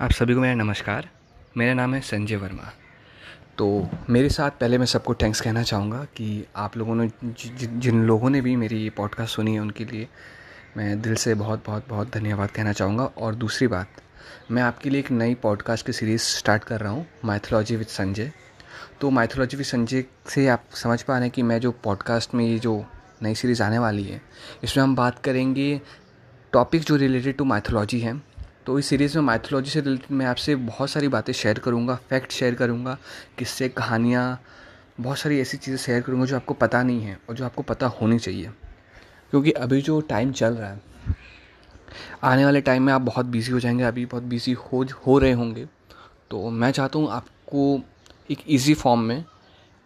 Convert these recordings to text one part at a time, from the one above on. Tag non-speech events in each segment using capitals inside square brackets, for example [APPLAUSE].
आप सभी को मेरा नमस्कार। मेरा नाम है संजय वर्मा। तो मेरे साथ पहले मैं सबको थैंक्स कहना चाहूँगा कि आप लोगों ने जिन लोगों ने भी मेरी ये पॉडकास्ट सुनी है, उनके लिए मैं दिल से बहुत बहुत बहुत धन्यवाद कहना चाहूँगा। और दूसरी बात, मैं आपके लिए एक नई पॉडकास्ट की सीरीज़ स्टार्ट कर रहा हूँ माइथोलॉजी विद संजय। तो माइथोलॉजी विद संजय से आप समझ पा रहे हैं कि मैं जो पॉडकास्ट में ये जो नई सीरीज़ आने वाली है, इसमें हम बात करेंगे टॉपिक जो रिलेटेड टू माइथोलॉजी हैं। तो इस सीरीज़ में माइथोलॉजी से रिलेटेड मैं आपसे बहुत सारी बातें शेयर करूँगा फैक्ट शेयर करूँगा, किससे, कहानियाँ, बहुत सारी ऐसी चीज़ें शेयर करूँगा जो आपको पता नहीं है और जो आपको पता होनी चाहिए। क्योंकि अभी जो टाइम चल रहा है, आने वाले टाइम में आप बहुत बिज़ी हो जाएँगे, अभी बहुत बिज़ी हो हो रहे होंगे। तो मैं चाहता हूँ आपको एक ईजी फॉर्म में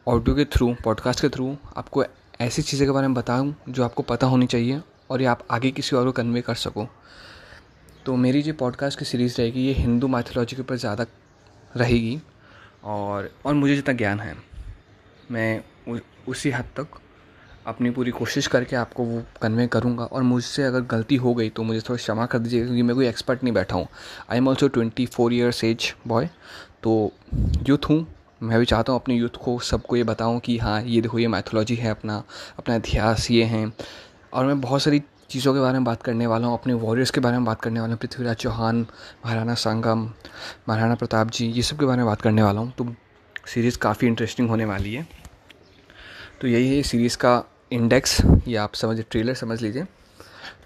ऑडियो के थ्रू पॉडकास्ट के थ्रू आपको ऐसी चीज़ें के बारे में बताऊँ जो आपको पता होनी चाहिए और ये आप आगे किसी और को कन्वे कर सको। तो मेरी जो पॉडकास्ट की सीरीज़ रहेगी ये हिंदू माइथोलॉजी के ऊपर ज़्यादा रहेगी और और मुझे जितना ज्ञान है मैं उ, उसी हद तक अपनी पूरी कोशिश करके आपको वो कन्वे करूँगा। और मुझसे अगर गलती हो गई तो मुझे थोड़ा क्षमा कर दीजिएगा क्योंकि मैं कोई एक्सपर्ट नहीं बैठा हूँ। I am also twenty four years age boy तो यूथ हूँ। मैं भी चाहता हूँ अपने यूथ को सबको ये बताऊँ कि हाँ ये देखो ये मैथोलॉजी है अपना अपना इतिहास ये हैं। और मैं बहुत सारी चीज़ों के बारे में बात करने वाला हूँ, अपने वॉरियर्स के बारे में बात करने वाला हूँ, पृथ्वीराज चौहान, महाराणा संगम, महाराणा प्रताप जी, ये सब के बारे में बात करने वाला हूँ। तो सीरीज़ काफ़ी इंटरेस्टिंग होने वाली है। तो यही है सीरीज़ का इंडेक्स या आप समझ ट्रेलर समझ लीजिए।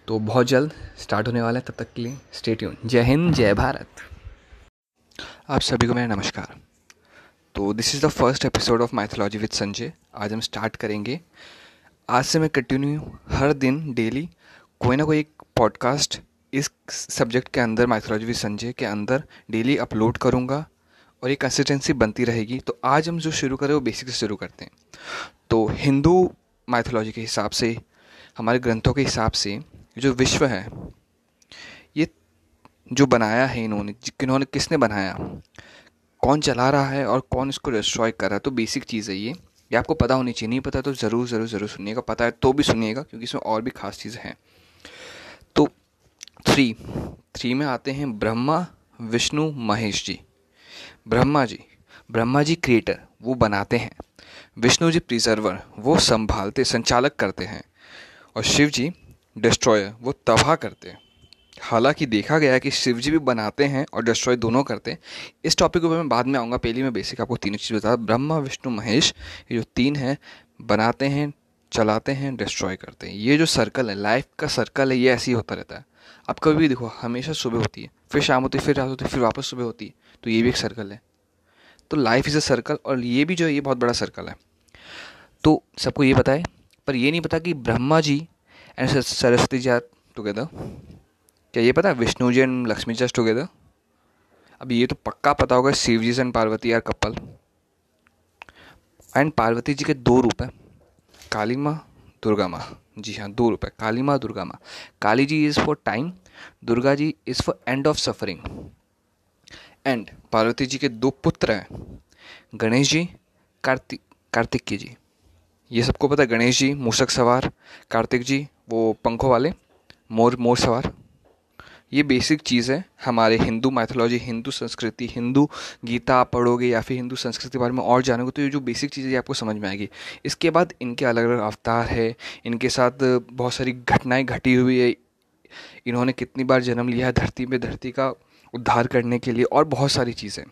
तो बहुत जल्द स्टार्ट होने वाला है, तब तक के लिए स्टेट्यून जय हिंद, जय भारत। आप सभी को मेरा नमस्कार। तो this is the first episode of mythology with Sanjay आज हम स्टार्ट करेंगे। आज से मैं कंटिन्यू हर दिन डेली कोई ना कोई एक पॉडकास्ट इस सब्जेक्ट के अंदर माइथोलॉजी विद संजय के अंदर डेली अपलोड करूँगा और ये कंसिस्टेंसी बनती रहेगी। तो आज हम जो शुरू करें, वो बेसिक से शुरू करते हैं। तो हिंदू माइथोलॉजी के हिसाब से, हमारे ग्रंथों के हिसाब से, जो विश्व है, ये जो बनाया है इन्होंने किन्होंने किसने बनाया? कौन चला रहा है और कौन इसको डिस्ट्रॉय कर रहा है? तो बेसिक चीज़ है ये। ये आपको पता होनी चाहिए, नहीं पता तो ज़रूर ज़रूर ज़रूर सुनिएगा। पता है तो भी सुनिएगा, क्योंकि इसमें और भी खास चीज़ें हैं। थ्री थ्री में आते हैं ब्रह्मा, विष्णु, महेश जी। ब्रह्मा जी ब्रह्मा जी क्रिएटर वो बनाते हैं। विष्णु जी प्रिजर्वर वो संभालते, संचालक करते हैं। और शिव जी डिस्ट्रॉयर वो तबाह करते हैं। हालाँकि देखा गया है कि शिव जी भी बनाते हैं और डिस्ट्रॉय दोनों करते हैं। इस टॉपिक के मैं बाद में आऊँगा, पहली मैं बेसिक आपको तीनों चीज़ बता ब्रह्मा, विष्णु, महेश, ये जो तीन हैं, बनाते हैं, चलाते हैं डिस्ट्रॉय करते हैं। ये जो सर्कल है लाइफ का सर्कल है, ये ऐसे ही होता रहता है। अब कभी भी देखो, हमेशा सुबह होती है, फिर शाम होती है, फिर रात होती है, फिर वापस सुबह होती है तो ये भी एक सर्कल है। तो लाइफ इज़ अ सर्कल और ये भी जो है, ये बहुत बड़ा सर्कल है। तो सबको ये पता है पर ये नहीं पता कि Brahma ji and Saraswati ji are together क्या ये पता? Vishnu ji and Lakshmi just together अब ये तो पक्का पता होगा, Shiv ji and Parvati are couple and Parvati ji के दो रूप हैं काली माँ दुर्गा माँ। जी हाँ दो रुपये काली माँ, दुर्गा माँ। Kali ji is for time Durga ji is for end of suffering and Parvati ji के दो पुत्र हैं, गणेश जी कार्तिक कार्तिक जी। ये सबको पता है, गणेश जी, मूषक सवार, कार्तिक जी, वो पंखों वाले, मोर मोर सवार। ये बेसिक चीज़ है। हमारे हिंदू मैथोलॉजी हिंदू संस्कृति, हिंदू गीता आप पढ़ोगे या फिर हिंदू संस्कृति के बारे में और जानोगे तो ये जो बेसिक चीज़ें आपको समझ में आएगी। इसके बाद इनके अलग अलग अवतार है। इनके साथ बहुत सारी घटनाएँ घटी हुई है। इन्होंने कितनी बार जन्म लिया है धरती में धरती का उद्धार करने के लिए और बहुत सारी चीज़ें।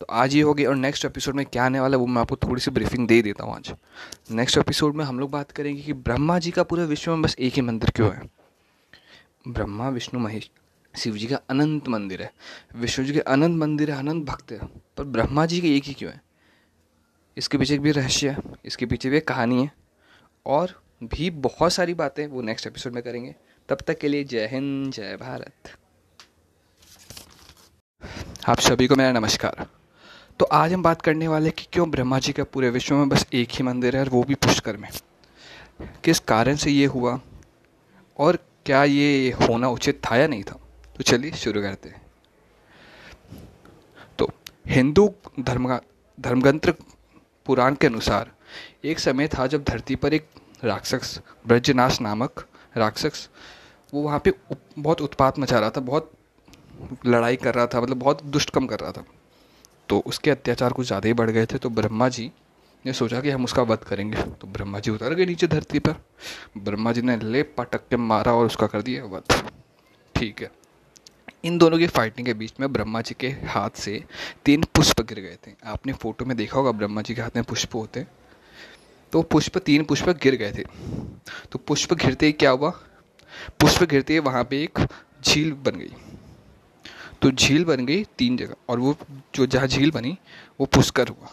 तो आज ये होगी और नेक्स्ट एपिसोड में क्या आने वाला है, वो मैं आपको थोड़ी सी ब्रीफिंग दे देता हूँ आज। नेक्स्ट एपिसोड में हम लोग बात करेंगे कि ब्रह्मा जी का पूरे विश्व में बस एक ही मंदिर क्यों है? ब्रह्मा, विष्णु, महेश। शिव जी का अनंत मंदिर है। विष्णु जी के अनंत मंदिर है, अनंत भक्त है। पर ब्रह्मा जी के एक ही क्यों है? इसके पीछे भी रहस्य है, इसके पीछे भी एक कहानी है। और भी बहुत सारी बातें वो नेक्स्ट एपिसोड में करेंगे। तब तक के लिए जय हिंद, जय भारत। आप सभी को मेरा नमस्कार। तो आज हम बात करने वाले कि क्यों ब्रह्मा जी का पूरे विश्व में बस एक ही मंदिर है और वो भी पुष्कर में? किस कारण से ये हुआ? और क्या ये होना उचित था या नहीं था? तो चलिए शुरू करते हैं। तो हिंदू धर्म धर्मगंत्र पुराण के अनुसार, एक समय था जब धरती पर एक राक्षस, ब्रजनाश नामक राक्षस, वो वहाँ पे बहुत उत्पात मचा रहा था, बहुत लड़ाई कर रहा था मतलब बहुत दुष्ट कम कर रहा था। तो उसके अत्याचार कुछ ज़्यादा ही बढ़ गए थे तो ब्रह्मा जी ने सोचा कि हम उसका वध करेंगे। तो ब्रह्मा जी उतर गए नीचे धरती पर। ब्रह्मा जी ने ले पटक के मारा और उसका कर दिया वध। ठीक है। इन दोनों की फाइटिंग के बीच में ब्रह्मा जी के हाथ से तीन पुष्प गिर गए थे। आपने फ़ोटो में देखा होगा ब्रह्मा जी के हाथ में पुष्प होते। तो पुष्प, तीन पुष्प गिर गए थे। तो पुष्प गिरते ही क्या हुआ? पुष्प गिरते ही वहाँ पे एक झील बन गई। तो झील बन गई तीन जगह और वो जो जहाँ झील बनी, वो पुष्कर हुआ।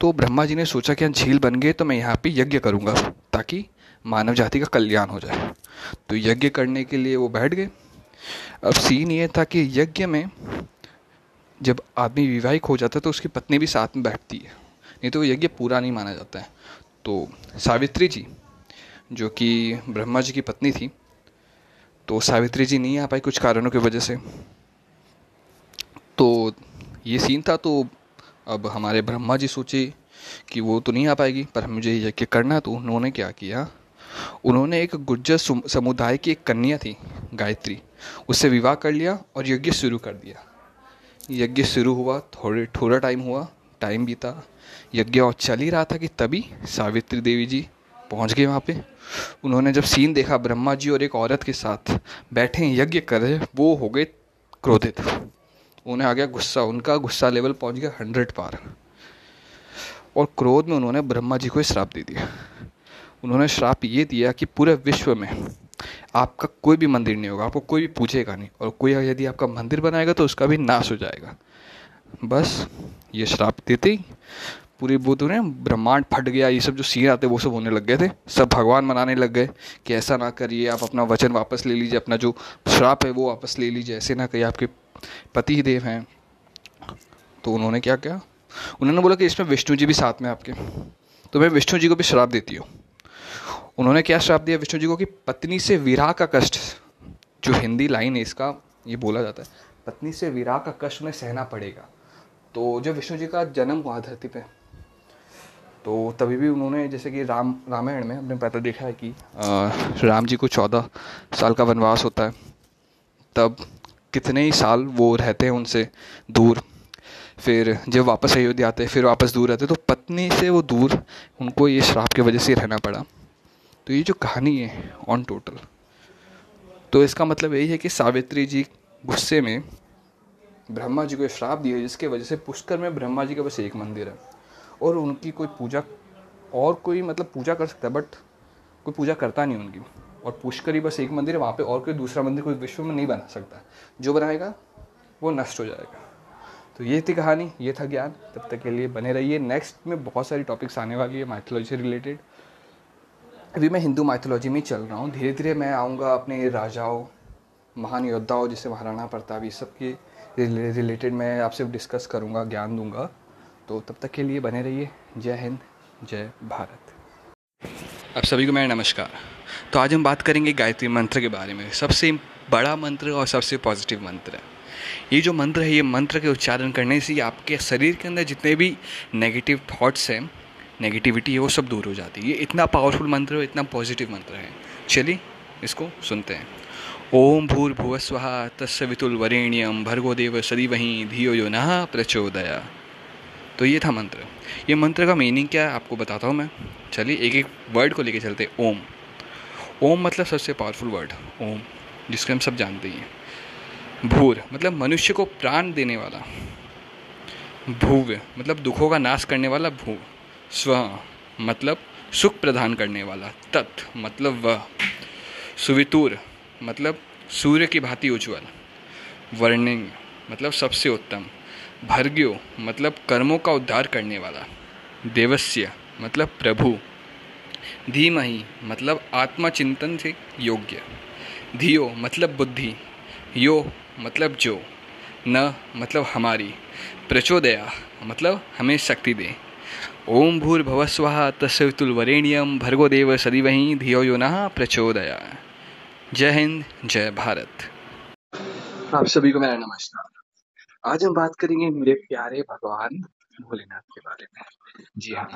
तो ब्रह्मा जी ने सोचा कि यहाँ झील बन गए तो मैं यहाँ पे यज्ञ करूँगा ताकि मानव जाति का कल्याण हो जाए। तो यज्ञ करने के लिए वो बैठ गए। अब सीन ये था कि यज्ञ में जब आदमी विवाहिक हो जाता है तो उसकी पत्नी भी साथ में बैठती है। नहीं तो यज्ञ पूरा नहीं माना जाता है। तो सावित्री जी, जो कि ब्रह्मा जी की पत्नी थी तो सावित्री जी नहीं आ पाई कुछ कारणों की वजह से। तो ये सीन था तो अब हमारे ब्रह्मा जी सोचे कि वो तो नहीं आ पाएगी, पर मुझे यज्ञ करना तो उन्होंने क्या किया? उन्होंने एक गुज्जर समुदाय की एक कन्या थी, गायत्री। उससे विवाह कर लिया और यज्ञ शुरू कर दिया। यज्ञ शुरू हुआ, थोड़े, थोड़ा टाइम हुआ टाइम बीता। यज्ञ और चल ही रहा था कि तभी सावित्री देवी जी पहुँच गए वहाँ पे। उन्होंने जब सीन देखा, ब्रह्मा जी और एक औरत के साथ बैठे, यज्ञ कर रहे, वो हो गए क्रोधित। उन्हें आ गया गुस्सा, उनका गुस्सा लेवल पहुँच गया हंड्रेड पार। और क्रोध में उन्होंने ब्रह्मा जी को श्राप दे दिया। उन्होंने श्राप ये दिया कि पूरे विश्व में आपका कोई भी मंदिर नहीं होगा, आपको कोई भी पूछेगा नहीं। और कोई यदि आपका मंदिर बनाएगा तो उसका भी नाश हो जाएगा। बस ये श्राप देते ही पूरी बुद्ध ने ब्रह्मांड फट गया, ये सब जो सीन आते वो सब होने लग गए थे। सब भगवान मनाने लग गए कि ऐसा ना करिए, आप अपना वचन वापस ले लीजिए, अपना जो श्राप है वो वापस ले लीजिए, ऐसे ना करिए, आपके पति देव हैं। तो उन्होंने क्या किया? उन्होंने बोला कि इसमें विष्णु जी भी साथ में आपके। तो मैं विष्णु जी को भी श्राप देती हूँ। उन्होंने क्या श्राप दिया विष्णु जी को कि पत्नी से विराह का कष्ट जो हिंदी लाइन है इसका ये बोला जाता है पत्नी से विराह का कष्ट उन्हें सहना पड़ेगा। तो जब विष्णु जी का जन्म हुआ धरती पे तो तभी भी उन्होंने जैसे कि राम रामायण में हमने पहले देखा है कि आ, राम जी को चौदह साल का वनवास होता है। तब कितने ही साल वो रहते हैं उनसे दूर फिर जब वापस अयोध्या आते फिर वापस दूर रहते तो पत्नी से वो दूर उनको ये श्राप की वजह से रहना पड़ा। तो ये जो कहानी है ऑन टोटल तो इसका मतलब यही है कि सावित्री जी गुस्से में ब्रह्मा जी को श्राप दिया, जिसके वजह से पुष्कर में ब्रह्मा जी का बस एक मंदिर है। और उनकी कोई पूजा, और कोई मतलब पूजा कर सकता है बट कोई पूजा करता नहीं उनकी। और पुष्कर ही बस एक मंदिर है, वहाँ पे और कोई दूसरा मंदिर कोई विश्व में नहीं बना सकता। जो बनाएगा, वो नष्ट हो जाएगा। तो ये थी कहानी, ये था ज्ञान। तब तक के लिए बने रहिए। नेक्स्ट में बहुत सारी टॉपिक्स आने वाली है माइथोलॉजी से रिलेटेड अभी मैं हिंदू माइथोलॉजी में चल रहा हूँ। धीरे धीरे मैं आऊँगा अपने राजाओं, महान योद्धाओं, जैसे महाराणा प्रताप, ये सब के रिलेटेड मैं आपसे डिस्कस करूँगा, ज्ञान दूँगा। तो तब तक के लिए बने रहिए। जय हिंद, जय भारत। अब सभी को मेरा नमस्कार। तो आज हम बात करेंगे गायत्री मंत्र के बारे में। सबसे बड़ा मंत्र और सबसे पॉजिटिव मंत्र। है ये जो मंत्र है, ये मंत्र के उच्चारण करने से आपके शरीर के अंदर जितने भी नेगेटिव थॉट्स हैं नेगेटिविटी है वो सब दूर हो जाती है। ये इतना पावरफुल मंत्र है इतना पॉजिटिव मंत्र है। चलिए, इसको सुनते हैं। ओम भूर्भुवस्व तस्वितुल वरेण्यम भर्गो देव सदी वहीं, धियो यो न प्रचोदया। तो ये था मंत्र। ये मंत्र का मीनिंग क्या है, आपको बताता हूँ मैं। चलिए एक एक वर्ड को लेके चलते ओम। ओम मतलब सबसे पावरफुल वर्ड ओम, जिसको हम सब जानते हैं। भूर मतलब मनुष्य को प्राण देने वाला। भूव्य मतलब दुखों का नाश करने वाला भू। स्व मतलब सुख प्रदान करने वाला, तत् मतलब वह, सुवितुर मतलब सूर्य की भांति उज्ज्वल, वर्णिंग मतलब सबसे उत्तम, भर्ग्यो मतलब कर्मों का उद्धार करने वाला, देवस्य मतलब प्रभु, धीमहि मतलब आत्मचिंतन से योग्य, धियो मतलब बुद्धि, यो मतलब जो, न मतलब हमारी, प्रचोदया मतलब हमें शक्ति दे ओम भूर्भव स्व तस्वितुलवरेण्यम भर्गो देव धियो यो न प्रचोदया। जय हिंद, जय भारत। आप सभी को मेरा नमस्कार। आज हम बात करेंगे मेरे प्यारे भगवान भोलेनाथ के बारे में। जी हाँ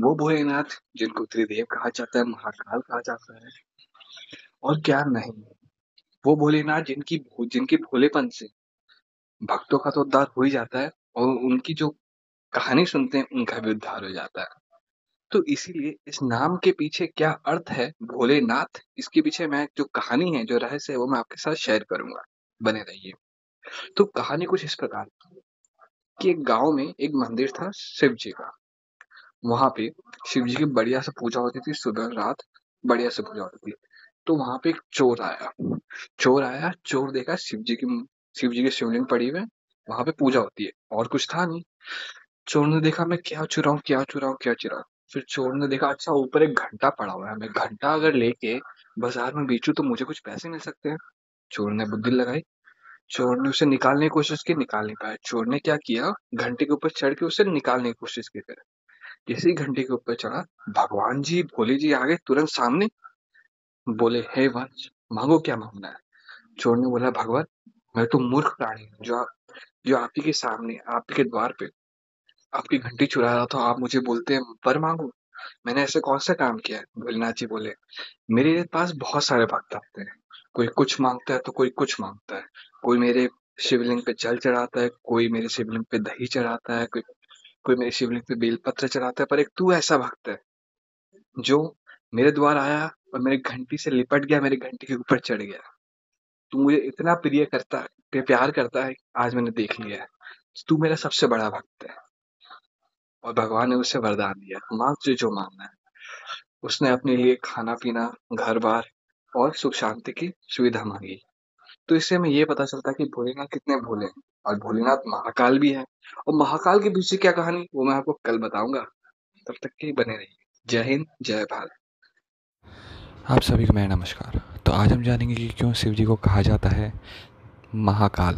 वो भोलेनाथ जिनको त्रिदेव कहा जाता है, महाकाल कहा जाता है, और क्या नहीं। वो भोलेनाथ जिनकी जिनके भोलेपन से भक्तों का तो उद्धार हो ही जाता है, और उनकी जो कहानी सुनते हैं, उनका भी उद्धार हो जाता है। तो इसीलिए इस नाम के पीछे क्या अर्थ है? भोलेनाथ, इसके पीछे मैं जो कहानी है, जो रहस्य है, वो मैं आपके साथ शेयर करूँगा। बने रहिए। तो कहानी कुछ इस प्रकार कि एक गाँव में एक मंदिर था शिव जी का। वहाँ पे शिव जी की बढ़िया से पूजा होती थी सुबह रात, बढ़िया से पूजा होती थी। तो वहाँ पे एक चोर आया। चोर आया, चोर देखा शिव जी की शिव जी की शिवलिंग पड़ी हुई वहाँ पे पूजा होती है। और कुछ था नहीं। चोर ने देखा मैं क्या चुराऊं क्या चुराऊं क्या चुराऊं? फिर चोर ने देखा अच्छा ऊपर एक घंटा पड़ा हुआ है मैं घंटा अगर लेके बाज़ार में बेचू तो मुझे कुछ पैसे मिल सकते हैं? चोर ने बुद्धि लगाई। चोर ने उसे निकालने की कोशिश की निकाल नहीं पाया। चोर ने क्या किया? घंटे के ऊपर चढ़ के उसे निकालने की कोशिश की फिर। जैसे ही घंटे के ऊपर चढ़ा भगवान जी भोले जी आगे तुरंत सामने? बोले हे वंश मांगो क्या मांगना है? चोर ने बोला भगवान मैं तो मूर्ख प्राणी हूँ जो आप, जो आप ही के सामने आपके द्वार पे आपकी घंटी चुरा रहा था, आप मुझे बोलते हैं, पर मांगो? मैंने ऐसे कौन सा काम किया है भोलेनाथ जी बोले, मेरे पास बहुत सारे भक्त आते हैं। कोई कुछ माँगता है तो कोई कुछ माँगता है। कोई मेरे शिवलिंग पे जल चढ़ाता है, कोई मेरे शिवलिंग पे दही चढ़ाता है, कोई कोई मेरे शिवलिंग पे बेलपत्र चढ़ाता है। पर एक तू ऐसा भक्त है, जो मेरे द्वार आया और मेरी घंटी से लिपट गया, मेरी घंटी के ऊपर चढ़ गया। तू मुझे इतना प्रिय करता है प्यार करता है, आज मैंने देख लिया है। तू मेरा सबसे बड़ा भक्त है। और भगवान ने उसे वरदान दिया। मांग तुझे जो मांगना है। उसने अपने लिए खाना पीना घर बार और सुख शांति की सुविधा मांगी। तो इससे हमें ये पता चलता है कि भोलेनाथ कितने भोले और भोलेनाथ महाकाल भी है। और महाकाल के पीछे क्या कहानी, वो मैं आपको कल बताऊँगा। तब तक के बने रहिए। जय हिंद, जय भारत। आप सभी को मेरा नमस्कार। तो आज हम जानेंगे कि क्यों शिव जी को कहा जाता है महाकाल।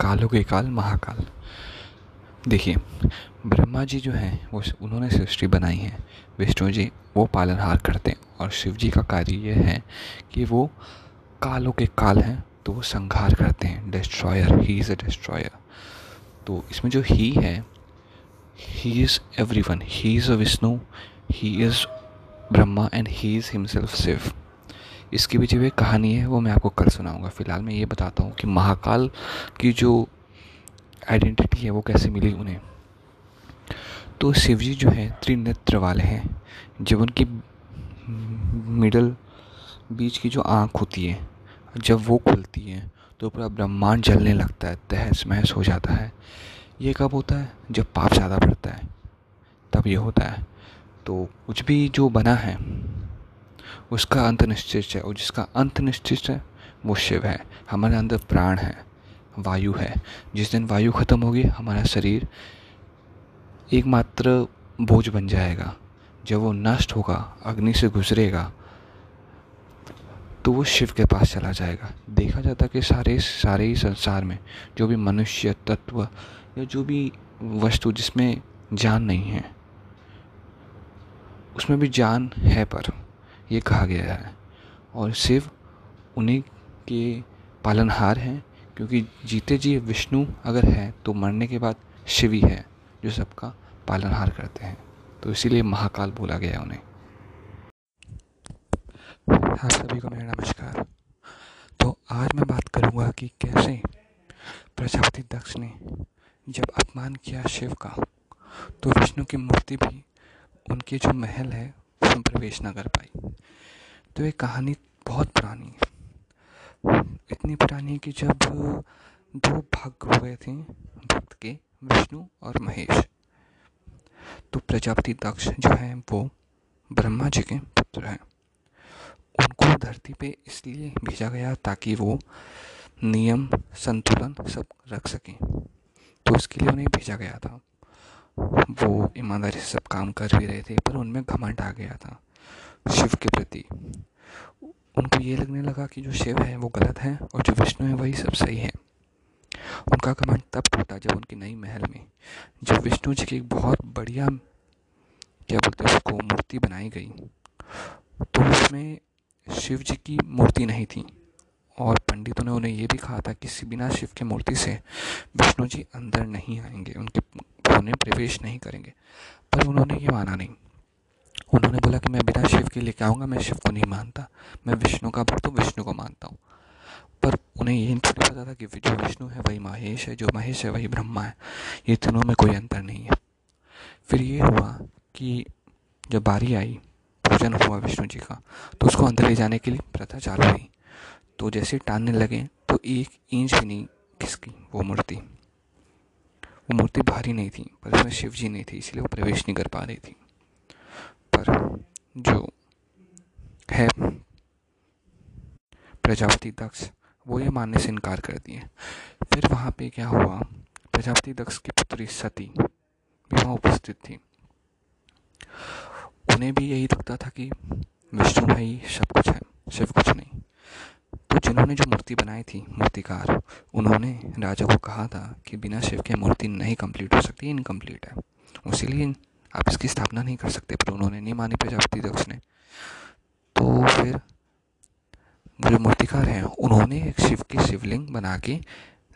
कालों के काल महाकाल। देखिए, ब्रह्मा जी जो हैं, वो उन्होंने सृष्टि बनाई है। विष्णु जी, वो पालनहार करते हैं और शिव जी का कार्य ये है कि वो कालों के काल हैं तो वो संहार करते हैं। Destroyer he is a destroyer तो इसमें जो ही है he is every one he is a Vishnu he is Brahma and he is himself Shiv इसके पीछे भी कहानी है, वो मैं आपको कल सुनाऊँगा। फ़िलहाल मैं ये बताता हूँ कि महाकाल की जो आइडेंटिटी है, वो कैसे मिली उन्हें? तो शिव जी जो है त्रिनेत्र वाले हैं। जब उनकी मिडल बीच की जो आँख होती है, जब वो खुलती है तो पूरा ब्रह्मांड जलने लगता है, तहस महस हो जाता है। ये कब होता है? जब पाप ज़्यादा बढ़ता है, तब ये होता है। तो कुछ भी जो बना है, उसका अंत निश्चित है, और जिसका अंत निश्चित है, वो शिव है। हमारे अंदर प्राण है। वायु है। जिस दिन वायु ख़त्म होगी, हमारा शरीर एकमात्र बोझ बन जाएगा। जब वो नष्ट होगा, अग्नि से गुजरेगा तो वो शिव के पास चला जाएगा। देखा जाता है कि सारे सारे ही संसार में जो भी मनुष्य, तत्व या जो भी वस्तु जिसमें जान नहीं है, उसमें भी जान है पर यह कहा गया है। और शिव उन्हीं के पालनहार हैं क्योंकि जीते जी विष्णु अगर है तो मरने के बाद शिव ही है, जो सबका पालनहार करते हैं। तो इसीलिए महाकाल बोला गया उन्हें। आप सभी को मेरा नमस्कार। तो आज मैं बात करूँगा कि कैसे प्रजापति दक्ष ने जब अपमान किया शिव का तो विष्णु की मूर्ति भी उनके जो महल है उसमें प्रवेश न कर पाई। तो ये कहानी बहुत पुरानी है। इतनी पुरानी कि जब दो भाग हो गए थे, भक्त के, विष्णु और महेश। तो प्रजापति दक्ष जो है, वो ब्रह्मा जी के पुत्र हैं। उनको धरती पे इसलिए भेजा गया ताकि वो नियम, संतुलन सब रख सकें। तो उसके लिए उन्हें भेजा गया था। वो ईमानदारी से सब काम कर भी रहे थे, पर उनमें घमंड आ गया था शिव के प्रति। उनको ये लगने लगा कि जो शिव है, वो गलत है और जो विष्णु है, वही सब सही है। उनका कमांड तब टूटा जब उनकी नई महल में, जब विष्णु जी की एक बहुत बढ़िया, क्या बोलते हैं उसको, मूर्ति बनाई गई। तो उसमें शिव जी की मूर्ति नहीं थी और पंडितों ने उन्हें ये भी कहा था कि बिना शिव की मूर्ति से विष्णु जी अंदर नहीं आएँगे, उनके उन्हें प्रवेश नहीं करेंगे। पर उन्होंने ये माना नहीं। उन्होंने बोला कि मैं बिना शिव के लेके आऊँगा, मैं शिव को नहीं मानता। मैं विष्णु का भक्त हूँ, विष्णु को मानता हूँ। पर उन्हें ये थोड़ी पता था कि जो विष्णु है, वही महेश है, जो महेश है, वही ब्रह्मा है। ये तीनों में कोई अंतर नहीं है। फिर ये हुआ कि जब बारी आई, पूजन हुआ विष्णु जी का तो उसको अंदर ले जाने के लिए प्रथा चालू हुई। तो जैसे टानने लगे तो एक इंच भी नहीं खिसकी, वो मूर्ति। वो मूर्ति भारी नहीं थी, पर उसमें शिव जी नहीं थी, इसलिए वो प्रवेश नहीं कर पा रही थी। पर जो है प्रजापति दक्ष, वो ये मानने से इनकार कर दिए। फिर वहाँ पे क्या हुआ? प्रजापति दक्ष की पुत्री सती भी वहाँ उपस्थित थी। उन्हें भी यही लगता था कि विष्णु भाई सब कुछ है शिव कुछ नहीं। तो जिन्होंने जो मूर्ति बनाई थी, मूर्तिकार, उन्होंने राजा को कहा था कि बिना शिव के मूर्ति नहीं कंप्लीट हो सकती इनकम्प्लीट है। इसीलिए आप इसकी स्थापना नहीं कर सकते, पर उन्होंने नहीं मानी प्रजापति दक्ष ने। तो फिर जो मूर्तिकार हैं, उन्होंने एक शिव की शिवलिंग बना के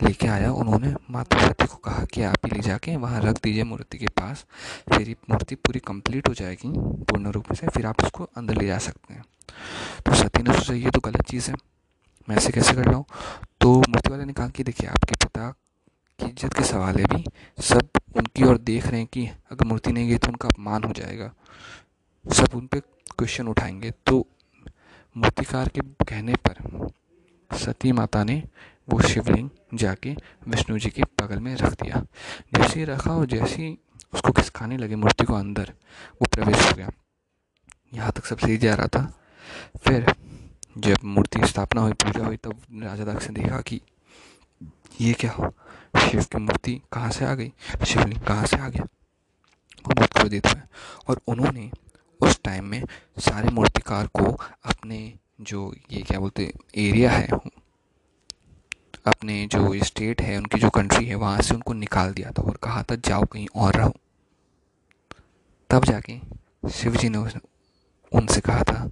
लेके आया। उन्होंने माता सती को कहा कि आप ही ले जाके वहाँ रख दीजिए मूर्ति के पास, फिर ये मूर्ति पूरी कंप्लीट हो जाएगी पूर्ण रूप से, फिर आप उसको अंदर ले जा सकते हैं। तो सती ने सोचा, ये तो गलत चीज़ है, मैं ऐसे कैसे कर रहा हूँ तो मूर्ति वाले ने कहा कि देखिए, आपके पिता की इज़्ज़त के सवाल है भी सब उनकी ओर देख रहे हैं कि अगर मूर्ति नहीं गई तो उनका अपमान हो जाएगा। सब उन पर क्वेश्चन उठाएँगे। तो मूर्तिकार के कहने पर सती माता ने वो शिवलिंग जाके विष्णु जी के बगल में रख दिया। जैसे ही रखा और जैसे ही उसको खिसकाने लगे, मूर्ति को अंदर वो प्रवेश हो गया। यहाँ तक सब सही जा रहा था। फिर जब मूर्ति स्थापना हुई, पूजा हुई, तब राजा दक्ष ने देखा कि ये क्या हो? शिव की मूर्ति कहाँ से आ गई? शिवलिंग कहाँ से आ गया? वो बहुत क्रोधित हुए और उन्होंने उस टाइम में सारे मूर्तिकार को अपने जो ये क्या बोलते एरिया है, अपने जो स्टेट है, उनकी जो कंट्री है, वहाँ से उनको निकाल दिया था और कहा था, जाओ कहीं और रहो। तब जाके शिव जी ने उनसे कहा था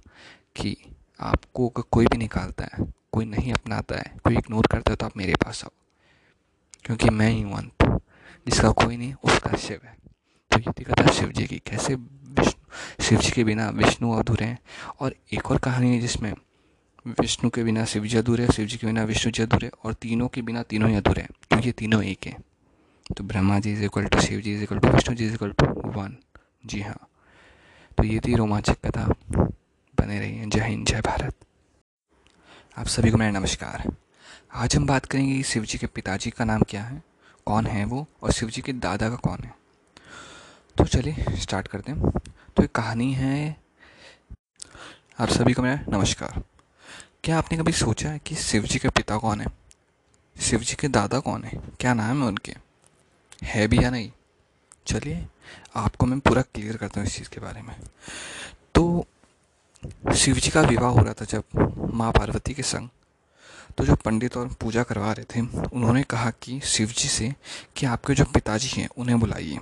कि आपको कोई भी निकालता है, कोई नहीं अपनाता है, कोई इग्नोर करता है तो आप मेरे पास आओ। क्योंकि मैं ही अंत जिसका कोई नहीं, उसका शिव है। तो ये था शिव जी की कैसे विष्णु, शिव जी के बिना विष्णु अधूरे हैं। और एक और कहानी है जिसमें विष्णु के बिना शिव जी अधूरे शिव जी के बिना विष्णु जी अधूरे और तीनों के बिना तीनों ही अधूरे हैं। क्योंकि ये तीनों एक हैं। तो Brahma ji is equal to Shiv ji is equal to Vishnu ji is equal to one जी हाँ। तो ये थी रोमांचक कथा। बने रही है जय हिंद, जय भारत। आप सभी को मेरा नमस्कार। आज हम बात करेंगे कि शिव जी के पिताजी का नाम क्या है, कौन है वो और शिव जी के दादा का कौन है। तो चलिए स्टार्ट करते हैं। तो एक कहानी है। आप सभी को मेरा नमस्कार। क्या आपने कभी सोचा है कि शिव जी के पिता कौन है? शिव जी के दादा कौन है? क्या नाम है उनके? है भी या नहीं? चलिए, आपको मैं पूरा क्लियर करता हूँ इस चीज़ के बारे में। तो शिव जी का विवाह हो रहा था जब माँ पार्वती के संग। तो जो पंडित और पूजा करवा रहे थे, उन्होंने कहा कि शिव जी से कि आपके जो पिताजी हैं, उन्हें बुलाइए।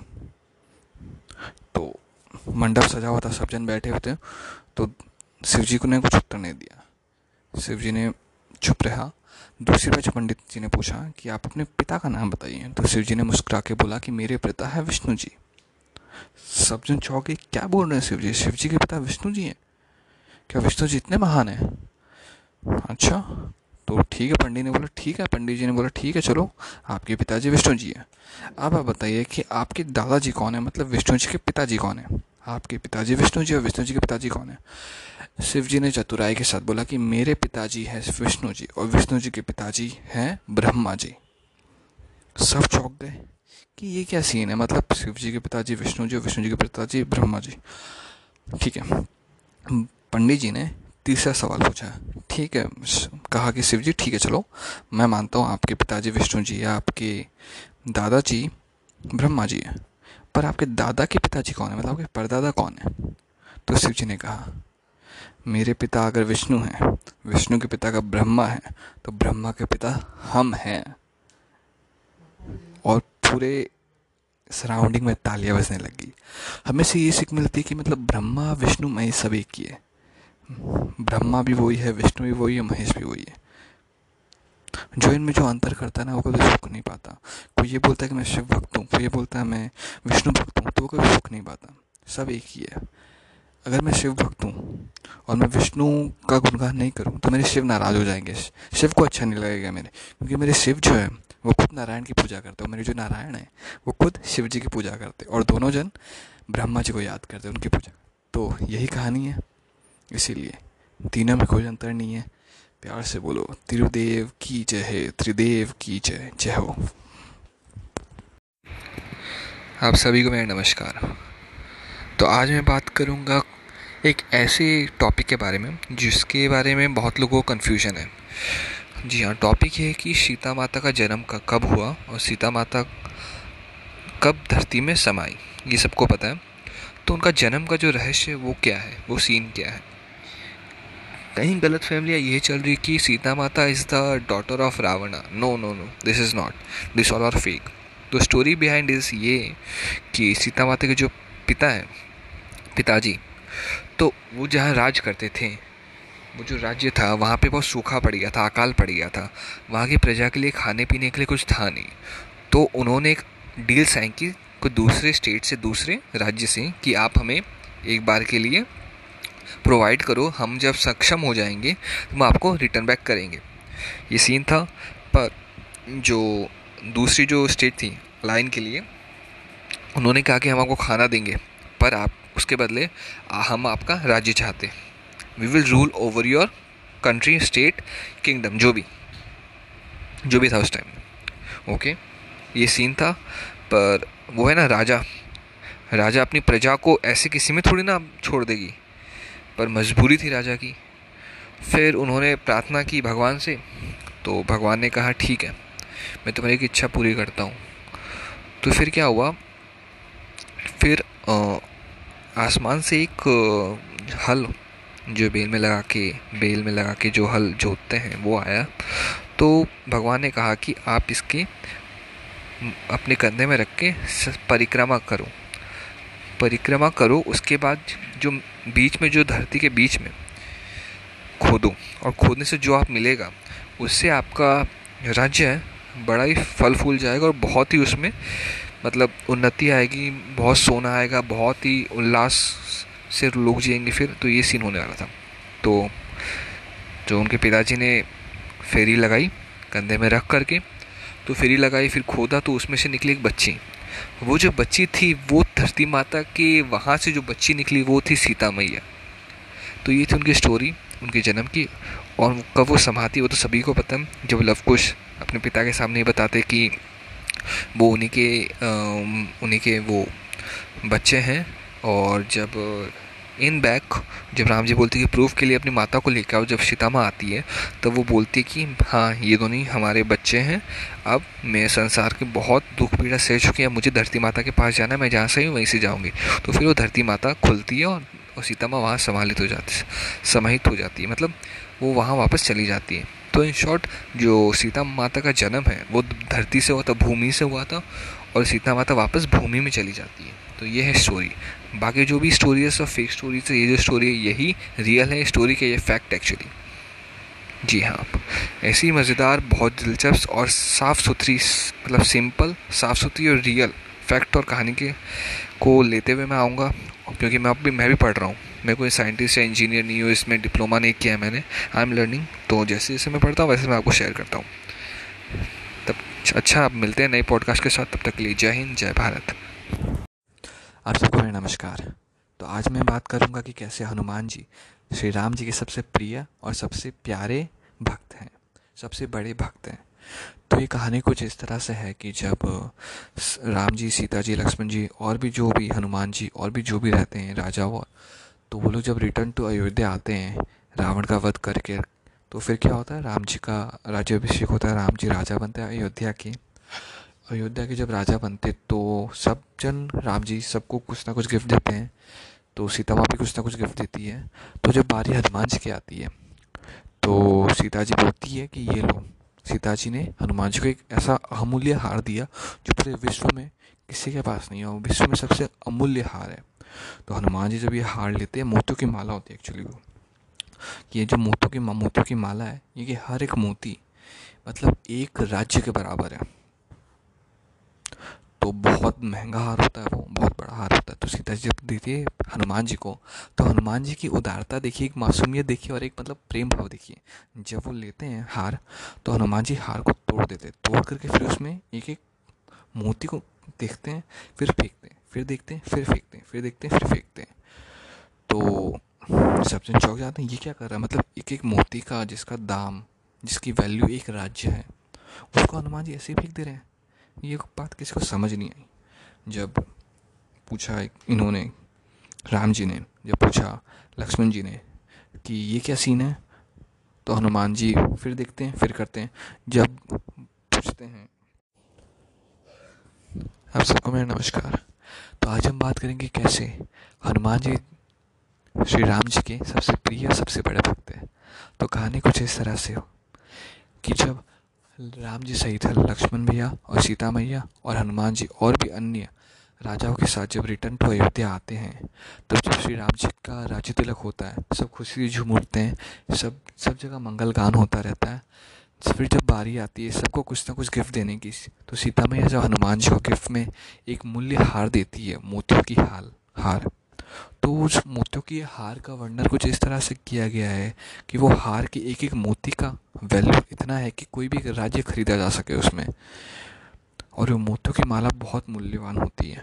तो मंडप सजा हुआ था, सब जन बैठे हुए थे। तो शिव जी को ने कुछ उत्तर नहीं दिया। शिव जी ने चुप रहा। दूसरी बार पंडित जी ने पूछा कि, आप अपने पिता का नाम बताइए? तो शिव जी ने मुस्कुरा के बोला कि, मेरे पिता है विष्णु जी। सब जन चौके क्या बोल रहे हैं शिव जी शिव जी के पिता विष्णु जी हैं? क्या विष्णु जी इतने महान हैं? अच्छा तो ठीक है, पंडित ने बोला, ठीक है, पंडित जी ने बोला, ठीक है, चलो, आपके पिताजी विष्णु जी हैं। अब आप बताइए कि आपके दादाजी कौन है? मतलब विष्णु जी के पिताजी कौन है? आपके पिताजी विष्णु जी और विष्णु जी के पिताजी कौन है? शिव जी ने चतुराई के साथ बोला कि मेरे पिताजी हैं विष्णु जी और विष्णु जी के पिताजी हैं ब्रह्मा जी। सब चौंक गए कि ये क्या सीन है? मतलब शिव जी के पिताजी, विष्णु जी और विष्णु जी के पिताजी, ब्रह्मा जी। ठीक है। पंडित जी ने तीसरा सवाल पूछा ठीक है कहा कि शिव जी ठीक है, चलो। मैं मानता हूँ आपके पिताजी विष्णु जी या आपके दादाजी ब्रह्मा जी हैं, पर आपके दादा के पिताजी कौन है? मतलब आपके परदादा कौन है? तो शिव जी ने कहा, मेरे पिता अगर विष्णु हैं, विष्णु के पिता का ब्रह्मा है तो ब्रह्मा के पिता हम हैं। और पूरे सराउंडिंग में तालियाँ बजने लगी। हमें से ये सीख मिलती है कि मतलब ब्रह्मा, विष्णु महेश सब एक ही है। ब्रह्मा भी वही है, विष्णु भी वही है, महेश भी वही है। जो इनमें जो अंतर करता है ना, वो कभी सुख नहीं पाता। कोई ये बोलता है कि मैं शिव भक्त हूँ, कोई ये बोलता है मैं विष्णु भक्त हूँ तो वो कभी सुख नहीं पाता। सब एक ही है। अगर मैं शिव भक्त हूँ और मैं विष्णु का गुणगान नहीं करूँ तो मेरे शिव नाराज़ हो जाएँगे। शिव को अच्छा नहीं लगेगा मेरे, क्योंकि मेरे शिव जो है, वो खुद नारायण की पूजा करते हैं। मेरे जो नारायण है, वो खुद शिव जी की पूजा करते और दोनों जन ब्रह्मा जी को याद करते उनकी पूजा। तो यही कहानी है। इसीलिए। तीनों में कोई अंतर नहीं है। प्यार से बोलो, त्रिदेव की जय है त्रिदेव की जय जय हो। आप सभी को मेरा नमस्कार। तो आज मैं बात करूँगा एक ऐसे टॉपिक के बारे में, जिसके बारे में बहुत लोगों को कन्फ्यूज़न है। जी हाँ टॉपिक है कि सीता माता का जन्म का, कब हुआ और सीता माता कब धरती में समाई, ये सबको पता है। तो उनका जन्म का जो रहस्य है, वो क्या है? वो सीन क्या है? कहीं गलत फैमिलियाँ ये चल रही कि सीता माता is the daughter of Ravana no no no this is not this all are fake तो स्टोरी बिहाइंड इज़ ये कि सीता माता के जो पिता हैं, पिताजी तो वो जहाँ राज करते थे, वो जो राज्य था, वहाँ पे बहुत सूखा पड़ गया था, अकाल पड़ गया था। वहाँ की प्रजा के लिए खाने पीने के लिए कुछ था नहीं। तो उन्होंने एक डील साइन की कोई दूसरे स्टेट से, दूसरे राज्य से कि आप हमें एक बार के लिए प्रोवाइड करो, हम जब सक्षम हो जाएँगे तो हम आपको रिटर्न बैक करेंगे। ये सीन था, पर जो दूसरी जो स्टेट थी लाइन के लिए, उन्होंने कहा कि हम आपको खाना देंगे, पर आप, उसके बदले हम आपका राज्य चाहते we will rule over your country state kingdom जो भी। जो भी था उस टाइम ओके ये सीन था, पर वो है ना, राजा। राजा अपनी प्रजा को ऐसे किसी में थोड़ी ना छोड़ देगी। पर मजबूरी थी राजा की। फिर उन्होंने प्रार्थना की भगवान से तो भगवान ने कहा, ठीक है, मैं तुम्हारी एक इच्छा पूरी करता हूँ। तो फिर क्या हुआ? फिर आसमान से एक हल जो बेल में लगा के, बेल में लगा के जो हल जोतते हैं, वो आया। तो भगवान ने कहा कि आप इसके अपने कंधे में रख के परिक्रमा करो। परिक्रमा करो, उसके बाद जो बीच में, जो धरती के बीच में खोदो। और खोदने से जो आप मिलेगा, उससे आपका राज्य है बड़ा ही फल फूल जाएगा और बहुत ही उसमें मतलब उन्नति आएगी, बहुत सोना आएगा, बहुत ही उल्लास से लोग जिएँगे फिर। तो ये सीन होने वाला था। तो जो उनके पिताजी ने फेरी लगाई, कंधे में रख करके तो फेरी लगाई, फिर खोदा तो उसमें से निकली एक बच्ची। वो जो बच्ची थी, वो धरती माता के वहाँ से जो बच्ची निकली, वो थी सीता मैया। तो ये थी उनकी स्टोरी उनके जन्म की। और कब वो समाती वो तो सभी को पता है, जब लवकुश अपने पिता के सामने बताते कि वो उन्हीं के उन्हीं के वो बच्चे हैं। और जब इन बैक जब राम जी बोलते हैं कि प्रूफ के लिए अपनी माता को लेकर आओ जब सीतामा आती है तब वो बोलती है कि हाँ ये दोनों ही हमारे बच्चे हैं। अब मैं संसार के बहुत दुख पीड़ा सह चुकी है मुझे धरती माता के पास जाना है मैं जहाँ से हूँ वहीं से जाऊँगी। तो फिर वो धरती माता खुलती है और, और सीता माँ वहाँ समाहित हो जाती समाहित हो जाती है मतलब वो वहाँ वापस चली जाती है। तो इन शॉर्ट जो सीता माता का जन्म है वो धरती से हुआ था भूमि से हुआ था और सीता माता वापस भूमि में चली जाती है। तो ये है स्टोरी बाकी जो भी स्टोरी है, सब फेक स्टोरी है ये जो स्टोरी है, यही रियल है स्टोरी के ये फैक्ट एक्चुअली जी हाँ ऐसी मज़ेदार, बहुत दिलचस्प और साफ़ सुथरी मतलब सिंपल साफ़ सुथरी और रियल फैक्ट और कहानी के, को लेते हुए मैं आऊँगा। क्योंकि मैं अब भी मैं भी पढ़ रहा हूँ। मैं कोई साइंटिस्ट या इंजीनियर नहीं हूँ, इसमें डिप्लोमा नहीं किया है मैंने। आई एम लर्निंग तो जैसे जैसे मैं पढ़ता हूँ, वैसे मैं आपको शेयर करता हूँ। तब अच्छा आप मिलते हैं नए पॉडकास्ट के साथ। तब तक के लिए जय हिंद, जय भारत। आप सबको मेरा नमस्कार। तो आज मैं बात करूँगा कि कैसे हनुमान जी, श्री राम जी के सबसे प्रिय और सबसे प्यारे भक्त हैं, सबसे बड़े भक्त हैं। तो ये कहानी कुछ इस तरह से है कि जब राम जी, सीता जी, लक्ष्मण जी और भी जो भी हनुमान जी और भी जो भी रहते हैं, राजा वो तो वो लोग जब रिटर्न टू अयोध्या आते हैं, रावण का वध करके तो फिर क्या होता है? राम जी का राज्याभिषेक होता है, राम जी राजा बनते हैं अयोध्या के। अयोध्या के जब राजा बनते तो सब जन राम जी सबको कुछ ना कुछ गिफ्ट देते हैं। तो सीता माँ भी कुछ ना कुछ गिफ्ट देती है। तो जब बारी हनुमान जी की आती है तो सीता जी बोलती है कि ये लो सीता जी ने हनुमान जी को एक ऐसा अमूल्य हार दिया, जो पूरे विश्व में किसी के पास नहीं है वो विश्व में सबसे अमूल्य हार है। तो हनुमान जी जब ये हार लेते हैं, मोतियों की माला होती है एक्चुअली वो। कि ये जो मोतियों की मोतियों की माला है, ये कि हर एक मोती मतलब एक राज्य के बराबर है। तो बहुत महँगा हार होता है वो, बहुत बड़ा हार होता है। तो सीता जी जब है हनुमान जी को तो हनुमान जी की उदारता देखिए, एक मासूमियत देखिए और एक मतलब प्रेम भाव देखिए। जब वो लेते हैं हार तो हनुमान जी हार को तोड़ देते हैं। तोड़ करके फिर उसमें एक एक मोती को देखते हैं, फिर फेंकते हैं, फिर देखते हैं, फिर फेंकते हैं, फिर देखते हैं, फिर फेंकते हैं। तो सब जन चौक जाते हैं, ये क्या कर रहा है? मतलब एक एक मोती का जिसका दाम, जिसकी वैल्यू एक राज्य है, उसको हनुमान जी ऐसे ही फेंक दे रहे हैं। ये बात किसी को समझ नहीं आई। जब पूछा इन्होंने, राम जी ने, जब पूछा लक्ष्मण जी ने कि ये क्या सीन है? तो हनुमान जी फिर देखते हैं, फिर करते हैं। जब पूछते हैं, आप सबको मेरा नमस्कार। तो आज हम बात करेंगे कैसे हनुमान जी श्री राम जी के सबसे प्रिय, सबसे बड़े भक्त हैं। तो कहानी कुछ इस तरह से हो कि जब राम जी सही थे लक्ष्मण भैया और सीता मैया और हनुमान जी और भी अन्य राजाओं के साथ जब रिटर्न टू अयोध्या आते हैं, तब जब श्री राम जी का राज्य तिलक होता है, सब खुशी झूम उठते हैं, सब सब जगह मंगल गान होता रहता है, फिर जब बारी आती है सबको कुछ ना कुछ गिफ्ट देने की तो सीता मैया जब हनुमान जी को गिफ्ट में एक मूल्य हार देती है, मोतियों की हाल, हार तो उस मोतियों की हार का वर्णन कुछ इस तरह से किया गया है कि वो हार की एक एक मोती का वैल्यू इतना है कि कोई भी राज्य खरीदा जा सके उसमें। और वो मोतियों की माला बहुत मूल्यवान होती है।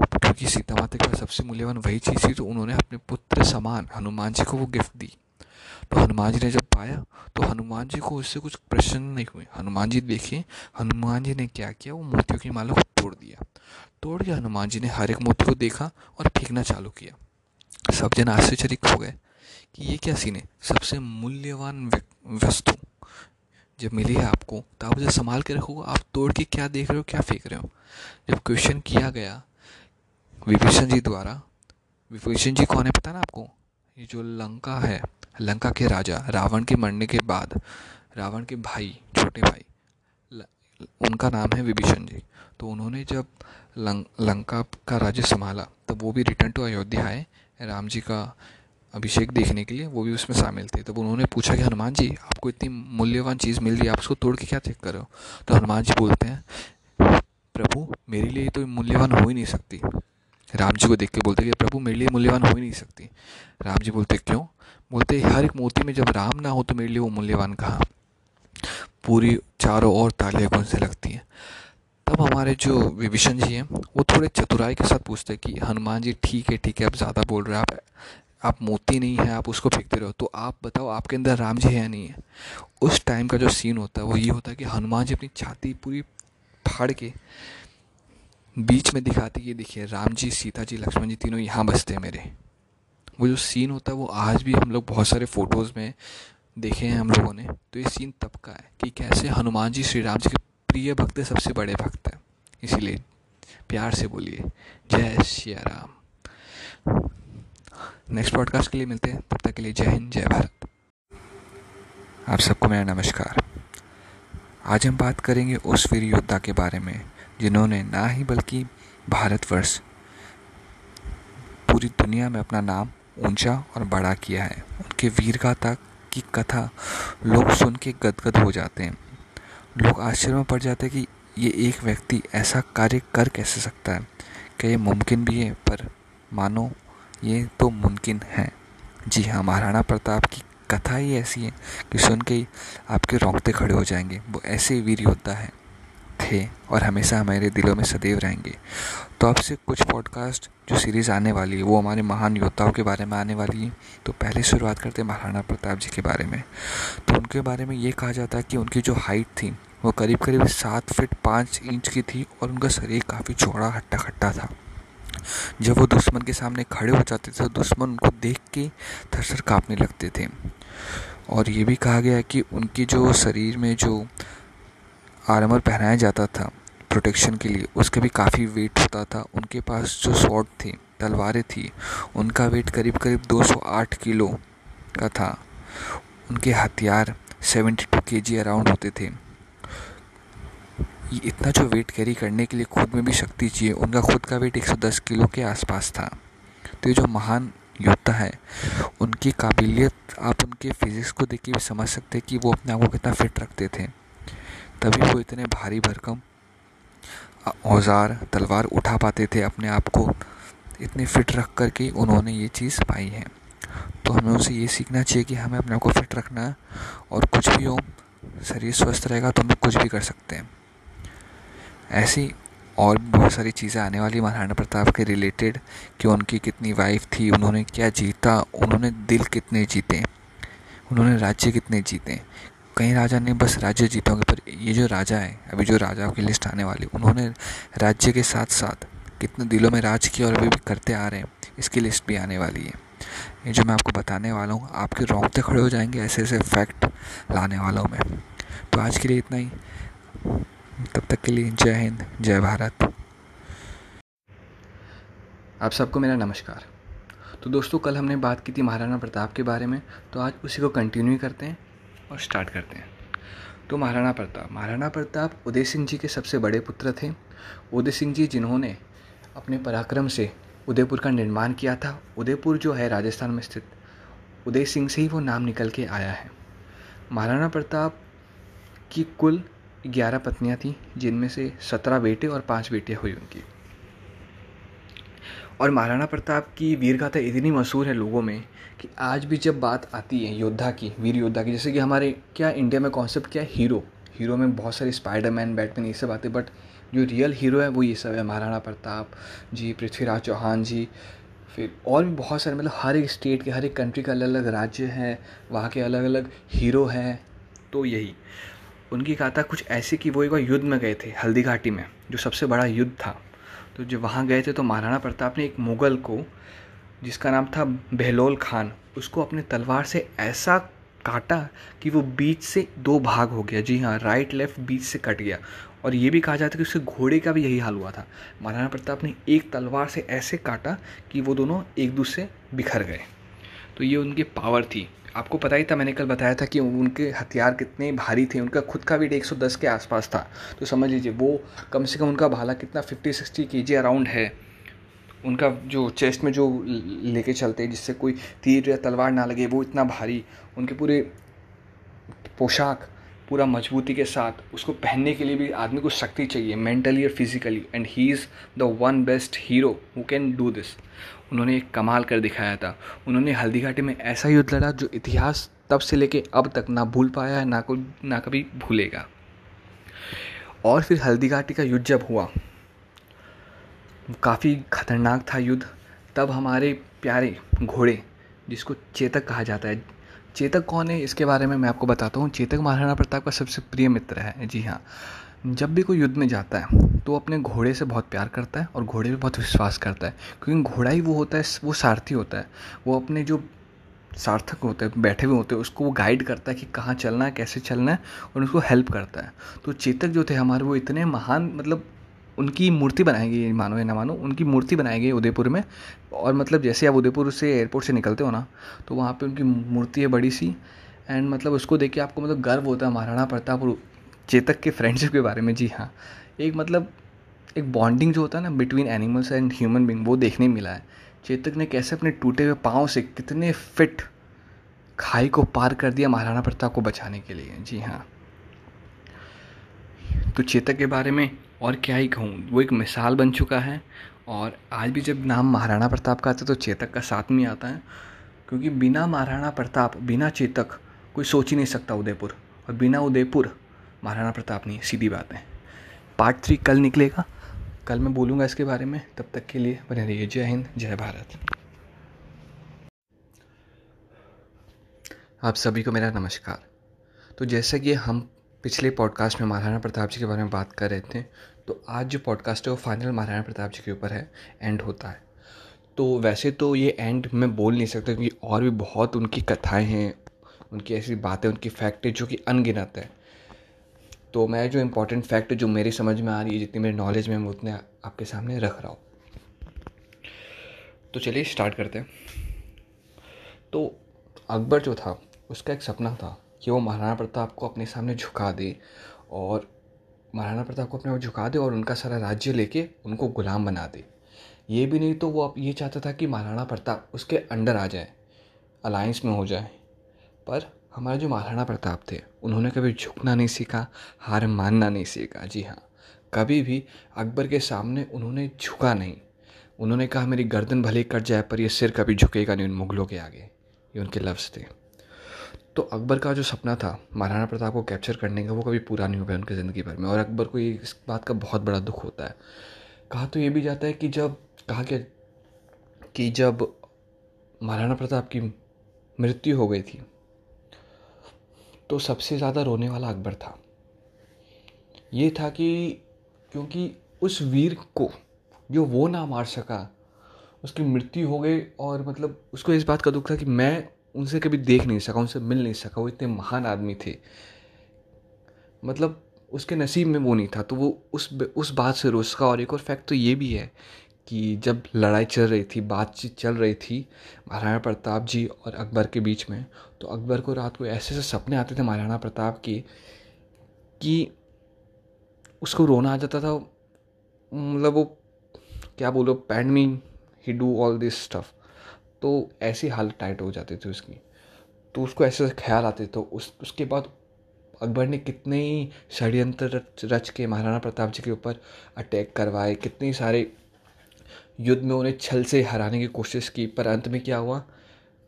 क्योंकि सीता माता के पास सबसे मूल्यवान वही चीज़ थी तो उन्होंने अपने पुत्र समान, हनुमान जी को वो गिफ्ट दी। तो हनुमान जी ने जब पाया तो हनुमान जी को उससे कुछ प्रश्न नहीं हुए। हनुमान जी देखे हनुमान जी ने क्या किया? वो मोतियों की माला को तोड़ दिया। तोड़ के हनुमान जी ने हर एक मोती को देखा और फेंकना चालू किया। सब जन आश्चर्यचकित हो गए कि ये क्या सीन है? सबसे मूल्यवान वस्तु जब मिली है आपको तो आप उसे संभाल के रखोगे। आप तोड़ के क्या देख रहे हो, क्या फेंक रहे हो? जब क्वेश्चन किया गया, विभीषण जी द्वारा, विभीषण जी कौन है पता ना आपको? ये जो लंका है लंका के राजा रावण के मरने के बाद रावण के भाई छोटे भाई उनका नाम है विभीषण जी। तो उन्होंने जब लंक, लंका का राज्य संभाला तब वो भी रिटर्न टू अयोध्या आए राम जी का अभिषेक देखने के लिए वो भी उसमें शामिल थे। तब उन्होंने पूछा कि हनुमान जी आपको इतनी मूल्यवान चीज़ मिल रही है आप उसको तोड़ के क्या चेक करो तो हनुमान जी बोलते हैं प्रभु मेरे लिए तो मूल्यवान हो ही नहीं सकती। राम जी को देख के बोलते कि प्रभु मेरे लिए मूल्यवान हो ही नहीं सकती। राम जी बोलते क्यों? बोलते, हर एक मोती में जब राम ना हो तो मेरे लिए वो मूल्यवान कहाँ? पूरी चारों ओर तालियाँ से लगती हैं। तब हमारे जो विभीषण जी हैं, वो थोड़े चतुराई के साथ पूछते हैं कि, हनुमान जी, ठीक है ठीक है, आप ज़्यादा बोल रहे हैं, आप आप मोती नहीं है, आप उसको फेंकते रहो। तो आप बताओ, आपके अंदर राम जी है या नहीं है? उस टाइम का जो सीन होता है, वो ये होता है कि हनुमान जी अपनी छाती पूरी फाड़ के बीच में दिखाती है देखिए, राम जी, सीता जी, लक्ष्मण जी तीनों यहाँ बसते हैं मेरे। वो जो सीन होता है, वो आज भी हम लोग बहुत सारे फ़ोटोज़ में देखे हैं हम लोगों ने। तो ये सीन तब का है कि कैसे हनुमान जी श्री राम जी के प्रिय भक्त सबसे बड़े भक्त हैं। इसीलिए प्यार से बोलिए, जय श्री राम। नेक्स्ट पॉडकास्ट के लिए मिलते हैं। तब तक के लिए जय हिंद, जय भारत। आप सबको मेरा नमस्कार। आज हम बात करेंगे उस वीर योद्धा के बारे में, जिन्होंने ना ही बल्कि भारतवर्ष, पूरी दुनिया में अपना नाम ऊँचा और बड़ा किया है। उनके वीर गाथा की कथा लोग सुन के गदगद हो जाते हैं। लोग आश्चर्य में पड़ जाते हैं कि ये एक व्यक्ति ऐसा कार्य कर कैसे सकता है? क्या ये मुमकिन भी है? पर मानो ये तो मुमकिन है। जी हाँ महाराणा प्रताप की कथा ही ऐसी है कि सुन के आपके रोंगटे खड़े हो जाएँगे। वो ऐसे वीर योद्धा है। थे और हमेशा हमारे दिलों में सदैव रहेंगे। तो आपसे कुछ पॉडकास्ट जो सीरीज़ आने वाली है, वो हमारे महान योद्धाओं के बारे में आने वाली है। तो पहले शुरुआत करते हैं महाराणा प्रताप जी के बारे में। तो उनके बारे में ये कहा जाता है कि उनकी जो हाइट थी, वो करीब करीब सात फिट पाँच इंच की थी और उनका शरीर काफ़ी चौड़ा हट्टा खट्टा था। जब वो दुश्मन के सामने खड़े हो जाते थे तो दुश्मन उनको देख के थर काँपने लगते थे। और ये भी कहा गया है कि उनकी जो शरीर में जो आर्मर पहनाया जाता था। प्रोटेक्शन के लिए उसके भी काफ़ी वेट होता था। उनके पास जो शॉर्ट थी, तलवारें थी, उनका वेट करीब करीब 208 किलो का था। उनके हथियार 72 के जी अराउंड होते थे। इतना जो वेट कैरी करने के लिए खुद में भी शक्ति चाहिए, उनका खुद का वेट 110 किलो के आसपास था। तो ये जो महान योद्धा है, उनकी काबिलियत आप उनके फिजिक्स को देख के भी समझ सकते हैं कि वो अपने आप को कितना फिट रखते थे। तभी वो इतने भारी भरकम औज़ार, तलवार उठा पाते थे अपने आप को। इतने फिट रख कर के उन्होंने ये चीज़ पाई है। तो हमें उनसे ये सीखना चाहिए कि हमें अपने आप को फिट रखना है और कुछ भी हो, शरीर स्वस्थ रहेगा तो हम कुछ भी कर सकते हैं। ऐसी और बहुत सारी चीज़ें आने वाली महाराणा प्रताप के रिलेटेड कि उनकी कितनी वाइफ थी, उन्होंने क्या जीता, उन्होंने दिल कितने जीते, उन्होंने राज्य कितने जीते कई राजा ने बस राज्य जीता होंगे पर ये जो राजा है, अभी जो राजाओं की लिस्ट आने वाली, उन्होंने राज्य के साथ साथ कितने दिलों में राज किया और अभी भी करते आ रहे हैं, इसकी लिस्ट भी आने वाली है। ये जो मैं आपको बताने वाला हूँ, आपके रोंगटे खड़े हो जाएँगे ऐसे ऐसे फैक्ट लाने वाला हूँ मैं। तो आज के लिए इतना ही। तब तक के लिए जय हिंद, जय भारत। आप सबको मेरा नमस्कार। तो दोस्तों, कल हमने बात की थी महाराणा प्रताप के बारे में तो आज उसी को कंटिन्यू करते हैं। और स्टार्ट करते हैं। तो महाराणा प्रताप महाराणा प्रताप उदय सिंह जी के सबसे बड़े पुत्र थे। उदय सिंह जी जिन्होंने अपने पराक्रम से उदयपुर का निर्माण किया था। उदयपुर जो है राजस्थान में स्थित, उदय सिंह से ही वो नाम निकल के आया है। महाराणा प्रताप की कुल ग्यारह पत्नियाँ थीं, जिनमें से सत्रह बेटे और पाँच बेटियाँ हुई उनकी। और महाराणा प्रताप की वीरगाथा इतनी मशहूर है लोगों में कि आज भी जब बात आती है योद्धा की, वीर योद्धा की, जैसे कि हमारे क्या इंडिया में कॉन्सेप्ट क्या है? हीरो हीरो में बहुत सारे स्पाइडरमैन बैटमैन ये सब आते हैं बट जो रियल हीरो है, वो ये सब है। महाराणा प्रताप जी, पृथ्वीराज चौहान जी, फिर और भी बहुत सारे मतलब हर एक स्टेट के, हर एक कंट्री का अलग अलग राज्य है, वहाँ के अलग अलग हीरो हैं तो यही। उनकी गाथा कुछ ऐसी कि वो एक बार युद्ध में गए थे, हल्दी घाटी में, जो सबसे बड़ा युद्ध था। तो जब वहाँ गए थे तो महाराणा प्रताप ने एक मुग़ल को जिसका नाम था बहलोल खान, उसको अपने तलवार से ऐसा काटा कि वो बीच से दो भाग हो गया। जी हाँ राइट लेफ़्ट बीच से कट गया। और ये भी कहा जाता है कि उसके घोड़े का भी यही हाल हुआ था। महाराणा प्रताप ने एक तलवार से ऐसे काटा कि वो दोनों एक दूसरे बिखर गए। तो ये उनकी पावर थी। आपको पता ही था, मैंने कल बताया था कि उनके हथियार कितने भारी थे। उनका खुद का वेट 110 के आसपास था। तो समझ लीजिए, वो कम से कम उनका भाला कितना 50 60 के अराउंड है। उनका जो चेस्ट में जो लेके चलते हैं, जिससे कोई तीर या तलवार ना लगे, वो इतना भारी, उनके पूरे पोशाक, पूरा मजबूती के साथ उसको पहनने के लिए भी आदमी को शक्ति चाहिए मेंटली और physically and he is the one best hero who can do this उन्होंने एक कमाल कर दिखाया था। उन्होंने हल्दी घाटी में ऐसा युद्ध लड़ा जो इतिहास तब से लेके अब तक ना भूल पाया है ना को, ना कभी भूलेगा। और फिर हल्दी घाटी का युद्ध जब हुआ काफ़ी खतरनाक था युद्ध। तब हमारे प्यारे घोड़े, जिसको चेतक कहा जाता है। चेतक कौन है? इसके बारे में मैं आपको बताता हूँ। चेतक महाराणा प्रताप का सबसे प्रिय मित्र है। जी हाँ। जब भी कोई युद्ध में जाता है तो अपने घोड़े से बहुत प्यार करता है और घोड़े पे बहुत विश्वास करता है। क्योंकि घोड़ा ही वो होता है, वो सारथी होता है। वो अपने जो सार्थक होते हैं, बैठे हुए होते हैं, उसको वो गाइड करता है कि कहाँ चलना है, कैसे चलना है और उसको हेल्प करता है। तो चेतक जो थे हमारे, वो इतने महान मतलब उनकी मूर्ति बनाई गई मानो या ना मानो, उनकी मूर्ति बनाई गई उदयपुर में। और मतलब जैसे आप उदयपुर से एयरपोर्ट से निकलते हो ना तो वहाँ पे उनकी मूर्ति है बड़ी सी। एंड मतलब उसको देख के आपको मतलब गर्व होता है, महाराणा प्रताप और चेतक के फ्रेंडशिप के बारे में। जी हाँ एक मतलब एक बॉन्डिंग जो होता है ना between animals and human being वो देखने मिला है। चेतक ने कैसे अपने टूटे हुए पाँव से कितने फिट खाई को पार कर दिया महाराणा प्रताप को बचाने के लिए। जी हाँ। तो चेतक के बारे में और क्या ही कहूँ, वो एक मिसाल बन चुका है। और आज भी जब नाम महाराणा प्रताप का आता है तो चेतक का साथ में आता है। क्योंकि बिना महाराणा प्रताप, बिना चेतक कोई सोच ही नहीं सकता उदयपुर। और बिना उदयपुर, महाराणा प्रताप नहीं, सीधी बात है। पार्ट थ्री कल निकलेगा। कल मैं बोलूँगा इसके बारे में। तब तक के लिए बने रहिए। जय हिंद, जय भारत। आप सभी को मेरा नमस्कार। तो जैसा कि हम पिछले पॉडकास्ट में महाराणा प्रताप जी के बारे में बात कर रहे थे तो आज जो पॉडकास्ट है वो फाइनल महाराणा प्रताप जी के ऊपर है एंड होता है। तो वैसे तो ये एंड मैं बोल नहीं सकता क्योंकि और भी बहुत उनकी कथाएँ हैं, उनकी ऐसी बातें, उनकी फैक्ट है जो कि अनगिनत है। तो मैं जो इम्पोर्टेंट फैक्ट जो मेरी समझ में आ रही है, जितनी मेरी नॉलेज में मैं उतने आपके सामने रख रहा हूँ। तो चलिए स्टार्ट करते हैं। तो अकबर जो था, उसका एक सपना था कि वो महाराणा प्रताप को अपने सामने झुका दे और महाराणा प्रताप को अपने झुका दे और उनका सारा राज्य लेके उनको गुलाम बना दे। ये भी नहीं तो वो अब ये चाहता था कि महाराणा प्रताप उसके अंडर आ जाए अलायंस में हो जाए। पर हमारे जो महाराणा प्रताप थे, उन्होंने कभी झुकना नहीं सीखा, हार मानना नहीं सीखा। जी हाँ कभी भी अकबर के सामने उन्होंने झुका नहीं। उन्होंने कहा, मेरी गर्दन भले कट जाए, पर ये सिर कभी झुकेगा नहीं उन मुगलों के आगे। ये उनके लफ्ज़ थे। तो अकबर का जो सपना था, महाराणा प्रताप को कैप्चर करने का, वो कभी पूरा नहीं हो पाया उनकी ज़िंदगी भर में। और अकबर को ये इस बात का बहुत बड़ा दुख होता है। कहा तो ये भी जाता है कि जब, कहा क्या कि जब महाराणा प्रताप की मृत्यु हो गई थी तो सबसे ज़्यादा रोने वाला अकबर था। ये था कि, क्योंकि उस वीर को जो वो ना मार सका, उसकी मृत्यु हो गई और मतलब उसको इस बात का दुख था कि मैं उनसे कभी देख नहीं सका, उनसे मिल नहीं सका, वो इतने महान आदमी थे। मतलब उसके नसीब में वो नहीं था तो वो उस उस बात से रोज का और एक और फैक्ट तो ये भी है कि जब लड़ाई चल रही थी, बातचीत चल रही थी महाराणा प्रताप जी और अकबर के बीच में तो अकबर को रात को ऐसे ऐसे सपने आते थे महाराणा प्रताप के कि उसको रोना आ जाता था। मतलब वो, क्या बोलो panned me he do all this stuff तो ऐसी हालत टाइट हो जाती थी उसकी। तो उसको ऐसे ख्याल आते तो उस उसके बाद अकबर ने कितने ही षड्यंत्र रच, रच के महाराणा प्रताप जी के ऊपर अटैक करवाए कितने सारे युद्ध में उन्हें छल से हराने की कोशिश की पर अंत में क्या हुआ?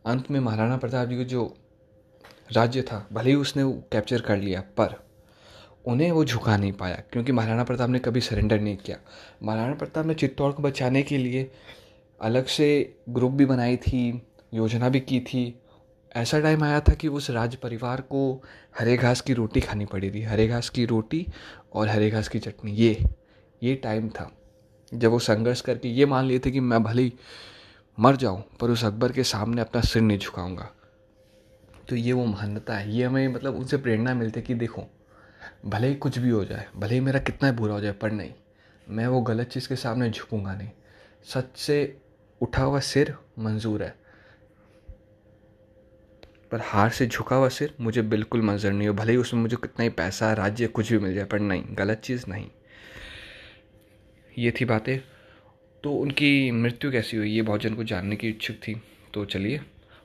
अंत में महाराणा प्रताप जी का जो राज्य था भले ही उसने कैप्चर कर लिया पर उन्हें वो झुका नहीं पाया क्योंकि महाराणा प्रताप ने कभी सरेंडर नहीं किया। महाराणा प्रताप ने चित्तौड़ को बचाने के लिए अलग से ग्रुप भी बनाई थी, योजना भी की थी। ऐसा टाइम आया था कि उस राज परिवार को हरे घास की रोटी खानी पड़ी थी। हरे घास की रोटी और हरे घास की चटनी। ये ये टाइम था। जब वो संघर्ष करके ये मान लिए थे कि मैं भले ही मर जाऊँ, पर उस अकबर के सामने अपना सिर नहीं झुकाऊँगा। तो ये वो महानता है। ये हमें मतलब उनसे प्रेरणा मिलती है कि देखो, भले ही कुछ भी हो जाए, भले ही मेरा कितना बुरा हो जाए, पर नहीं, मैं वो गलत चीज़ के सामने झुकूँगा नहीं। सच से उठा हुआ सिर मंजूर है। पर हार से झुका हुआ सिर मुझे बिल्कुल मंजूर नहीं हो भले ही उसमें मुझे कितना ही पैसा, राज्य, कुछ भी मिल जाए, पर नहीं, गलत चीज़ नहीं। ये थी बातें। तो उनकी मृत्यु कैसी हुई, ये बहुत जन को जानने की इच्छुक थी। तो चलिए,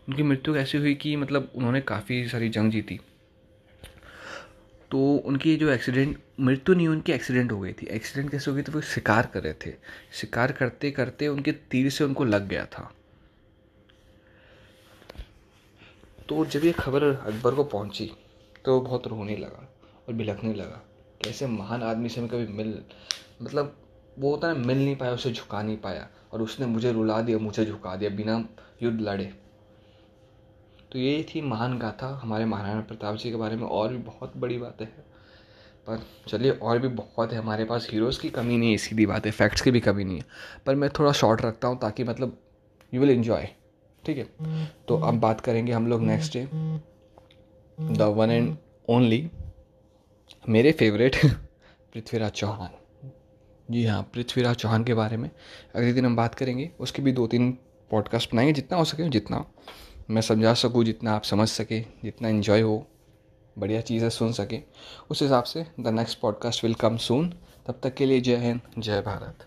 उनकी मृत्यु कैसी हुई कि मतलब उन्होंने काफ़ी सारी जंग जीती। तो उनकी जो एक्सीडेंट मृत्यु नहीं, उनकी एक्सीडेंट हो गई थी। एक्सीडेंट कैसे हो गई थी? वो शिकार कर रहे थे। शिकार करते करते उनके तीर से उनको लग गया था। तो जब ये खबर अकबर को पहुँची तो वो बहुत रोने लगा और बिलखने लगा। कैसे महान आदमी से मैं कभी मिल मतलब वो होता है मिल नहीं पाया, उसे झुका नहीं पाया। और उसने मुझे रुला दिया, मुझे झुका दिया, बिना युद्ध लड़े। तो ये थी महान गाथा हमारे महाराणा प्रताप जी के बारे में, और भी बहुत बड़ी बातें हैं। पर चलिए, और भी बहुत है हमारे पास। हीरोज़ की कमी नहीं है, सीधी बात है। फैक्ट्स की भी कमी नहीं है। पर मैं थोड़ा शॉर्ट रखता हूँ ताकि मतलब यू विल इन्जॉय ठीक है? तो अब बात करेंगे हम लोग next day the one and only मेरे फेवरेट [LAUGHS] पृथ्वीराज चौहान। जी हाँ पृथ्वीराज चौहान के बारे में अगले दिन हम बात करेंगे। उसके भी दो तीन पॉडकास्ट बनाएँगे, जितना हो सके, जितना मैं समझा सकूँ जितना आप समझ सके, जितना इन्जॉय हो, बढ़िया चीज़ें सुन सके। उस हिसाब से the next podcast will come soon तब तक के लिए जय हिंद, जय भारत।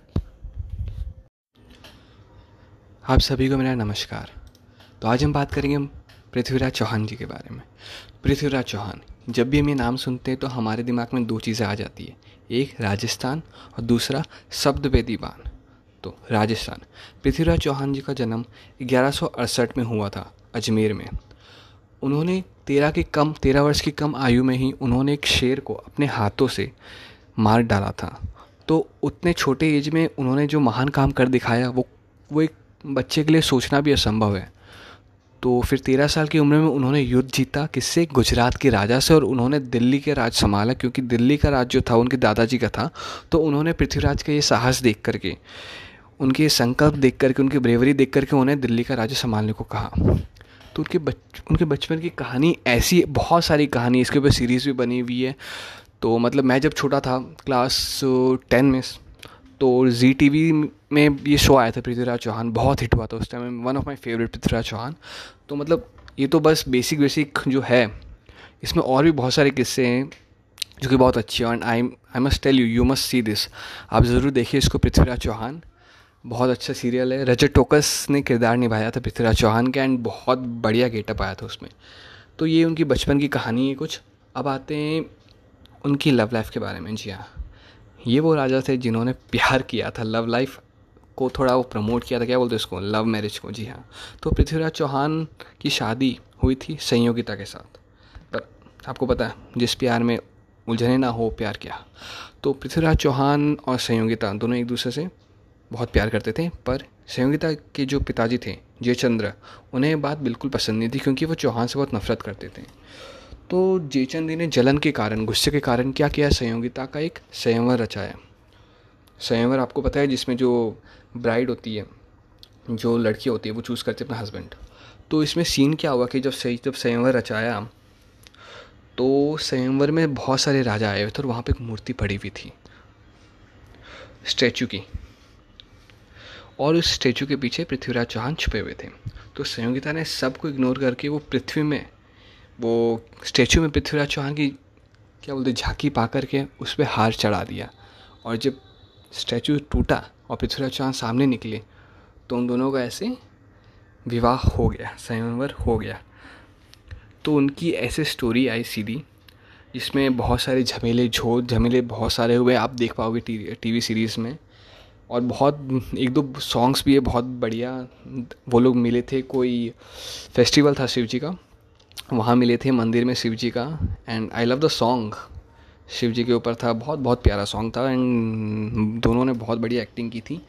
आप सभी को मेरा नमस्कार। तो आज हम बात करेंगे पृथ्वीराज चौहान जी के बारे में। पृथ्वीराज चौहान, जब भी हम ये नाम सुनते हैं तो हमारे दिमाग में दो चीज़ें आ जाती है। एक, राजस्थान और दूसरा शब्द बान तो राजस्थान, पृथ्वीराज चौहान जी का जन्म ग्यारह में हुआ था। अजमेर में। उन्होंने तेरह की कम, तेरह वर्ष की कम आयु में ही उन्होंने एक शेर को अपने हाथों से मार डाला था। तो उतने छोटे एज में उन्होंने जो महान काम कर दिखाया, वो वो एक बच्चे के लिए सोचना भी असंभव है। तो फिर तेरह साल की उम्र में उन्होंने युद्ध जीता, किससे? गुजरात के राजा से, और उन्होंने दिल्ली के राज संभाला, क्योंकि दिल्ली का राज जो था, उनके दादाजी का था। तो उन्होंने पृथ्वीराज का ये साहस देख करके, उनके संकल्प देख करके, उनकी ब्रेवरी देख करके उन्हें दिल्ली का राज्य संभालने को कहा। तो उनके बच, उनके बचपन की कहानी ऐसी, बहुत सारी कहानी इसके ऊपर सीरीज़ भी बनी हुई है। तो मतलब मैं जब छोटा था क्लास टेन में तो जी टी वी में ये शो आया था पृथ्वीराज चौहान, बहुत हिट हुआ था उस time one of my favourite Prithviraj Chauhan. तो मतलब ये तो बस बेसिक बेसिक जो है, इसमें और भी बहुत सारे किस्से हैं, जो कि बहुत अच्छे हैं। And I I must tell you you must see this आप ज़रूर देखिए इसको पृथ्वीराज चौहान। बहुत अच्छा सीरियल है। रजत टोकस ने किरदार निभाया था पृथ्वीराज चौहान का एंड बहुत बढ़िया गेटअप आया था उसमें। तो ये उनकी बचपन की कहानी है कुछ। अब आते हैं उनकी लव लाइफ के बारे में। जी हाँ ये वो राजा थे जिन्होंने प्यार किया था। लव लाइफ को थोड़ा वो प्रमोट किया था। क्या बोलते इसको लव मैरिज को। जी हाँ तो पृथ्वीराज चौहान की शादी हुई थी संयोगिता के साथ। पर आपको पता है, जिस प्यार में उलझने ना हो, प्यार क्या? तो पृथ्वीराज चौहान और संयोगिता दोनों एक दूसरे से बहुत प्यार करते थे, पर संयोगिता के जो पिताजी थे, जयचंद्र, उन्हें बात बिल्कुल पसंद नहीं थी क्योंकि वो चौहान से बहुत नफरत करते थे। तो जयचंद ने जलन के कारण, गुस्से के कारण क्या किया? संयोगिता का एक संयमवर रचाया। संयमवर आपको पता है, जिसमें जो ब्राइड होती है, जो लड़की होती है, वो चूज़ करती है अपना हस्बैंड तो इसमें सीन क्या हुआ कि जब सही, जब संयमवर रचाया तो संयमवर में बहुत सारे राजा आए हुए थे और वहाँ पे एक मूर्ति पड़ी हुई थी स्टैचू की। और उस स्टैचू के पीछे पृथ्वीराज चौहान छुपे हुए थे। तो संयोगिता ने सबको इग्नोर करके वो पृथ्वी में, वो स्टैचू में पृथ्वीराज चौहान की, क्या बोलते झांकी पा करके उस पर हार चढ़ा दिया। और जब स्टैचू टूटा और पृथ्वीराज चौहान सामने निकले तो उन दोनों का ऐसे विवाह हो गया, संयमवर हो गया। तो उनकी ऐसे स्टोरी आई सीधी, जिसमें बहुत सारे झमेले झोल झमेले बहुत सारे हुए। आप देख पाओगे टी वी सीरीज़ में। और बहुत, एक दो सॉन्ग्स भी है, बहुत बढ़िया। वो लोग मिले थे कोई फेस्टिवल था शिव जी का। वहाँ मिले थे मंदिर में शिव जी का। And I love the song Shiv ji के ऊपर था, बहुत बहुत प्यारा सॉन्ग था। एंड दोनों ने बहुत बढ़िया एक्टिंग की थी।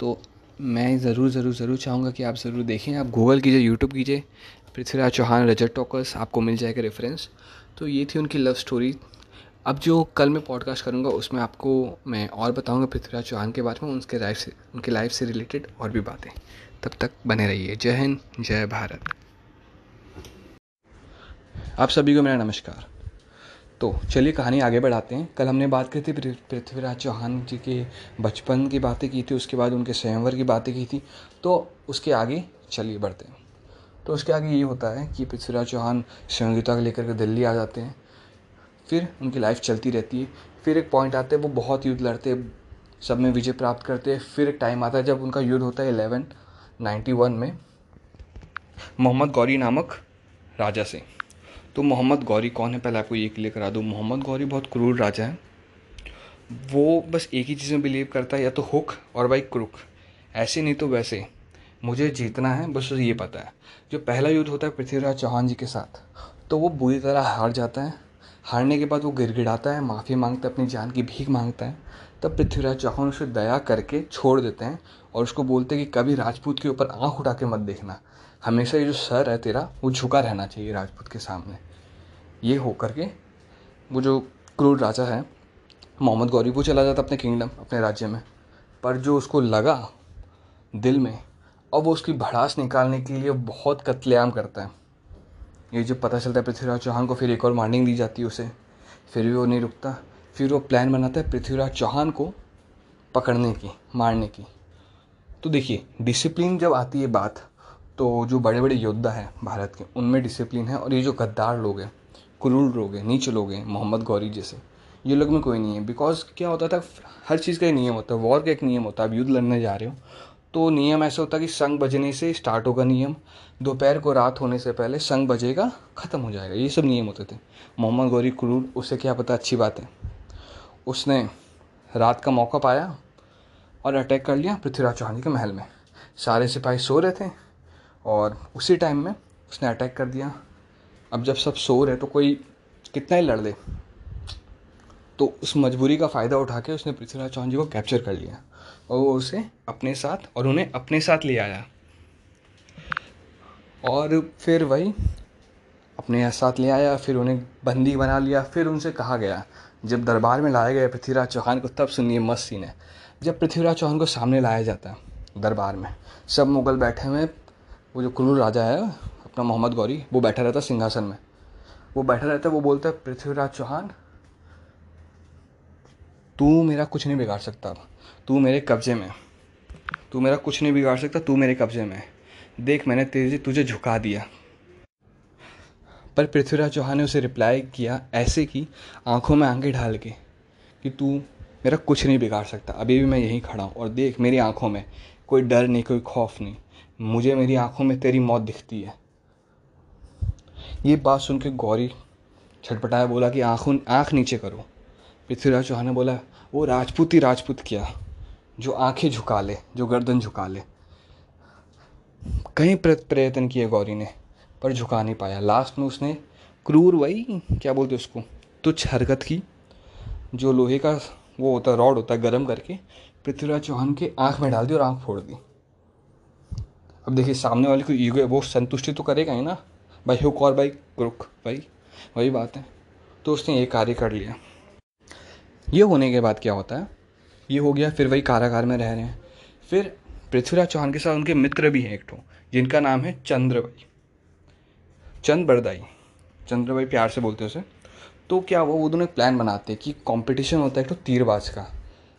तो मैं ज़रूर ज़रूर ज़रूर चाहूँगा कि आप ज़रूर देखें। आप गूगल कीजिए यूट्यूब कीजिए। पृथ्वीराज चौहान, रजत टॉकर्स आपको मिल जाएगा रेफरेंस तो ये थी उनकी लव स्टोरी अब जो कल मैं पॉडकास्ट करूँगा, उसमें आपको मैं और बताऊँगा पृथ्वीराज चौहान के बारे में, उनके लाइफ से, उनके लाइफ से रिलेटेड और भी बातें। तब तक बने रहिए। जय हिंद, जय भारत। आप सभी को मेरा नमस्कार। तो चलिए कहानी आगे बढ़ाते हैं। कल हमने बात की थी पृथ्वीराज चौहान जी के बचपन की बातें की थी, उसके बाद उनके स्वयंवर की बातें की थी। तो उसके आगे चलिए बढ़ते हैं। तो उसके आगे ये होता है कि पृथ्वीराज चौहान संयोगिता को लेकर के दिल्ली आ जाते हैं। फिर उनकी लाइफ चलती रहती है। फिर एक पॉइंट आता है, वो बहुत युद्ध लड़ते सब में विजय प्राप्त करते हैं। फिर एक टाइम आता है जब उनका युद्ध होता है इलेवन नाइन्टी वन में, मोहम्मद गौरी नामक राजा से। तो मोहम्मद गौरी कौन है? पहले आपको ये क्लियर करा दूँ। मोहम्मद गौरी बहुत क्रूर राजा है। वो बस एक ही चीज़ में बिलीव करता है, या तो हुक और भाई क्रुक। ऐसे नहीं तो वैसे। मुझे जीतना है, बस ये पता है। जो पहला युद्ध होता है पृथ्वीराज चौहान जी के साथ तो वो बुरी तरह हार जाता है। हारने के बाद वो गिड़गिड़ाता है, माफ़ी माँगता है, अपनी जान की भीख माँगता है। तब पृथ्वीराज चौहान उसे दया करके छोड़ देते हैं और उसको बोलते हैं कि कभी राजपूत के ऊपर आँख उठा के मत देखना। हमेशा ये जो सर है तेरा, वो झुका रहना चाहिए राजपूत के सामने। ये हो करके वो जो क्रूर राजा है, मोहम्मद गौरी, वो चला जाता अपने किंगडम अपने राज्य में। पर जो उसको लगा दिल में और वो उसकी भड़ास निकालने के लिए बहुत कत्लेआम करता है। ये जब पता चलता है पृथ्वीराज चौहान को फिर एक और वार्निंग दी जाती है उसे, फिर भी वो नहीं रुकता। फिर वो प्लान बनाता है पृथ्वीराज चौहान को पकड़ने की, मारने की। तो देखिए डिसिप्लिन जब आती है बात तो जो बड़े बड़े योद्धा हैं भारत के, उनमें डिसिप्लिन है और ये जो गद्दार लोग हैं क्रूर लोग हैं, नीच लोग हैं, मोहम्मद गौरी जैसे, ये लोग में कोई नहीं है। बिकॉज़ क्या होता था, हर चीज़ का एक नियम होता है वॉर का एक नियम होता है अब युद्ध लड़ने जा रहे हो तो नियम ऐसा होता है कि संग बजने से स्टार्ट होगा नियम, दोपहर को रात होने से पहले संग बजेगा, ख़त्म हो जाएगा। ये सब नियम होते थे। मोहम्मद गौरी क्रूर, उसे क्या पता, अच्छी बात। है उसने रात का मौका पाया और अटैक कर लिया पृथ्वीराज चौहान जी के महल में। सारे सिपाही सो रहे थे और उसी टाइम में उसने अटैक कर दिया। अब जब सब सो रहे तो कोई कितना ही लड़ ले। तो उस मजबूरी का फ़ायदा उठा के उसने पृथ्वीराज चौहान जी को कैप्चर कर लिया। और वो उसे अपने साथ और उन्हें अपने साथ ले आया। और फिर वही अपने साथ ले आया, फिर उन्हें बंदी बना लिया, फिर उनसे कहा गया, जब दरबार में लाया गया पृथ्वीराज चौहान को, तब सुनिए मस्त सीन है। जब पृथ्वीराज चौहान को सामने लाया जाता है दरबार में, सब मुगल बैठे हुए वो जो कुल्लू राजा है, अपना मोहम्मद गौरी, वो बैठा रहता सिंहासन में। वो बैठा रहता, वो बोलता है पृथ्वीराज चौहान, तू मेरा कुछ नहीं बिगाड़ सकता। तू मेरे कब्ज़े में तू मेरा कुछ नहीं बिगाड़ सकता, तू मेरे कब्ज़े में देख, मैंने तेज़ी तुझे झुका दिया। पर पृथ्वीराज चौहान ने उसे रिप्लाई किया ऐसे कि आँखों में आँखें ढाल के कि तू मेरा कुछ नहीं बिगाड़ सकता। अभी भी मैं यहीं खड़ा हूँ और देख, मेरी आँखों में कोई डर नहीं, कोई खौफ नहीं। मुझे मेरी आँखों में तेरी मौत दिखती है। ये बात सुन के गौरी छटपटाया, बोला कि आँखों, आँख नीचे करो। पृथ्वीराज चौहान ने बोला वो राजपूत ही राजपूत किया? जो आँखें झुका ले, जो गर्दन झुका ले। कई प्रयत्न किए गौरी ने, पर झुका नहीं पाया। लास्ट में उसने, क्रूर वही, क्या बोलते उसको? तुच्छ हरकत की, जो लोहे का वो होता, रॉड होता है गर्म करके पृथ्वीराज चौहान के आँख में डाल दी और आँख फोड़ दी। अब देखिए, सामने वाले को ईगो वो संतुष्टि तो करेगा ही ना। भाई, हुक और भाई क्रुक भाई, वही बात है। तो उसने ये कार्य कर लिया। ये होने के बाद क्या होता है? ये हो गया, फिर वही कारागार में रह रहे हैं। फिर पृथ्वीराज चौहान के साथ उनके मित्र भी हैं एक ठो, जिनका नाम है चंद्रभाई चंद बरदाई चंद्रभाई प्यार से बोलते उसे। तो क्या वो वो दोनों एक प्लान बनाते हैं कि कंपटीशन होता है एक तो तीरबाज का।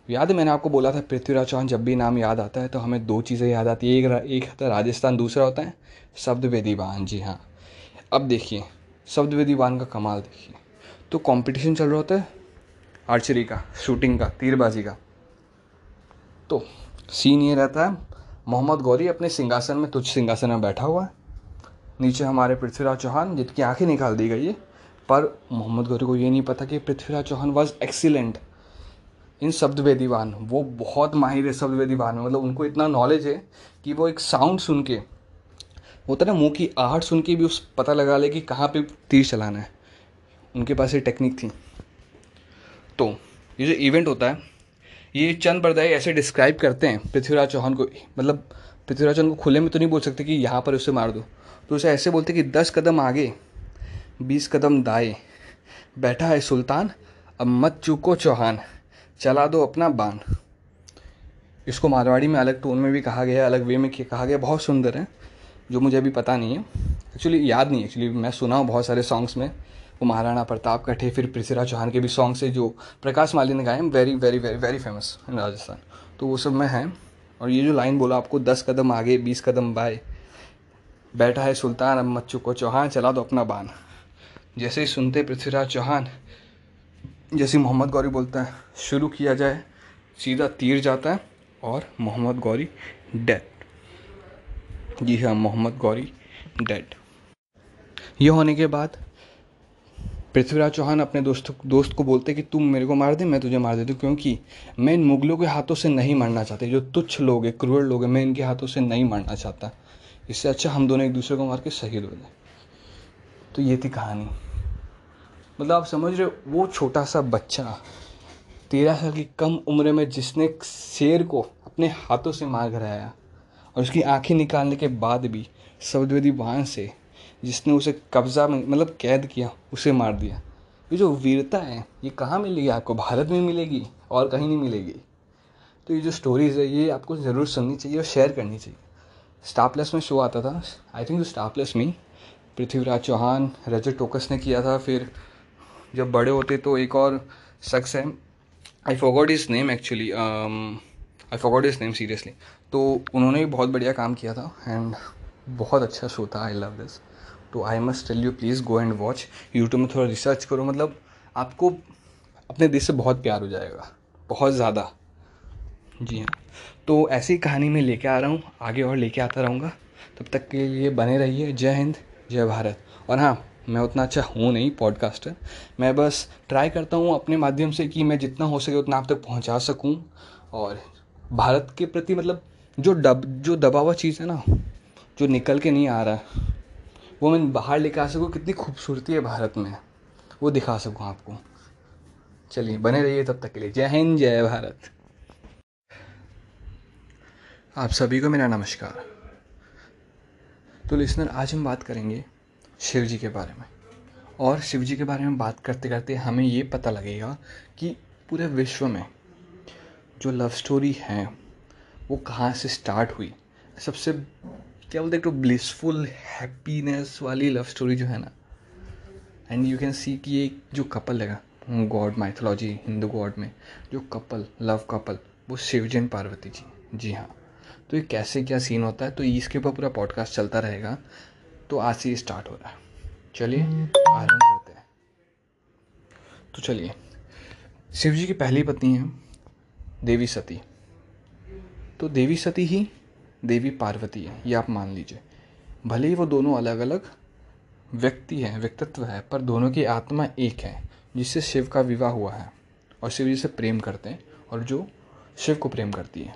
याद है, मैंने आपको बोला था पृथ्वीराज चौहान जब भी नाम याद आता है तो हमें दो चीज़ें याद आती है। एक एक होता है राजस्थान, दूसरा होता है शब्द वेदी बान जी हाँ। अब देखिए शब्द वेदी बान का कमाल देखिए। तो कंपटीशन चल रहा होता है आर्चरी का, शूटिंग का, तीरबाजी का। तो सीन ये रहता है, मोहम्मद गौरी अपने सिंहासन में, तुच्छ सिंहासन में बैठा हुआ है। नीचे हमारे पृथ्वीराज चौहान, जिनकी आँखें निकाल दी गई है, पर मोहम्मद गौरी को ये नहीं पता कि Prithviraj Chauhan was excellent in शब्द वेदीवान वो बहुत माहिर है शब्द वेदीवान में मतलब उनको इतना नॉलेज है कि वो एक साउंड सुन के होता ना, मुँह की आहट सुन के भी उस पता लगा ले कि कहाँ पे तीर चलाना है। उनके पास ये टेक्निक थी। तो ये जो इवेंट होता है, ये चंद बरदाई ऐसे डिस्क्राइब करते हैं पृथ्वीराज चौहान को मतलब पृथ्वीराज चौहान को खुले में तो नहीं बोल सकते कि यहाँ पर उसे मार दो। तो उसे ऐसे बोलते कि दस कदम आगे, बीस कदम दाए, बैठा है सुल्तान, अब मत चूको चौहान, चला दो अपना बान इसको मारवाड़ी में अलग टोन में भी कहा गया, अलग वे में कहा गया, बहुत सुंदर है, जो मुझे अभी पता नहीं है। एक्चुअली याद नहीं एक्चुअली मैं सुना हूँ बहुत सारे सॉन्ग्स में। वो महाराणा प्रताप कटे फिर पृथ्वीराज चौहान के भी सॉन्ग्स है जो प्रकाश माली ने गाए हैं very very very very famous in Rajasthan. तो वो सब में है। और ये जो लाइन बोला आपको, दस कदम आगे, बीस कदम बाय बैठा है सुल्तान, अब मत चुको चौहान, चला दो अपना बान जैसे ही सुनते पृथ्वीराज चौहान, जैसे मोहम्मद गौरी बोलता है, शुरू किया जाए, सीधा तीर जाता है और मोहम्मद गौरी डेड जी हाँ मोहम्मद गौरी डेड ये होने के बाद पृथ्वीराज चौहान अपने दोस्त दोस्त को बोलते कि तुम मेरे को मार दे, मैं तुझे मार देती हूँ, क्योंकि मैं इन मुगलों के हाथों से नहीं मरना चाहता, जो तुच्छ लोग हैं, क्रूर लोग हैं, मैं इनके हाथों से नहीं मरना चाहता। इससे अच्छा हम दोनों एक दूसरे को मार के शहीद हो जाए। तो ये थी कहानी। मतलब आप समझ रहे हो, वो छोटा सा बच्चा, तेरह साल की कम उम्र में जिसने शेर को अपने हाथों से मार कर आया और उसकी आँखें निकालने के बाद भी सवदवेदी बाण से जिसने उसे कब्जा में मतलब कैद किया, उसे मार दिया। ये जो वीरता है, ये कहाँ मिलेगी आपको? भारत में मिलेगी और कहीं नहीं मिलेगी। तो ये जो स्टोरीज है, ये आपको ज़रूर सुननी चाहिए और शेयर करनी चाहिए। स्टार प्लस में शो आता था। आई थिंक स्टार प्लस में, पृथ्वीराज चौहान रजत टोकस ने किया था। फिर जब बड़े होते तो एक और शख्स है। I forgot his name actually I forgot his name seriously तो उन्होंने भी बहुत बढ़िया काम किया था। एंड बहुत अच्छा शो था। आई लव दिस तो I must tell you please go and watch YouTube में थोड़ा रिसर्च करो। मतलब आपको अपने देश से बहुत प्यार हो जाएगा, बहुत ज़्यादा। जी हाँ। तो ऐसी कहानी मैं लेके आ रहा हूँ, आगे और लेके आता रहूँगा। तब तक के लिए बने रहिए। जय हिंद, जय भारत। और हाँ मैं उतना अच्छा हूँ नहीं पॉडकास्टर मैं बस ट्राई करता हूँ अपने माध्यम से कि मैं जितना हो सके उतना आप तक पहुँचा सकूँ। और भारत के प्रति मतलब जो डब, जो दबा हुआ चीज़ है ना, जो निकल के नहीं आ रहा वो मैं बाहर लेकर आ सकूँ, कितनी खूबसूरती है भारत में। वो दिखा सकूँ आपको। चलिए, बने रहिए तब तक के लिए। जय हिंद, जय भारत। आप सभी को मेरा नमस्कार। तो लिसनर आज हम बात करेंगे शिव जी के बारे में। और शिव जी के बारे में बात करते करते हमें ये पता लगेगा कि पूरे विश्व में जो लव स्टोरी है, वो कहाँ से स्टार्ट हुई? सबसे क्या बोलते एक तो ब्लिसफुल हैप्पीनेस वाली लव स्टोरी जो है ना। एंड यू कैन सी कि ये जो कपल है गॉड माइथोलॉजी हिंदू गॉड में, जो कपल लव कपल वो शिवजन पार्वती जी जी हाँ। तो ये कैसे क्या सीन होता है तो इसके ऊपर पूरा पॉडकास्ट चलता रहेगा तो आज से स्टार्ट हो रहा है। चलिए, आरंभ करते हैं। तो चलिए, शिव जी की पहली पत्नी है, देवी सती। तो देवी सती ही देवी पार्वती है, ये आप मान लीजिए। भले ही वो दोनों अलग अलग व्यक्ति हैं, व्यक्तित्व है, पर दोनों की आत्मा एक है, जिससे शिव का विवाह हुआ है और शिव जी से प्रेम करते हैं और जो शिव को प्रेम करती है।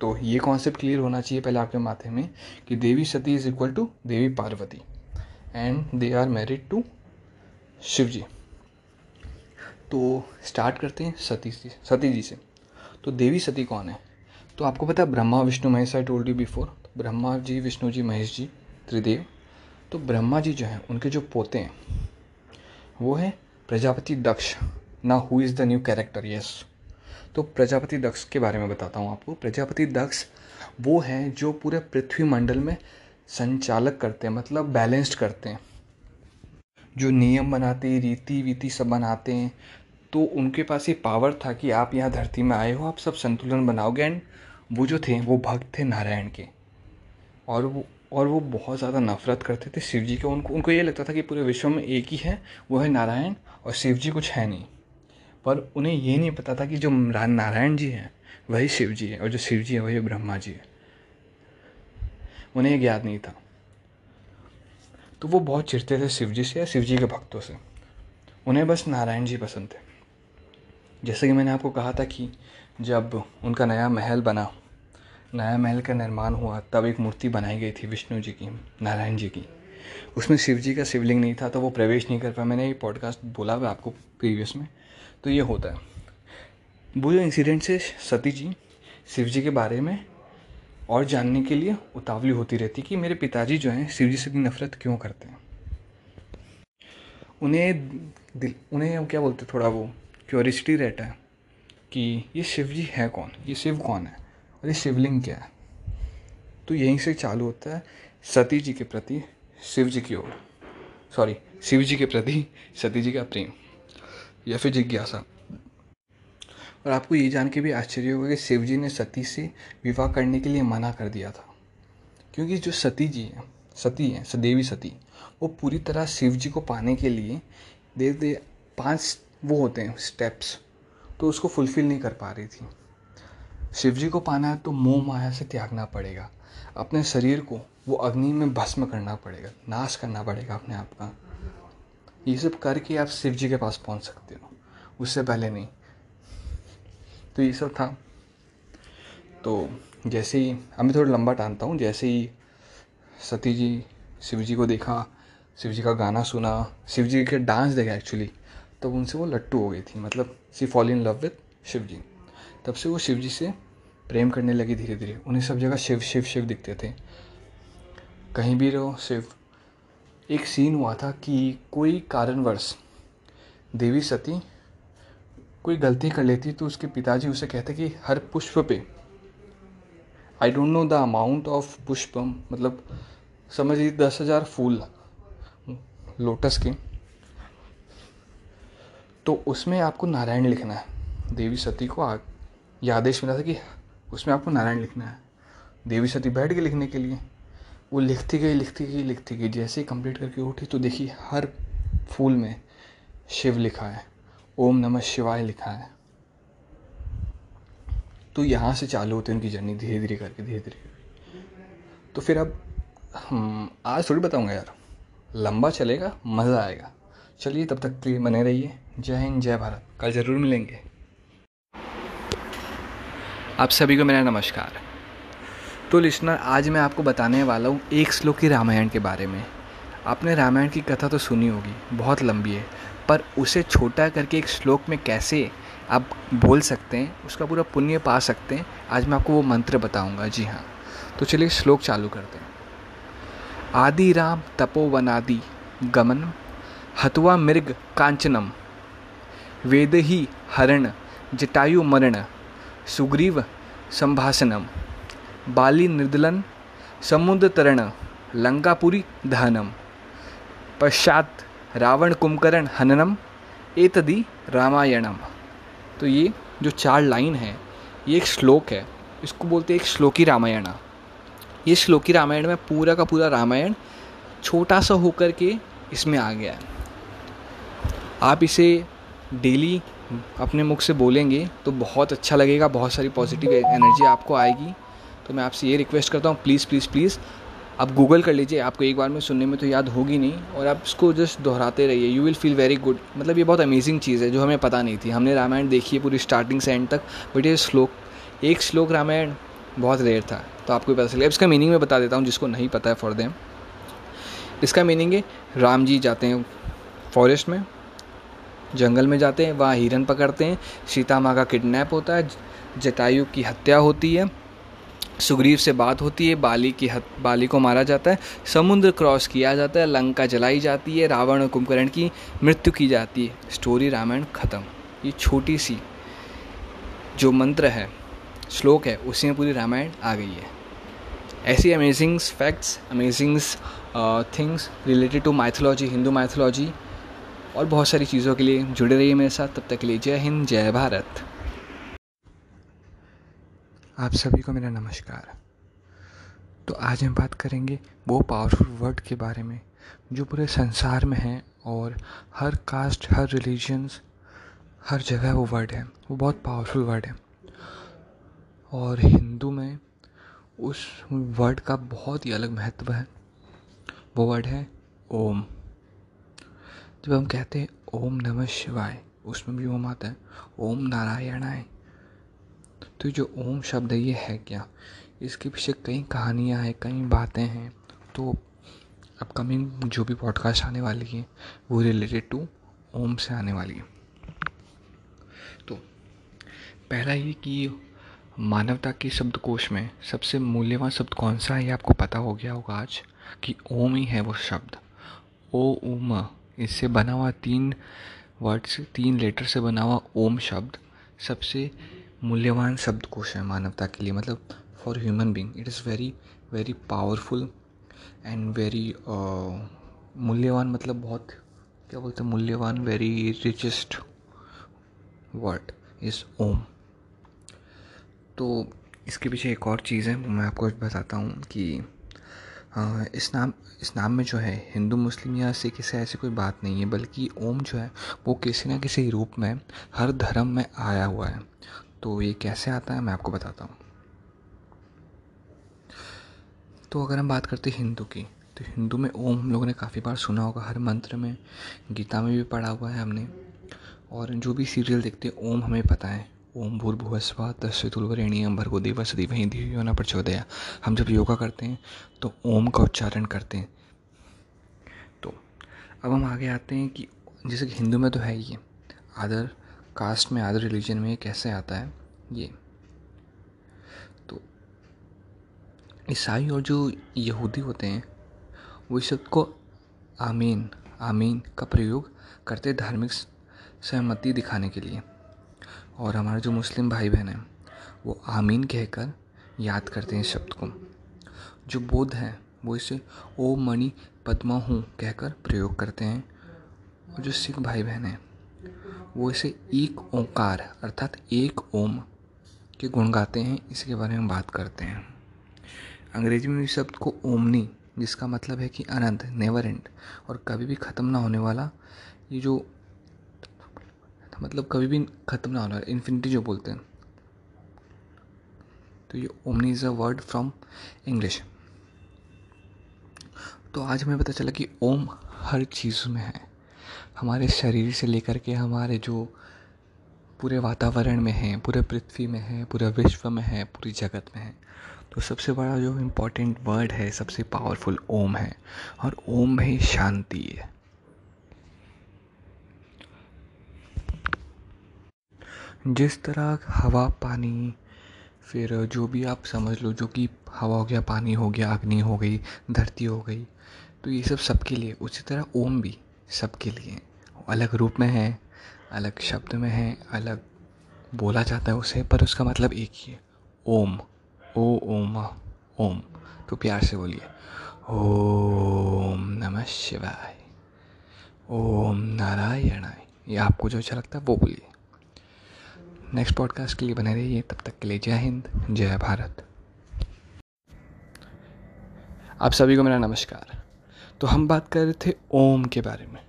तो ये कॉन्सेप्ट क्लियर होना चाहिए पहले आपके माथे में कि Devi Sati is equal to Devi Parvati and they are married to Shiv ji. तो स्टार्ट करते हैं सती जी सती जी से। तो देवी सती कौन है? तो आपको पता है Brahma, Vishnu, Mahesh, I told you before Brahma ji, Vishnu ji, Mahesh ji, Tridev तो ब्रह्मा जी जो हैं, उनके जो पोते हैं, वो है प्रजापति दक्ष। ना who is the new character yes तो प्रजापति दक्ष के बारे में बताता हूँ आपको। प्रजापति दक्ष वो हैं जो पूरे पृथ्वी मंडल में संचालक करते हैं मतलब बैलेंस्ड करते हैं। जो नियम बनाते हैं रीति वीति सब बनाते हैं तो उनके पास ये पावर था कि आप यहाँ धरती में आए हो, आप सब संतुलन बनाओगे एंड वो जो थे, वो भक्त थे नारायण के। और वो और वो बहुत ज़्यादा नफरत करते थे शिव जी के। उनको उनको ये लगता था कि पूरे विश्व में एक ही है, वो है नारायण और शिव जी कुछ है नहीं। पर उन्हें ये नहीं पता था कि जो नारायण जी हैं, वही शिव जी है और जो शिव जी है, वही ब्रह्मा जी है। उन्हें ज्ञात नहीं था। तो वो बहुत चिढ़ते थे शिव जी से या शिव जी के भक्तों से। उन्हें बस नारायण जी पसंद थे। जैसे कि मैंने आपको कहा था कि जब उनका नया महल बना, नया महल का निर्माण हुआ, तब एक मूर्ति बनाई गई थी विष्णु जी की, नारायण जी की। उसमें शिव जी का शिवलिंग नहीं था तो वो प्रवेश नहीं कर पाया। मैंने ये पॉडकास्ट बोला हुआ आपको प्रीवियस में तो ये होता है। वो जो इंसिडेंट से सती जी शिव जी के बारे में और जानने के लिए उतावली होती रहती कि मेरे पिताजी जो हैं शिव जी से नफरत क्यों करते हैं? उन्हें दिल, उन्हें क्या बोलते थोड़ा वो क्योरिसिटी रहता है। कि ये शिव जी है कौन? ये शिव कौन है? और ये शिवलिंग क्या है? तो यहीं से चालू होता है सती जी के प्रति शिव जी की ओर। सॉरी शिव जी के प्रति सती जी का प्रेम या फिर जिज्ञासा। और आपको ये जान के भी आश्चर्य होगा कि शिव जी ने सती से विवाह करने के लिए मना कर दिया था। क्योंकि जो सती जी हैं, सती हैं, सदेवी सती, वो पूरी तरह शिव जी को पाने के लिए दे दे पाँच वो होते हैं स्टेप्स तो उसको फुलफ़िल नहीं कर पा रही थी। शिव जी को पाना है तो मोह माया से त्यागना पड़ेगा। अपने शरीर को वो अग्नि में भस्म करना पड़ेगा, नाश करना पड़ेगा अपने आप का। ये सब करके आप शिव जी के पास पहुँच सकते हो। उससे पहले नहीं। तो ये सब था। तो जैसे ही मैं थोड़ा लंबा टानता हूँ, जैसे ही सती जी शिव जी को देखा शिव जी का गाना सुना शिव जी के डांस देखा एक्चुअली तब उनसे वो लट्टू हो गई थी मतलब she fall in love with Shiv ji तब से वो शिव जी से प्रेम करने लगी धीरे धीरे उन्हें सब जगह शिव शिव शिव दिखते थे। कहीं भी रहो, शिव। एक सीन हुआ था कि कोई कारणवश देवी सती कोई गलती कर लेती तो उसके पिताजी उसे कहते कि हर पुष्प पे। I don't know the amount of पुष्प मतलब समझ लीजिए दस हज़ार फूल लोटस के। तो उसमें आपको नारायण लिखना है। देवी सती को यह आदेश मिला था कि उसमें आपको नारायण लिखना है। देवी सती बैठ गई लिखने के लिए। वो लिखती गई लिखती गई लिखती गई। जैसे ही कंप्लीट करके उठी तो देखी हर फूल में शिव लिखा है। ओम नमः शिवाय लिखा है। तो यहाँ से चालू होती है उनकी जर्नी धीरे धीरे करके धीरे धीरे तो फिर अब हम आज थोड़ी बताऊँगा यार। लंबा चलेगा, मज़ा आएगा। चलिए तब तक के लिए बने रहिए। जय हिंद, जय भारत। कल ज़रूर मिलेंगे। आप सभी को मेरा नमस्कार। तो लिसनर, आज मैं आपको बताने वाला हूँ एक श्लोक की रामायण के बारे में। आपने रामायण की कथा तो सुनी होगी, बहुत लंबी है, पर उसे छोटा करके एक श्लोक में कैसे आप बोल सकते हैं, उसका पूरा पुण्य पा सकते हैं, आज मैं आपको वो मंत्र बताऊँगा। जी हाँ। तो चलिए श्लोक चालू करते हैं। आदि राम तपोवनादि गमन हतवा मृग कांचनम। वेद ही हरण जटायु मरण, सुग्रीव संभाषणम बाली निर्दलन, समुद्र तरण, लंकापुरी दहनम, पश्चात रावण कुंभकर्ण हननम, एतदि रामायणम। तो ये जो चार लाइन है, ये एक श्लोक है, इसको बोलते हैं एक श्लोकी रामायण। ये श्लोकी रामायण में पूरा का पूरा रामायण छोटा सा होकर के इसमें आ गया है। आप इसे डेली अपने मुख से बोलेंगे तो बहुत अच्छा लगेगा, बहुत सारी पॉजिटिव एनर्जी आपको आएगी। तो मैं आपसे ये रिक्वेस्ट करता हूँ प्लीज़ प्लीज़ प्लीज़ आप गूगल कर लीजिए, आपको एक बार में सुनने में तो याद होगी नहीं, और आप इसको जस्ट दोहराते रहिए। You will feel very good मतलब ये बहुत अमेजिंग चीज़ है, जो हमें पता नहीं थी। हमने रामायण देखी है पूरी स्टार्टिंग से एंड तक बट ये श्लोक, एक श्लोक रामायण बहुत रेयर था। तो आपको पता चलेगा। इसका मीनिंग मैं बता देता हूँ, जिसको नहीं पता है फॉर देम इसका मीनिंग है, राम जी जाते हैं फॉरेस्ट में जंगल में जाते हैं, वहाँ हिरन पकड़ते हैं। सीता माँ का किडनैप होता है जटायु की हत्या होती है, सुग्रीव से बात होती है, बाली की हत, बाली को मारा जाता है, समुद्र क्रॉस किया जाता है, लंका जलाई जाती है, रावण और कुंभकर्ण की मृत्यु की जाती है। स्टोरी रामायण ख़त्म। ये छोटी सी जो मंत्र है, श्लोक है उसी में पूरी रामायण आ गई है। ऐसी amazing facts amazing things related to mythology Hindu mythology और बहुत सारी चीज़ों के लिए जुड़े रहिए मेरे साथ। तब तक के लिए जय हिंद, जय भारत। आप सभी को मेरा नमस्कार। तो आज हम बात करेंगे वो पावरफुल वर्ड के बारे में, जो पूरे संसार में है और हर कास्ट हर रिलीजन्स हर जगह वो वर्ड है। वो बहुत पावरफुल वर्ड है। और हिंदू में उस वर्ड का बहुत ही अलग महत्व है। वो वर्ड है ओम। जब हम कहते हैं, ओम नमः शिवाय उसमें भी ओम आता है। ओम नारायणाय। तो जो ओम शब्द है, ये है क्या? इसके पीछे कई कहानियाँ हैं, कई बातें हैं। तो अपकमिंग जो भी पॉडकास्ट आने वाली है, वो रिलेटेड टू ओम से आने वाली है। तो पहला ये कि मानवता के शब्दकोश में सबसे मूल्यवान शब्द कौन सा है, ये आपको पता हो गया होगा आज कि ओम ही है वो शब्द। ओ उम। इससे बना हुआ तीन वर्ड्स तीन लेटर से बना हुआ ओम शब्द सबसे मूल्यवान शब्दकोश है मानवता के लिए। मतलब for human being it is very very powerful and very मूल्यवान मतलब बहुत, क्या बोलते हैं? मूल्यवान very richest word is Om. तो इसके पीछे एक और चीज़ है मैं आपको बताता हूँ कि इस नाम इस नाम में जो है, हिंदू, मुस्लिम या सिख, इससे ऐसी कोई बात नहीं है, बल्कि ओम जो है, वो किसी न किसी रूप में, हर धर्म में आया हुआ है। तो ये कैसे आता है, मैं आपको बताता हूँ। तो अगर हम बात करते हैं हिंदू की तो हिंदू में ओम, हम लोगों ने काफ़ी बार सुना होगा, हर मंत्र में, गीता में भी पढ़ा हुआ है हमने। और जो भी सीरियल देखते हैं, ओम हमें पता है। ओम भूर्भुवस्वा तस्वितुलवरेणियम भर्गो देवस वहीं दिव्यो न प्रचोदया। हम जब योगा करते हैं तो ओम का उच्चारण करते हैं। तो अब हम आगे आते हैं कि जैसे कि हिंदू में तो है ये, आदर, कास्ट में अदर रिलीजन में कैसे आता है, ये। तो ईसाई और जो यहूदी होते हैं, वो इस शब्द को आमीन आमीन का प्रयोग करते धार्मिक सहमति दिखाने के लिए। और हमारे जो मुस्लिम भाई बहन हैं, वो आमीन कहकर याद करते हैं इस शब्द को। जो बौद्ध हैं, वो इसे ओ मणि पद्मा हूँ कहकर प्रयोग करते हैं। और जो सिख भाई बहन हैं, वो इसे एक ओंकार अर्थात एक ओम के गुण गाते हैं, इसके बारे में बात करते हैं। अंग्रेज़ी में इस शब्द को ओमनी, जिसका मतलब है कि अनंत, नेवर एंड, और कभी भी ख़त्म ना होने वाला, ये जो मतलब कभी भी ख़त्म ना होने इन्फिनिटी जो बोलते हैं। तो ये omni is a word from English तो आज हमें पता चला कि ओम हर चीज़ में है। हमारे शरीर से लेकर के हमारे जो पूरे वातावरण में हैं, पूरे पृथ्वी में है, पूरे विश्व में है, पूरी जगत में है। तो सबसे बड़ा जो इम्पोर्टेंट वर्ड है, सबसे पावरफुल ओम है। और ओम में ही शांति। है जिस तरह हवा, पानी, फिर जो भी आप समझ लो जो कि हवा हो गया, पानी हो गया, अग्नि हो गई, धरती हो गई तो ये सब सबके लिए, उसी तरह ओम भी सबके लिए अलग रूप में है, अलग शब्द में है, अलग बोला जाता है उसे, पर उसका मतलब एक ही है। ओम, ओ, ओम ओम तो प्यार से बोलिए। ओम नमः शिवाय, ओम नारायणाय, ये आपको जो अच्छा लगता है वो बोलिए। नेक्स्ट पॉडकास्ट के लिए बने रहिए। तब तक के लिए जय हिंद, जय भारत। आप सभी को मेरा नमस्कार। तो हम बात कर रहे थे ओम के बारे में।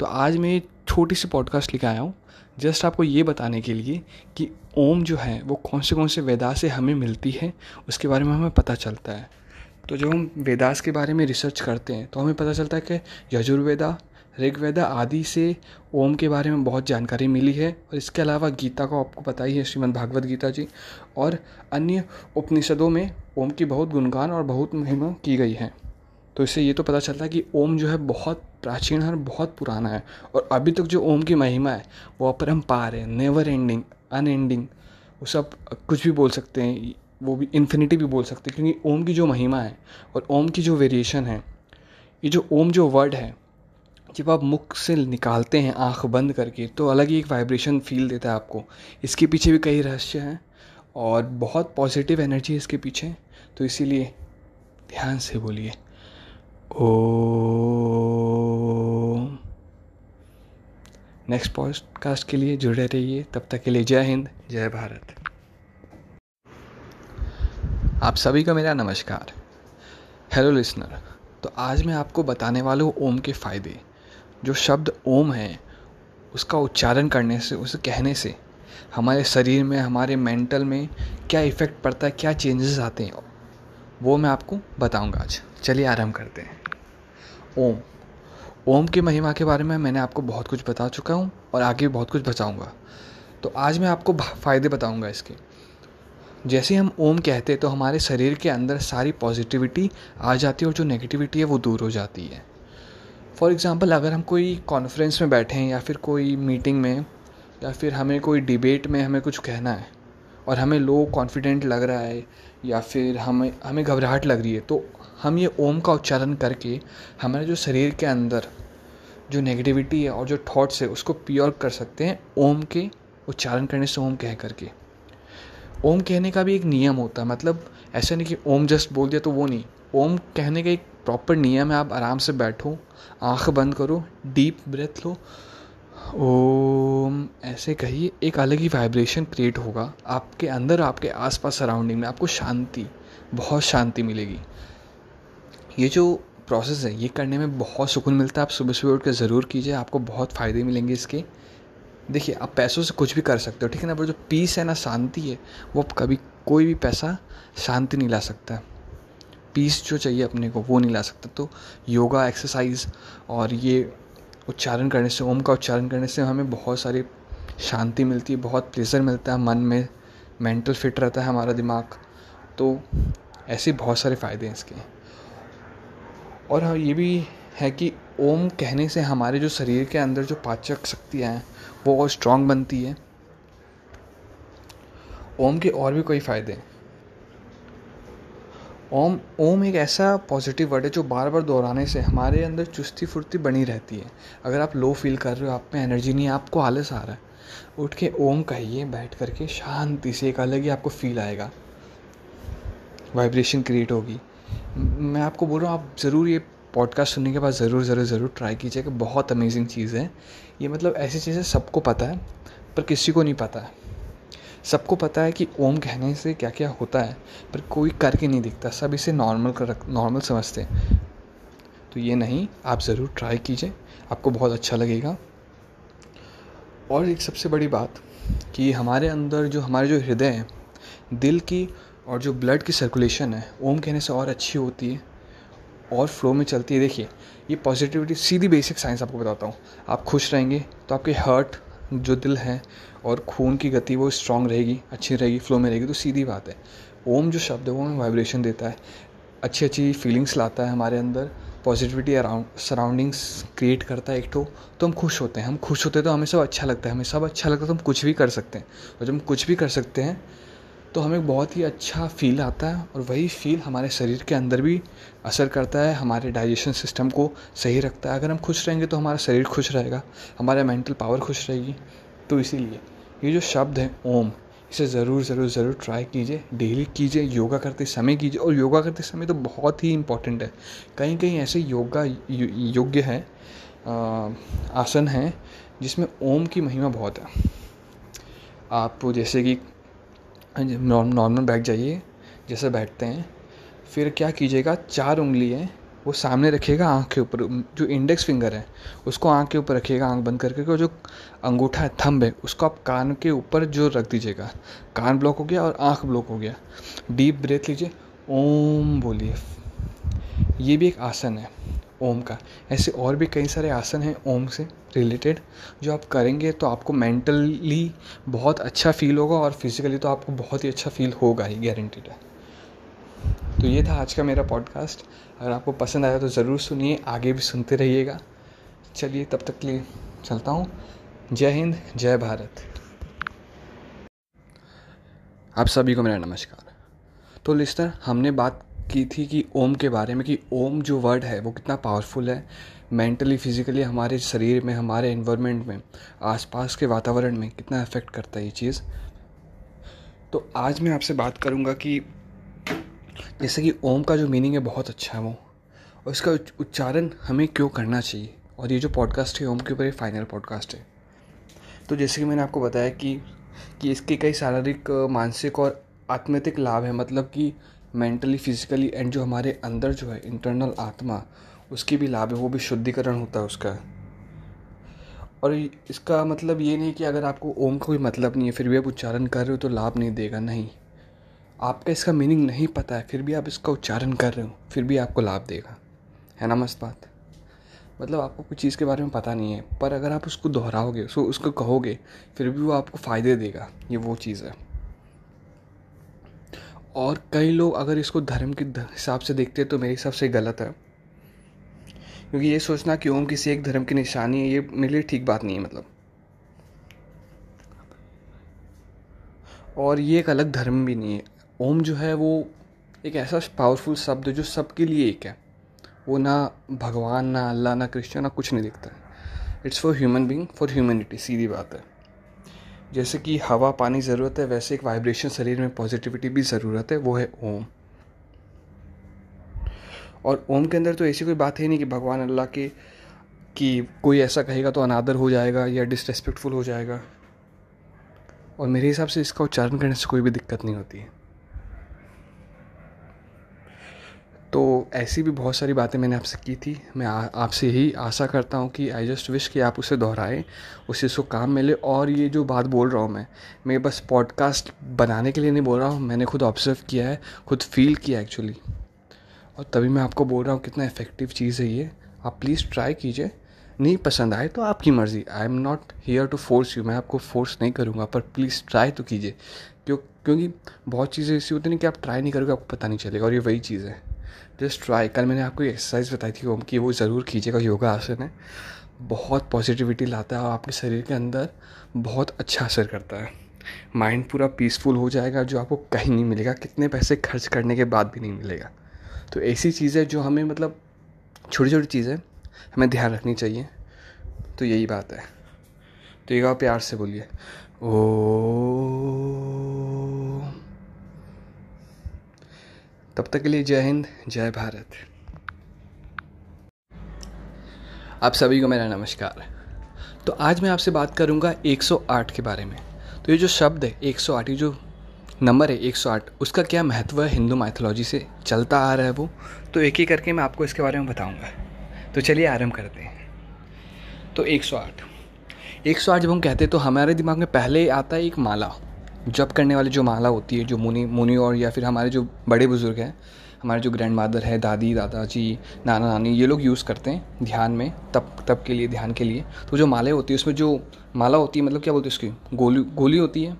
तो आज मैं छोटी सी पॉडकास्ट लेकर आया हूँ, जस्ट आपको ये बताने के लिए कि ओम जो है, वो कौन से कौन से वेदा से हमें मिलती है, उसके बारे में हमें पता चलता है। तो जब हम वेदास के बारे में रिसर्च करते हैं तो हमें पता चलता है कि यजुर्वेदा ऋग्वेदा आदि से ओम के बारे में बहुत जानकारी मिली है और इसके अलावा गीता को आपको पता ही है, श्रीमद् भागवत गीता जी। और अन्य उपनिषदों में ओम की बहुत गुणगान और बहुत महिमा की गई है। तो इससे ये तो पता चलता है कि ओम जो है बहुत प्राचीन है और बहुत पुराना है। और अभी तक जो ओम की महिमा है, वो अपरम्पार है नेवर एंडिंग अनएंडिंग वो सब कुछ भी बोल सकते हैं, वो भी इन्फिनिटी भी बोल सकते हैं, क्योंकि ओम की जो महिमा है और ओम की जो वेरिएशन है, ये जो ओम जो वर्ड है जब आप मुख से निकालते हैं, आँख बंद करके तो अलग ही एक वाइब्रेशन फील देता है आपको। इसके पीछे भी कई रहस्य हैं और बहुत पॉजिटिव एनर्जी है इसके पीछे। तो इसीलिए ध्यान से बोलिए। ओ नेक्स्ट पॉडकास्ट के लिए जुड़े रहिए। तब तक के लिए जय हिंद, जय भारत। आप सभी को मेरा नमस्कार। हेलो लिसनर तो आज मैं आपको बताने वाला हूँ ओम के फ़ायदे। जो शब्द ओम है, उसका उच्चारण करने से, उसे कहने से हमारे शरीर में, हमारे मेंटल में क्या इफ़ेक्ट पड़ता है, क्या चेंजेस आते हैं, वो मैं आपको बताऊँगा आज। चलिए आरंभ करते हैं। ओम। ओम की महिमा के बारे में मैंने आपको बहुत कुछ बता चुका हूँ और आगे भी बहुत कुछ बताऊँगा। तो आज मैं आपको फ़ायदे बताऊँगा इसके। जैसे हम ओम कहते हैं तो हमारे शरीर के अंदर सारी पॉजिटिविटी आ जाती है और जो नेगेटिविटी है, वो दूर हो जाती है। फॉर एग्ज़ाम्पल अगर हम कोई कॉन्फ्रेंस में बैठे हैं या फिर कोई मीटिंग में, या फिर हमें कोई डिबेट में हमें कुछ कहना है और हमें लो कॉन्फिडेंट लग रहा है या फिर हमें हमें घबराहट लग रही है तो हम ये ओम का उच्चारण करके हमारे जो शरीर के अंदर जो नेगेटिविटी है और जो थॉट्स है, उसको प्योर कर सकते हैं ओम के उच्चारण करने से, ओम कह करके। ओम कहने का भी एक नियम होता है मतलब ऐसा नहीं कि ओम जस्ट बोल दिया तो वो नहीं। ओम कहने का एक प्रॉपर नियम है, आप आराम से बैठो, आँख बंद करो डीप ब्रेथ लो। ओम, ऐसे कहिए, एक अलग ही वाइब्रेशन क्रिएट होगा। आपके अंदर, आपके आसपास सराउंडिंग में आपको शांति, बहुत शांति मिलेगी। ये जो प्रोसेस है, ये करने में बहुत सुकून मिलता है। आप सुबह सुबह उठ कर ज़रूर कीजिए, आपको बहुत फ़ायदे मिलेंगे इसके। देखिए, आप पैसों से कुछ भी कर सकते हो, ठीक है ना? पर जो पीस है ना, शांति है, वो कभी कोई भी पैसा शांति नहीं ला सकता। पीस जो चाहिए अपने को, वो नहीं ला सकता। तो योगा एक्सरसाइज और ये उच्चारण करने से, ओम का उच्चारण करने से हमें बहुत सारी शांति मिलती है, बहुत प्लेजर मिलता है मन में मेंटल फिट रहता है हमारा दिमाग। तो ऐसे बहुत सारे फ़ायदे हैं इसके। और हाँ ये भी है कि ओम कहने से हमारे जो शरीर के अंदर जो पाचक शक्तियाँ हैं, वो और स्ट्रांग बनती है। ओम के और भी कोई फ़ायदे हैं। ओम ओम एक ऐसा पॉजिटिव वर्ड है जो बार बार दोहराने से हमारे अंदर चुस्ती फुर्ती बनी रहती है। अगर आप लो फील कर रहे हो, आप में एनर्जी नहीं है, आपको आलस आ रहा है। उठ के ओम कहिए, बैठ करके शांति से एक अलग ही आपको फील आएगा। वाइब्रेशन क्रिएट होगी। मैं आपको बोल रहा हूँ, आप ज़रूर ये पॉडकास्ट सुनने के बाद ज़रूर ज़रूर ज़रूर ट्राई कीजिए कि बहुत अमेजिंग चीज़ है। ये मतलब ऐसी चीज़ें सबको पता है, पर किसी को नहीं पता है। सबको पता है कि ओम कहने से क्या क्या होता है, पर कोई करके नहीं दिखता। सब इसे नॉर्मल कर नॉर्मल समझते हैं। तो ये नहीं, आप ज़रूर ट्राई कीजिए। आपको बहुत अच्छा लगेगा। और एक सबसे बड़ी बात कि हमारे अंदर जो, हमारे जो हृदय है, दिल की और जो ब्लड की सर्कुलेशन है, ओम कहने से और अच्छी होती है और फ्लो में चलती है। देखिए, ये पॉजिटिविटी सीधी बेसिक साइंस आपको बताता हूँ। आप खुश रहेंगे तो आपके हार्ट जो दिल है और खून की गति वो स्ट्रांग रहेगी, अच्छी रहेगी फ्लो में रहेगी तो सीधी बात है। ओम जो शब्द है वो हमें वाइब्रेशन देता है, अच्छी अच्छी फीलिंग्स लाता है हमारे अंदर पॉजिटिविटी अराउंड सराउंडिंग्स क्रिएट करता है एक तो तो हम खुश होते हैं। हम खुश होते हैं तो हमें सब अच्छा लगता है, हमें सब अच्छा लगता है तो हम कुछ भी कर सकते हैं। और जब हम कुछ भी कर सकते हैं तो हमें बहुत ही अच्छा फील आता है और वही फील हमारे शरीर के अंदर भी असर करता है, हमारे डाइजेशन सिस्टम को सही रखता है। अगर हम खुश रहेंगे तो हमारा शरीर खुश रहेगा, हमारा मेंटल पावर खुश रहेगी तो इसीलिए ये जो शब्द है, ओम, इसे ज़रूर ज़रूर ज़रूर ट्राई कीजिए डेली कीजिए योगा करते समय कीजिए। और योगा करते समय तो बहुत ही इंपॉर्टेंट है। कहीं कहीं ऐसे योगा योग्य है आसन है, जिसमें ओम की महिमा बहुत है। आप जैसे कि नॉर्मल बैठ जाइए, जैसे बैठते हैं, फिर क्या कीजिएगा, चार उंगली है वो सामने रखिएगा आँख के ऊपर, जो इंडेक्स फिंगर है, उसको आँख के ऊपर रखिएगा आँख बंद करके, और जो अंगूठा है, थंब है, उसको आप कान के ऊपर जो रख दीजिएगा। कान ब्लॉक हो गया और आँख ब्लॉक हो गया। डीप ब्रेथ लीजिए, ओम बोलिए। ये भी एक आसन है, ओम का। ऐसे और भी कई सारे आसन हैं, ओम से रिलेटेड जो आप करेंगे तो आपको मेंटली बहुत अच्छा फील होगा और फिज़िकली तो आपको बहुत ही अच्छा फील होगा ही गारंटीड है। तो ये था आज का मेरा पॉडकास्ट अगर आपको पसंद आया तो ज़रूर सुनिए, आगे भी सुनते रहिएगा। चलिए, तब तक के लिए चलता हूँ। जय हिंद, जय भारत। आप सभी को मेरा नमस्कार। तो लिस्टर, हमने बात की थी कि ओम के बारे में, कि ओम जो वर्ड है, वो कितना पावरफुल है मेंटली फिजिकली हमारे शरीर में, हमारे इन्वायरमेंट में, आसपास के वातावरण में कितना इफ़ेक्ट करता है ये चीज़। तो आज मैं आपसे बात करूँगा कि जैसे कि ओम का जो मीनिंग है बहुत अच्छा है वो। और इसका उच्चारण हमें क्यों करना चाहिए? और ये जो पॉडकास्ट है, ओम के ऊपर ये फाइनल पॉडकास्ट है। तो जैसे कि मैंने आपको बताया कि कि इसके कई शारीरिक, मानसिक और आत्मतिक लाभ है। मतलब कि मेंटली फिजिकली एंड जो हमारे अंदर जो है इंटरनल आत्मा, उसकी भी लाभ है, वो भी शुद्धिकरण होता है उसका। और इसका मतलब ये नहीं कि अगर आपको ओम का कोई मतलब नहीं है, फिर भी आप उच्चारण कर रहे हो तो लाभ नहीं देगा, नहीं। आपका इसका मीनिंग नहीं पता है, फिर भी आप इसका उच्चारण कर रहे हो, फिर भी आपको लाभ देगा। है ना, मस्त बात? मतलब आपको कुछ चीज़ के बारे में पता नहीं है, पर अगर आप उसको दोहराओगे, उसको उसको कहोगे, फिर भी वो आपको फ़ायदे देगा। ये वो चीज़ है। और कई लोग अगर इसको धर्म के हिसाब से देखते हैं तो मेरे हिसाब से गलत है। क्योंकि ये सोचना कि ओम किसी एक धर्म की निशानी है, ये मेरे लिए ठीक बात नहीं है मतलब। और ये एक अलग धर्म भी नहीं है। ओम जो है वो एक ऐसा पावरफुल शब्द है जो सबके लिए एक है। वो ना भगवान, ना अल्लाह, ना क्रिश्चियन ना कुछ नहीं दिखता। है it's for human being for humanity सीधी बात है। जैसे कि हवा, पानी ज़रूरत है, वैसे एक वाइब्रेशन शरीर में पॉजिटिविटी भी ज़रूरत है, वो है ओम। और ओम के अंदर तो ऐसी कोई बात है नहीं कि भगवान, अल्लाह के, कि कोई ऐसा कहेगा तो अनादर हो जाएगा या डिसरेस्पेक्टफुल हो जाएगा। और मेरे हिसाब से इसका उच्चारण करने से कोई भी दिक्कत नहीं होती है। तो ऐसी भी बहुत सारी बातें मैंने आपसे की थी। मैं आपसे यही आशा करता हूँ कि आई जस्ट विश कि आप उसे दोहराएँ उससे उसको काम मिले। और ये जो बात बोल रहा हूँ मैं मैं बस पॉडकास्ट बनाने के लिए नहीं बोल रहा हूँ, मैंने खुद ऑब्ज़र्व किया है, खुद फील किया एक्चुअली और तभी मैं आपको बोल रहा हूँ कितना इफ़ेक्टिव चीज़ है ये। आप प्लीज़ ट्राई कीजिए। नहीं पसंद आए तो आपकी मर्ज़ी। I am not here to force you मैं आपको फोर्स नहीं करूँगा, पर प्लीज़ ट्राई तो कीजिए। क्यों, क्योंकि बहुत चीज़ें ऐसी होती हैं कि आप ट्राई नहीं करोगे, आपको पता नहीं चलेगा। और ये वही चीज़ है। जस्ट ट्राई, कल मैंने आपको एक्सरसाइज बताई थी ओम की, वो ज़रूर कीजिएगा योगा आसन है। बहुत पॉजिटिविटी लाता है और आपके शरीर के अंदर बहुत अच्छा असर करता है। माइंड पूरा पीसफुल हो जाएगा, जो आपको कहीं नहीं मिलेगा, कितने पैसे खर्च करने के बाद भी नहीं मिलेगा। तो ऐसी चीज़ें जो हमें मतलब छोटी छोटी चीज़ें हमें ध्यान रखनी चाहिए। तो यही बात है। तो एक प्यार से बोलिए। ओ तब तक के लिए जय हिंद, जय भारत। आप सभी को मेरा नमस्कार। तो आज मैं आपसे बात करूँगा 108 के बारे में। तो ये जो शब्द है 108 ये जो नंबर है 108 उसका क्या महत्व है हिंदू माइथोलॉजी से? चलता आ रहा है वो? तो एक ही करके मैं आपको इसके बारे में बताऊँगा। तो चलिए आरंभ करते हैं। तो 108 108 जब हम कहते हैं तो हमारे दिमाग में पहले आता है एक माला। जप करने वाली जो माला होती है, जो मुनि मुनि और या फिर हमारे जो बड़े बुज़ुर्ग हैं, हमारे जो ग्रैंड मादर है, दादी, दादाजी, नाना, नानी, ये लोग यूज़ करते हैं ध्यान में, तप तप के लिए, ध्यान के लिए। तो जो माले होती है, उसमें जो माला होती है मतलब क्या बोलते हैं उसकी? गोली गोली होती है।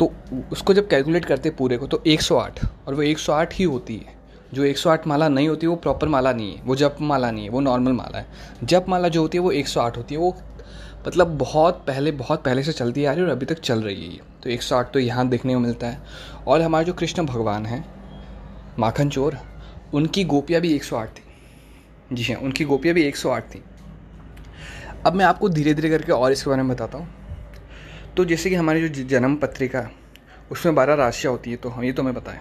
तो उसको जब कैलकुलेट करते हैं पूरे को तो 108 और वो 108 ही होती है। जो 108 माला नहीं होती, वो प्रॉपर माला नहीं है, वो जप माला नहीं है, वो नॉर्मल माला है। जप माला जो होती है, वो 108 होती है, वो मतलब बहुत पहले बहुत पहले से चलती आ रही है और अभी तक चल रही है ये। तो एक सौ आठ तो यहाँ देखने को मिलता है। और हमारे जो कृष्ण भगवान हैं, माखन चोर, उनकी गोपियाँ भी एक सौ आठ थी। जी हाँ उनकी गोपियाँ भी एक सौ आठ थी। अब मैं आपको धीरे धीरे करके और इसके बारे में बताता हूँ। तो जैसे कि हमारी जो जन्म पत्रिका, उसमें बारह राशियाँ होती है तो हम ये तो हमें है।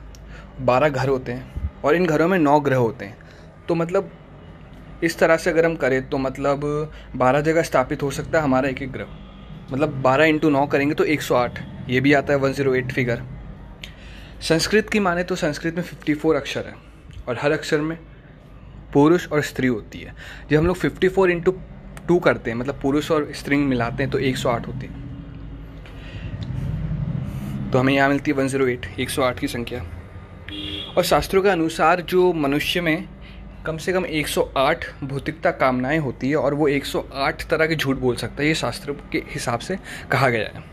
बारह घर होते हैं और इन घरों में नौ ग्रह होते हैं। तो मतलब इस तरह से अगर हम करें तो मतलब बारह जगह स्थापित हो सकता है हमारा एक एक ग्रह। मतलब बारह इंटू नौ करेंगे तो एक सौ आठ। ये भी आता है one zero eight figure Sanskrit की माने तो संस्कृत में फिफ्टी फोर अक्षर है और हर अक्षर में पुरुष और स्त्री होती है। जब हम लोग फिफ्टी फोर इंटू टू करते हैं मतलब पुरुष और स्त्री मिलाते हैं तो एक सौ आठ होती है। तो हमें यहाँ मिलती है वन ज़ीरो एट एक सौ आठ की संख्या। और शास्त्रों के अनुसार जो मनुष्य में कम से कम 108 भौतिकता कामनाएँ होती है और वो 108 तरह के झूठ बोल सकता है, ये शास्त्र के हिसाब से कहा गया है।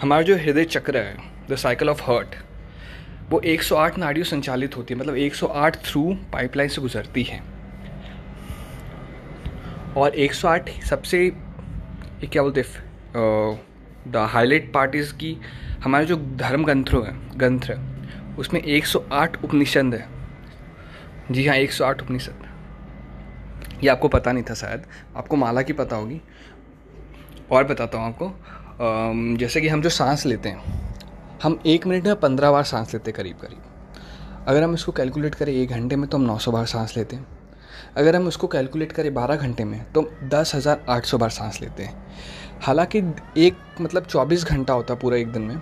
हमारा जो हृदय चक्र है द साइकिल ऑफ़ हर्ट वो 108 नाड़ियों संचालित होती है मतलब 108 थ्रू पाइपलाइन से गुजरती है। और 108 सबसे, ये क्या बोलते द हाईलाइट पार्टीज़ की हमारे जो धर्म ग्रंथों है, ग्रंथ है, उसमें 108 उपनिषद है। जी हाँ 108 उपनिषद। ये आपको पता नहीं था शायद। आपको माला की पता होगी। और बताता हूँ आपको। जैसे कि हम जो सांस लेते हैं, हम एक मिनट में पंद्रह बार सांस लेते हैं करीब करीब अगर हम इसको कैलकुलेट करें एक घंटे में तो हम नौ सौ बार सांस लेते हैं। अगर हम उसको कैलकुलेट करें बारह घंटे में तो दस हज़ार आठ सौ बार सांस लेते हैं। हालाँकि एक मतलब चौबीस घंटा होता है पूरा एक दिन में।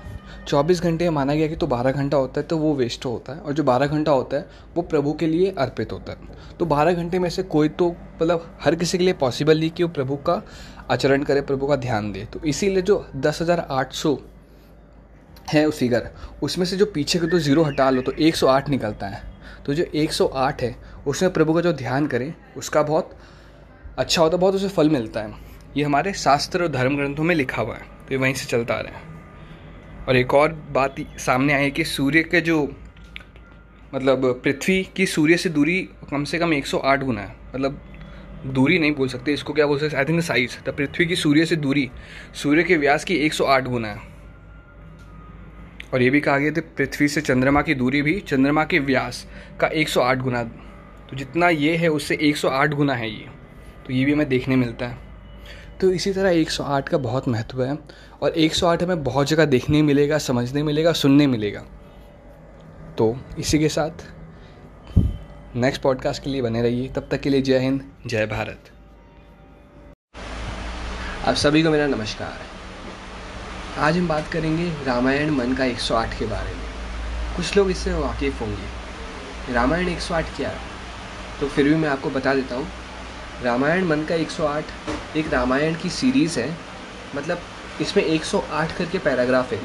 चौबीस घंटे माना गया कि तो बारह घंटा होता है तो वो वेस्ट होता है। और जो बारह घंटा होता है, वो प्रभु के लिए अर्पित होता है। तो बारह घंटे में से कोई तो मतलब हर किसी के लिए पॉसिबल नहीं कि वो प्रभु का आचरण करे, प्रभु का ध्यान दे। तो इसीलिए जो दस हज़ार आठ सौ है फिगर उसमें से जो पीछे के तो ज़ीरो हटा लो तो एक सौ आठ निकलता है। तो जो एक सौ आठ है, उसमें प्रभु का जो ध्यान करें, उसका बहुत अच्छा होता है, बहुत उसे फल मिलता है। ये हमारे शास्त्र और धर्म ग्रंथों में लिखा हुआ है तो ये वहीं से चलता आ रहा है। और एक और बात सामने आई है कि सूर्य के जो मतलब पृथ्वी की सूर्य से दूरी कम से कम 108 गुना है। मतलब दूरी नहीं बोल सकते, इसको क्या बोल सकते आई थिंक साइज़ द पृथ्वी की सूर्य से दूरी, सूर्य के व्यास की 108 गुना है। और ये भी कहा गया था, पृथ्वी से चंद्रमा की दूरी भी चंद्रमा के व्यास का 108 गुना। तो जितना ये है, उससे 108 गुना है ये। तो ये भी हमें देखने मिलता है। तो इसी तरह 108 का बहुत महत्व है और 108 हमें बहुत जगह देखने मिलेगा, समझने मिलेगा, सुनने मिलेगा। तो इसी के साथ नेक्स्ट पॉडकास्ट के लिए बने रहिए। तब तक के लिए जय हिंद, जय भारत। आप सभी को मेरा नमस्कार। आज हम बात करेंगे रामायण मन का 108 के बारे में। कुछ लोग इससे वाकिफ़ होंगे। रामायण 108 क्या है? तो फिर भी मैं आपको बता देता हूँ। रामायण मन का 108 एक रामायण की सीरीज़ है। मतलब इसमें 108 करके पैराग्राफ है।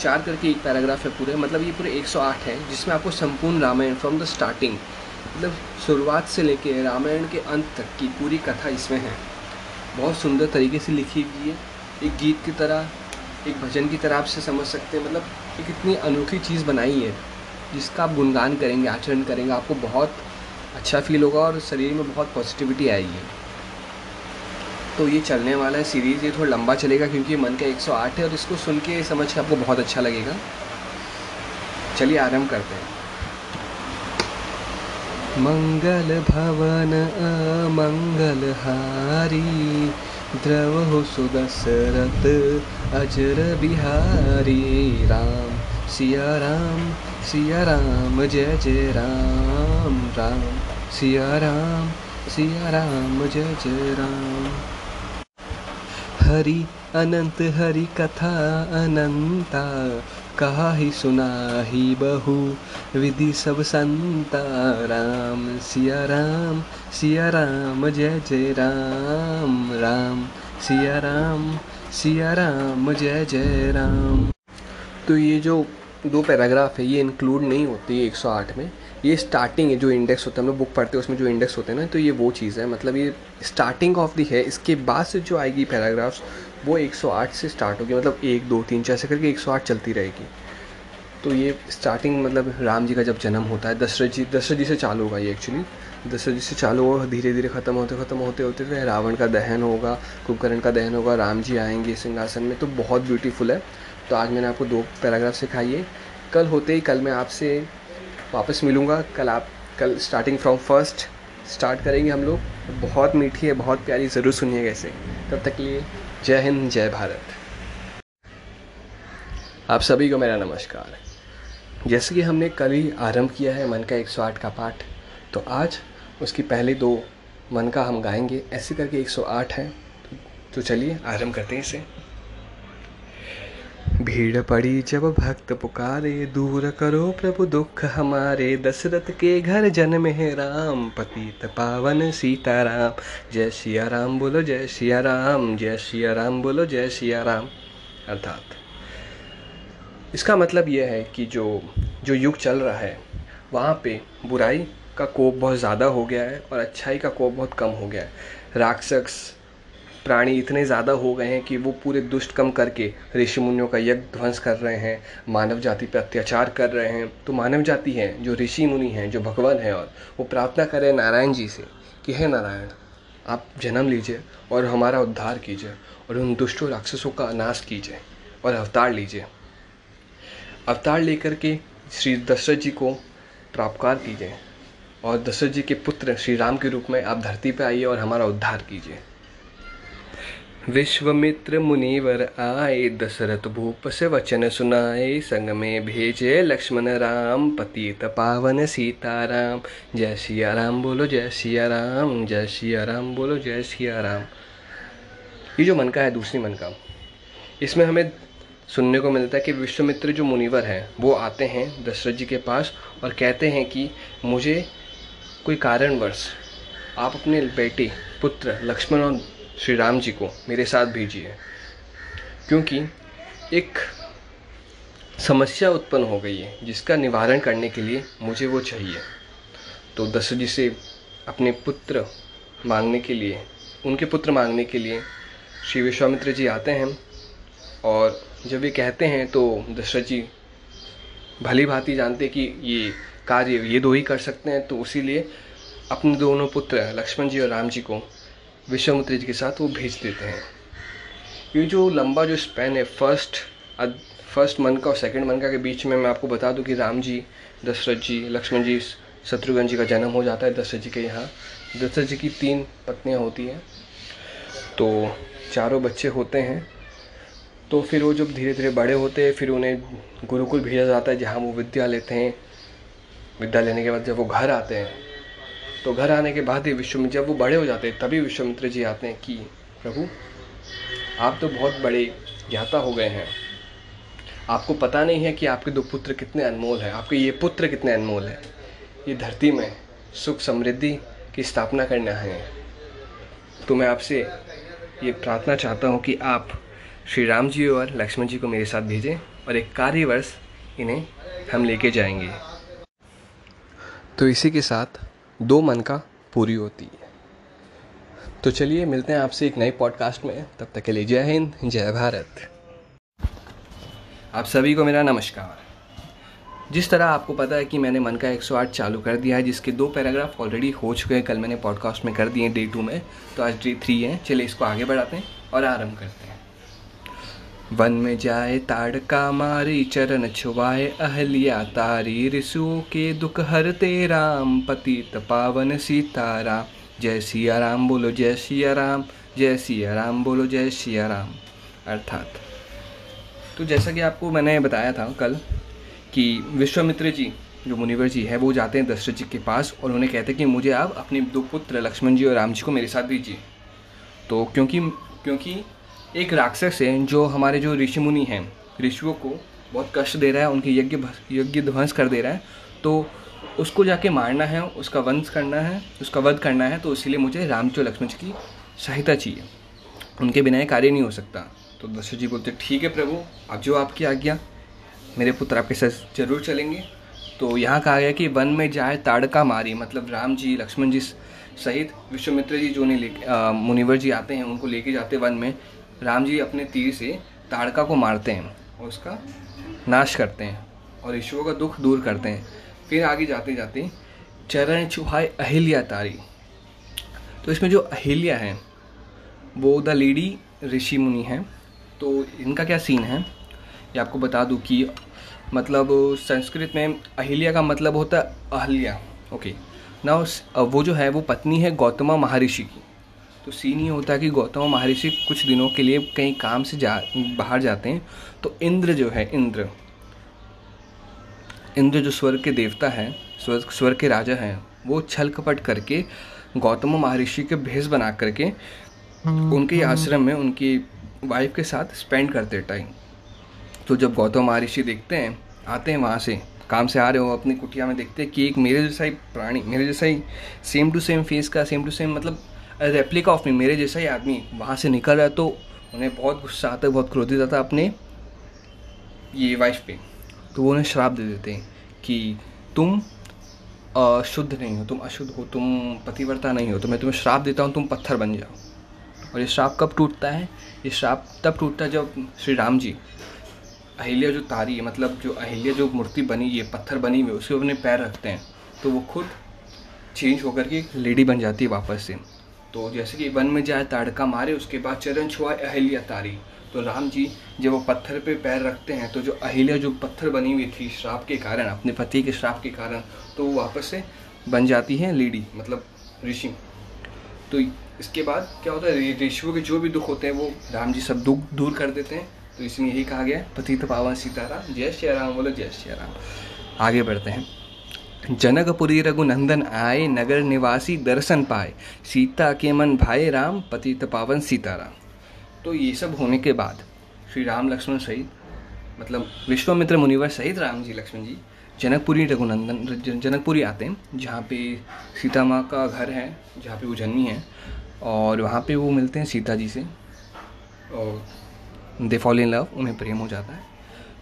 चार करके एक पैराग्राफ है पूरे। मतलब ये पूरे 108 है, जिसमें आपको संपूर्ण रामायण फ्रॉम द स्टार्टिंग मतलब शुरुआत से लेके रामायण के अंत तक की पूरी कथा इसमें है। बहुत सुंदर तरीके से लिखी हुई है। एक गीत की तरह, एक भजन की तरह आप से समझ सकते हैं। मतलब एक इतनी अनोखी चीज़ बनाई है, जिसका आप गुणगान करेंगे, आचरण करेंगे, आपको बहुत अच्छा फील होगा और शरीर में बहुत पॉजिटिविटी आएगी। तो ये चलने वाला है सीरीज़ ये थोड़ा लंबा चलेगा क्योंकि मन का 108 है और इसको सुन के समझ के आपको बहुत अच्छा लगेगा। चलिए आरंभ करते हैं। मंगल भवन मंगल हारी, द्रव हो सुदशरथ, अजर बिहारी। राम, सिया राम सिया राम, जय जय राम राम। सिया राम सिया राम, जय जय राम। हरि अनंत, हरि कथा अनंता, कहा ही सुना ही बहु, विधि सब संता। राम, सिया राम सिया राम, जय जय राम। राम, सिया राम सिया राम, जय जय राम। तो ये जो दो पैराग्राफ है, ये इंक्लूड नहीं होती है 108 में। ये स्टार्टिंग है जो इंडेक्स होता है, हम लोग बुक पढ़ते हैं, उसमें जो इंडेक्स होते हैं ना तो ये वो चीज़ है। मतलब ये स्टार्टिंग ऑफ़ दी है, इसके बाद से जो आएगी पैराग्राफ्स वो 108 से स्टार्ट होगी। मतलब एक, दो, तीन, चार ऐसे करके 108 चलती रहेगी। तो ये स्टार्टिंग मतलब राम जी का जब जन्म होता है, दशरथ जी दशरथ जी से चालू होगा ये एक्चुअली दशरथ जी से चालू होगा धीरे धीरे ख़त्म होते ख़त्म होते होते फिर रावण का दहन होगा, कुंभकर्ण का दहन होगा, राम जी आएँगे सिंहासन में तो बहुत ब्यूटीफुल है। तो आज मैंने आपको दो पैराग्राफ सिखाई है। कल होते ही, कल मैं आपसे वापस मिलूँगा। कल आप, कल स्टार्टिंग फ्रॉम फ़र्स्ट स्टार्ट करेंगे हम लोग। बहुत मीठी है, बहुत प्यारी, ज़रूर सुनिएगा इसे। तब तक लिए जय हिंद, जय भारत। आप सभी को मेरा नमस्कार। जैसे कि हमने कल ही आरंभ किया है मन का 108 का पाठ तो आज उसकी पहले दो मन का हम गाएँगे। ऐसे करके 108 है। तो चलिए आरंभ करते हैं इसे। भीड़ पड़ी जब भक्त पुकारे, दूर करो प्रभु दुख हमारे। दशरथ के घर जन्म है राम, पतित पावन सीताराम। जय सिया राम बोलो, जय सिया राम, जय सिया राम बोलो, जय सिया राम। अर्थात, इसका मतलब यह है कि जो जो युग चल रहा है, वहाँ पे बुराई का कोप बहुत ज़्यादा हो गया है और अच्छाई का कोप बहुत कम हो गया है। राक्षस प्राणी इतने ज़्यादा हो गए हैं कि वो पूरे दुष्ट कम करके ऋषि मुनियों का यज्ञ ध्वंस कर रहे हैं, मानव जाति पर अत्याचार कर रहे हैं। तो मानव जाति है, जो ऋषि मुनि हैं, जो भगवान हैं और वो प्रार्थना करें नारायण जी से कि हे नारायण, आप जन्म लीजिए और हमारा उद्धार कीजिए और उन दुष्टों राक्षसों का नाश कीजिए और अवतार लीजिए। अवतार लेकर के श्री दशरथ जी को प्राप्कार कीजिए और दशरथ जी के पुत्र श्री राम के रूप में आप धरती पर आइए और हमारा उद्धार कीजिए। विश्वमित्र मुनिवर आए, दशरथ भूप से वचन सुनाए, संग में भेजे लक्ष्मण राम, पतित पावन सीताराम। जय सिया राम बोलो, जय सिया राम, जय सिया राम बोलो, जय सिया राम। ये जो मन का है, दूसरी मन का इसमें हमें सुनने को मिलता है कि विश्वमित्र जो मुनिवर हैं, वो आते हैं दशरथ जी के पास और कहते हैं कि मुझे कोई कारणवश आप अपने बेटे, पुत्र, लक्ष्मण और श्री राम जी को मेरे साथ भेजिए। क्योंकि एक समस्या उत्पन्न हो गई है, जिसका निवारण करने के लिए मुझे वो चाहिए। तो दशरथ जी से अपने पुत्र मांगने के लिए, उनके पुत्र मांगने के लिए श्री विश्वामित्र जी आते हैं और जब ये कहते हैं तो दशरथ जी भली भांति जानते कि ये कार्य ये दो ही कर सकते हैं तो इसीलिए अपने दोनों पुत्र लक्ष्मण जी और राम जी को विश्वामित्र जी के साथ वो भेज देते हैं। ये जो लंबा जो स्पैन है फ़र्स्ट फ़र्स्ट मन का और सेकंड मन का के बीच में मैं आपको बता दूँ कि राम जी, दशरथ जी, लक्ष्मण जी, शत्रुघ्न जी का जन्म हो जाता है दशरथ जी के यहाँ। दशरथ जी की तीन पत्नियाँ होती हैं। तो चारों बच्चे होते हैं। तो फिर वो जब धीरे धीरे बड़े होते हैं, फिर उन्हें गुरुकुल भेजा जाता है जहाँ वो विद्या लेते हैं। विद्या लेने के बाद जब वो घर आते हैं तो घर आने के बाद ही विश्वमित्र, जब वो बड़े हो जाते तभी विश्वमित्र जी आते हैं कि, प्रभु, आप तो बहुत बड़े ज्ञाता हो गए हैं। आपको पता नहीं है कि आपके दो पुत्र कितने अनमोल हैं। आपके ये पुत्र कितने अनमोल हैं। ये धरती में सुख समृद्धि की स्थापना करना है। तो मैं आपसे ये प्रार्थना चाहता हूँ कि आप श्री राम जी और लक्ष्मण जी को मेरे साथ भेजें और एक कार्यवर्ष इन्हें हम लेके जाएँगे। तो इसी के साथ दो मन का पूरी होती है। तो चलिए, मिलते हैं आपसे एक नए पॉडकास्ट में। तब तक के लिए जय हिंद, जय भारत। आप सभी को मेरा नमस्कार। जिस तरह आपको पता है कि मैंने मन का 108 चालू कर दिया है, जिसके दो पैराग्राफ ऑलरेडी हो चुके हैं, कल मैंने पॉडकास्ट में कर दिए डे टू में तो आज डे थ्री है। चलिए इसको आगे बढ़ाते हैं और आरंभ करते हैं। वन में जाए ताड़का मारी, चरण छुवाए अहलिया तारी, रिसु के दुख हरते राम पतित पावन सीताराम जय सिया राम बोलो, जय सिया राम, जय सिया राम बोलो, जय सिया राम। अर्थात तो जैसा कि आपको मैंने बताया था कल कि विश्वामित्र जी, जो मुनिवर जी है, वो जाते हैं दशरथ जी के पास और उन्हें कहते हैं कि मुझे आप अपने दो पुत्र लक्ष्मण जी और राम जी को मेरे साथ दीजिए। तो क्योंकि क्योंकि एक राक्षस है जो हमारे जो ऋषि मुनि हैं, ऋषियों को बहुत कष्ट दे रहा है, उनके यज्ञ यज्ञ ध्वंस कर दे रहा है। तो उसको जाके मारना है, उसका वंश करना है, उसका वध करना है तो इसीलिए मुझे रामचो लक्ष्मण जी की सहायता चाहिए। उनके बिना कार्य नहीं हो सकता। तो दशरथ जी बोलते, ठीक है प्रभु, अब जो आपकी आज्ञा, मेरे पुत्र आपके साथ ज़रूर चलेंगे। तो यहाँ कहा गया कि वन में जाए, ताड़का मारी मतलब राम जी, लक्ष्मण जी सहित विश्वमित्र जी जो नहीं ले मुनिवर जी आते हैं, उनको लेके जाते वन में। राम जी अपने तीर से ताड़का को मारते हैं और उसका नाश करते हैं और ईश्वर का दुख दूर करते हैं। फिर आगे जाते जाते चरण छुहाए अहिल्या तारी। तो इसमें जो अहिल्या है, वो द लेडी ऋषि मुनि है। तो इनका क्या सीन है? ये आपको बता दूँ कि मतलब संस्कृत में अहिल्या का मतलब होता है अहल्या। ओके। ना वो जो है, वो पत्नी है गौतमा महर्षि की। तो सीन ये होता है कि गौतम महर्षि कुछ दिनों के लिए कहीं काम से जा बाहर जाते हैं। तो इंद्र जो है इंद्र इंद्र जो स्वर्ग के देवता हैं स्वर्ग स्वर्ग के राजा हैं वो छल कपट करके गौतम महर्षि के भेष बना करके उनके आश्रम में उनकी वाइफ के साथ स्पेंड करते टाइम तो जब गौतम महर्षि देखते हैं आते हैं वहाँ से काम से आ रहे हो अपनी कुटिया में देखते हैं कि एक मेरे जैसा ही प्राणी मेरे जैसा ही सेम टू सेम फेस का सेम टू सेम मतलब रेप्लिका ऑफ़ मी मेरे जैसा ही आदमी वहाँ से निकल रहा तो उन्हें बहुत गुस्सा आता, बहुत क्रोधित आता अपने ये वाइफ पे। तो वो उन्हें श्राप दे देते हैं कि तुम अशुद्ध नहीं हो, तुम अशुद्ध हो, तुम पतिव्रता नहीं हो तो मैं तुम्हें श्राप देता हूँ, तुम पत्थर बन जाओ। और ये श्राप कब टूटता है? ये श्राप तब टूटता है जब श्री राम जी, अहिल्या जो तारी है मतलब जो अहिल्या जो मूर्ति बनी है, पत्थर बनी हुई उसके अपने पैर रखते हैं तो वो खुद चेंज होकर के एक लेडी बन जाती है वापस से। तो जैसे कि वन में जाए ताड़का मारे, उसके बाद चरण छुआए अहिल्या तारी। तो राम जी जब वो पत्थर पे पैर रखते हैं तो जो अहिल्या, जो पत्थर बनी हुई थी श्राप के कारण, अपने पति के श्राप के कारण तो वो वापस से बन जाती है लेडी मतलब ऋषि। तो इसके बाद क्या होता है ऋषियों के जो भी दुख होते हैं, वो राम जी सब दुख दूर कर देते हैं। तो इसमें यही कहा गया है, पतित पावन सीताराम, जय श्री राम, बोलो जय श्री राम। आगे बढ़ते हैं। जनकपुरी रघुनंदन आए, नगर निवासी दर्शन पाए। सीता के मन भाई राम, पतित पावन सीताराम। तो ये सब होने के बाद श्री राम लक्ष्मण सहित मतलब विश्वामित्र मुनिवर सहित राम जी, लक्ष्मण जी, जनकपुरी रघुनंदन जनकपुरी आते हैं, जहाँ पे सीता माँ का घर है, जहाँ पे वो जन्मी है, और वहाँ पे वो मिलते हैं सीता जी से, और दे फॉल इन लव उन्हें प्रेम हो जाता है।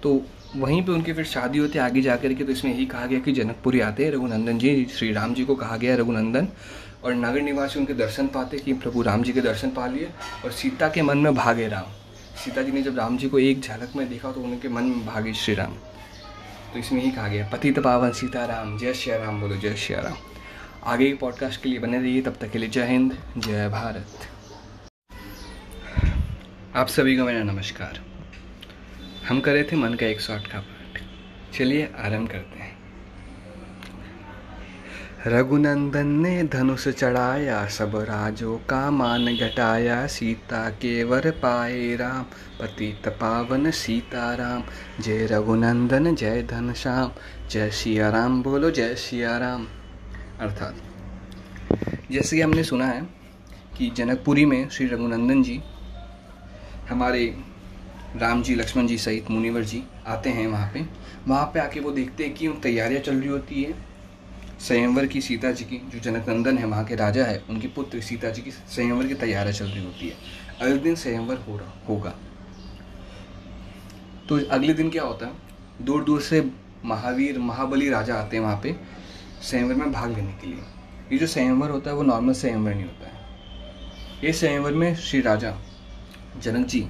तो वहीं पे उनकी फिर शादी होती है, आगे जा कर के तो इसमें यही कहा गया कि जनकपुरी आते हैं, रघुनंदन जी, श्री राम जी को कहा गया रघुनंदन। और नगर निवासी उनके दर्शन पाते कि प्रभु राम जी के दर्शन पा लिए और सीता के मन में भागे राम। सीता जी ने जब राम जी को एक झलक में देखा तो उनके मन में भागे श्री राम। तो इसमें ही कहा गया पतित पावन सीताराम, जय श्री राम बोलो, जय श्री राम। आगे के पॉडकास्ट के लिए बने रहिए, तब तक के लिए जय हिंद, जय भारत। आप सभी को मेरा नमस्कार। हम कर रहे थे मन का एक शॉट का पाठ चलिए आरंभ करते हैं। रघुनंदन ने धनुष चढ़ाया, सब राजों का मान घटाया, सीता के वर पाए राम, पतित पावन सीताराम जय रघुनंदन, जय धन श्याम जय सिया राम बोलो, जय सिया राम। अर्थात, जैसे कि हमने सुना है कि जनकपुरी में श्री रघुनंदन जी हमारे राम जी, लक्ष्मण जी सहित मुनिवर जी आते हैं वहाँ पे। वहाँ पे आके वो देखते हैं कि उन तैयारियाँ चल रही होती है। स्वयंवर की सीता जी की जो जनक नंदन है, वहाँ के राजा है, उनकी पुत्र सीता जी की स्वयंवर की तैयारियाँ चल रही होती है। अगले दिन संयमवर हो रहा होगा। तो अगले दिन क्या होता है? दूर दूर से महावीर, महाबली राजा आते हैं वहाँ पे स्वयंवर में भाग लेने के लिए। ये जो स्वयंवर होता है, वो नॉर्मल स्वयंवर नहीं होता है। ये स्वयंवर में श्री राजा, जनक जी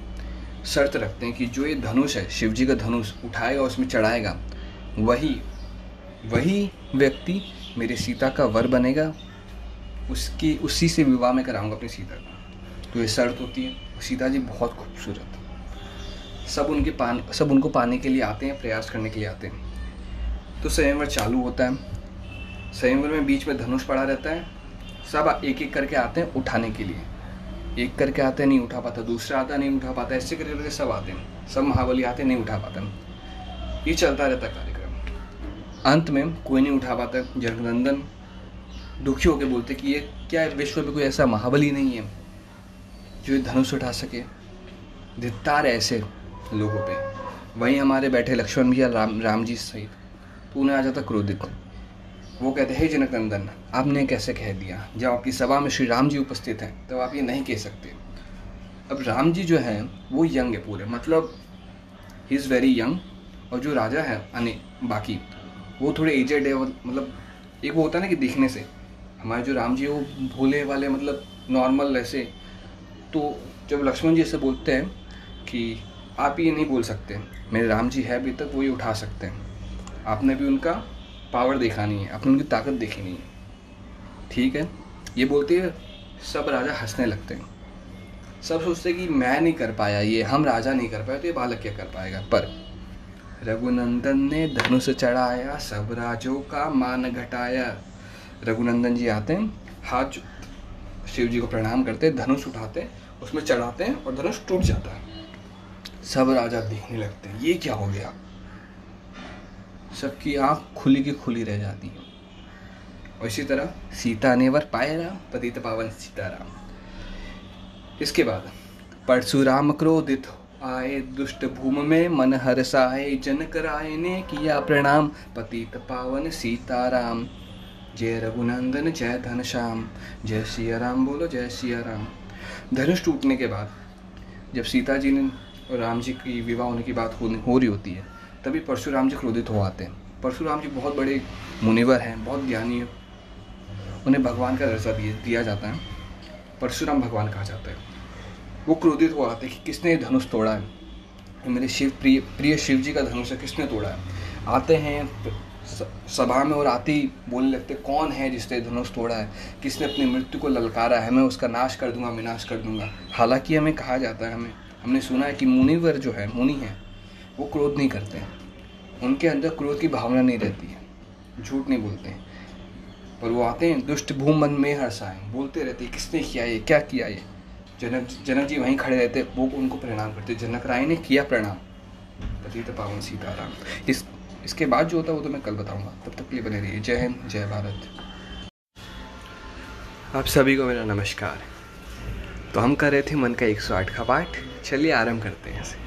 शर्त रखते हैं कि जो ये धनुष है शिव जी का धनुष उठाएगा, उसमें चढ़ाएगा, वही वही व्यक्ति मेरे सीता का वर बनेगा, उसकी, उसी से विवाह में कराऊँगा अपनी सीता का। तो ये शर्त होती है। सीता जी बहुत खूबसूरत सब उनके पान, सब उनको पाने के लिए आते हैं, प्रयास करने के लिए आते हैं। तो स्वयंवर चालू होता है। संयमवर में बीच में धनुष पड़ा रहता है। सब एक एक करके आते हैं उठाने के लिए। एक करके आते नहीं उठा पाता, दूसरा आता नहीं उठा पाता, ऐसे करके करके सब आते हैं। सब महाबली आते नहीं उठा पाते। ये चलता रहता कार्यक्रम। अंत में कोई नहीं उठा पाता जगनंदन दुखी होकर बोलते कि ये क्या विश्व में कोई ऐसा महाबली नहीं है जो धनुष उठा सके? धित्तार ऐसे लोगों पे। वहीं हमारे बैठे लक्ष्मण भैया, राम राम जी सहित। तो उन्हें आ जाता क्रोधित। वो कहते, हैं जनक नंदन आपने कैसे कह दिया? जब आपकी सभा में श्री राम जी उपस्थित हैं, तब तो आप ये नहीं कह सकते। अब राम जी जो हैं, वो यंग है पूरे। मतलब ही इज़ वेरी यंग और जो राजा है, अने, बाकी, वो थोड़े एजेड है मतलब एक वो होता है ना कि दिखने से। हमारे जो राम जी वो भोले वाले मतलब नॉर्मल ऐसे। तो जब लक्ष्मण जी से बोलते हैं कि, आप ये नहीं बोल सकते। मेरे राम जी है अभी तक, वो ये उठा सकते हैं। आपने भी उनका पावर देखा नहीं है आपने उनकी ताकत देखी नहीं है ठीक है? ये बोलते हैं, सब राजा हंसने लगते हैं। सब सोचते हैं कि मैं नहीं कर पाया ये, हम राजा नहीं कर पाए तो ये बालक क्या कर पाएगा? पर रघुनंदन ने धनुष चढ़ाया, सब राजों का मान घटाया। रघुनंदन जी आते हैं, हाथ शिव जी को प्रणाम करते धनुष उठाते हैं, उसमें चढ़ाते हैं और धनुष टूट जाता है। सब राजा देखने लगते हैं, ये क्या हो गया? सबकी आँख खुली की खुली रह जाती है। और इसी तरह सीता ने वर पाया पतित पावन सीताराम। इसके बाद, परशुराम क्रोधित, आए दुष्ट भूम में मन हर्षाए जन कराए, ने किया प्रणाम, पतित पावन सीताराम। जय रघुनंदन, जय धन श्याम जय सिया राम बोलो, जय सिया राम धनुष टूटने के बाद, जब सीता जी ने और राम जी की विवाह होने की बात हो रही होती है तभी परशुराम जी क्रोधित हो आते हैं। परशुराम जी बहुत बड़े मुनिवर हैं, बहुत ज्ञानी हैं। उन्हें भगवान का दर्जा दिया जाता है। परशुराम भगवान कहा जाता है। वो क्रोधित हो आते कि किसने धनुष तोड़ा है? मेरे शिव प्रिय प्रिय शिव जी का धनुष है, किसने तोड़ा है? आते हैं सभा में और आती ही बोलने लगते कौन है जिसने धनुष तोड़ा है? किसने अपनी मृत्यु को ललकारा है? मैं उसका नाश कर दूँगा, विनाश कर दूँगा। हालाँकि हमें कहा जाता है, हमें हमने सुना है कि मुनिवर जो है, मुनि है वो क्रोध नहीं करते। हैं उनके अंदर क्रोध की भावना नहीं रहती है। झूठ नहीं बोलते। हैं पर वो आते हैं, दुष्ट भूम मन में हर्षाए बोलते रहते हैं, किसने किया ये? क्या किया ये? जनक जनक जी वहीं खड़े रहते, वो उनको प्रणाम करते। जनक राय ने किया प्रणाम। पतित पावन सीताराम। इस, इसके बाद जो होता है वो तो मैं कल बताऊँगा। तब तक के लिए बने रहिए। जय हिंद, जय भारत। आप सभी को मेरा नमस्कार। तो हम कर रहे थे मन का 108 का पाठ। चलिए आरंभ करते हैं इसे।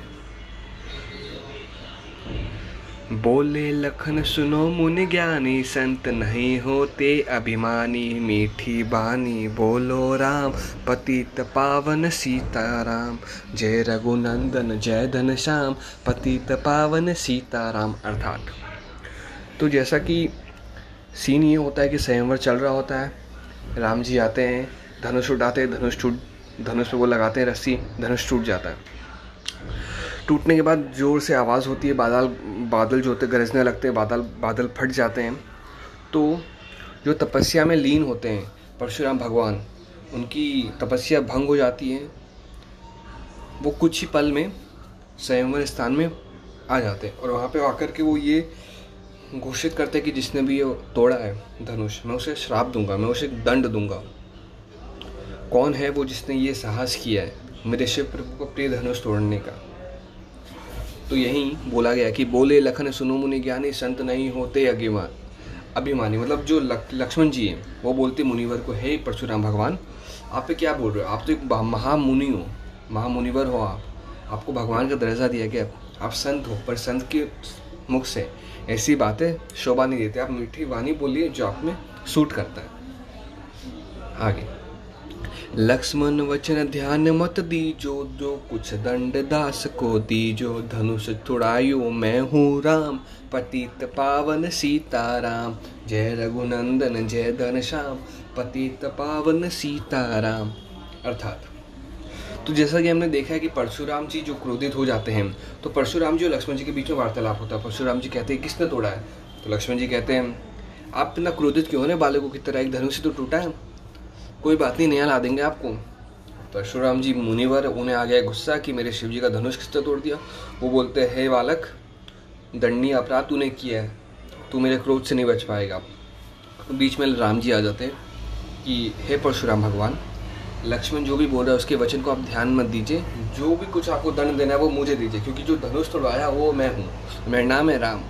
बोले, लखन सुनो मुनि ज्ञानी, संत नहीं होते अभिमानी, मीठी बानी बोलो राम, पतित पावन सीताराम, जय रघुनंदन, जय धन श्याम पतित पावन सीताराम, अर्थात। तो जैसा कि सीन ये होता है कि स्वयंवर चल रहा होता है, राम जी आते हैं, धनुष उठाते धनुष टूट धनुष पे वो लगाते हैं रस्सी, धनुष टूट जाता है। टूटने के बाद ज़ोर से आवाज़ होती है, बादल बादल जो होते गरजने लगते हैं, बादल बादल फट जाते हैं। तो जो तपस्या में लीन होते हैं, परशुराम भगवान, उनकी तपस्या भंग हो जाती है। वो कुछ ही पल में स्वयंवर स्थान में आ जाते हैं और वहाँ पे आकर के वो ये घोषित करते हैं कि जिसने भी ये तोड़ा है धनुष, मैं उसे श्राप दूँगा, मैं उसे दंड दूँगा। कौन है वो जिसने ये साहस किया है? मेरे शिव प्रभु को प्रिय धनुष तोड़ने का। तो यहीं बोला गया कि बोले लखन सुनो मुनि ज्ञानी, संत नहीं होते अभिमान अभिमानी मतलब जो लक्ष्मण जी हैं, वो बोलते मुनिवर को, हे परशुराम भगवान, आप पे क्या बोल रहे हो? आप तो एक महामुनि हो, महामुनिवर हो आप। आपको भगवान का दर्जा दिया गया। आप संत हो, पर संत के मुख से ऐसी बातें शोभा नहीं देते। आप मीठी वाणी बोलिए, जो आप में सूट करता है। आगे। लक्ष्मण वचन ध्यान मत दीजो, जो कुछ दंड दास को दीजो। धनुष तुड़ायो मैं हूँ राम, पतित पावन सीताराम। जय रघुनंदन, जय धन श्याम पतित पावन सीताराम। अर्थात तो जैसा कि हमने देखा है कि परशुराम जी जो क्रोधित हो जाते हैं तो परशुराम जी और लक्ष्मण जी के बीच में वार्तालाप होता है। परशुराम जी कहते हैं, किसने तोड़ा है? तो लक्ष्मण जी कहते हैं, आप इतना क्रोधित क्यों हो बालकों की तरह एक धनुष तो टूटा है। कोई बात नहीं, नया ला देंगे आपको। परशुराम जी मुनिवर, उन्हें आ गया गुस्सा कि मेरे शिव जी का धनुष किसने तोड़ दिया? वो बोलते, हैं हे बालक, दंडनीय अपराध तूने किया है। तू मेरे क्रोध से नहीं बच पाएगा। बीच में राम जी आ जाते हैं कि, हे परशुराम भगवान, लक्ष्मण जो भी बोल रहा है, उसके वचन को आप ध्यान मत दीजिए। जो भी कुछ आपको दंड देना है, वो मुझे दीजिए, क्योंकि जो धनुष तोड़वाया, वो मैं हूँ। मेरा नाम है राम।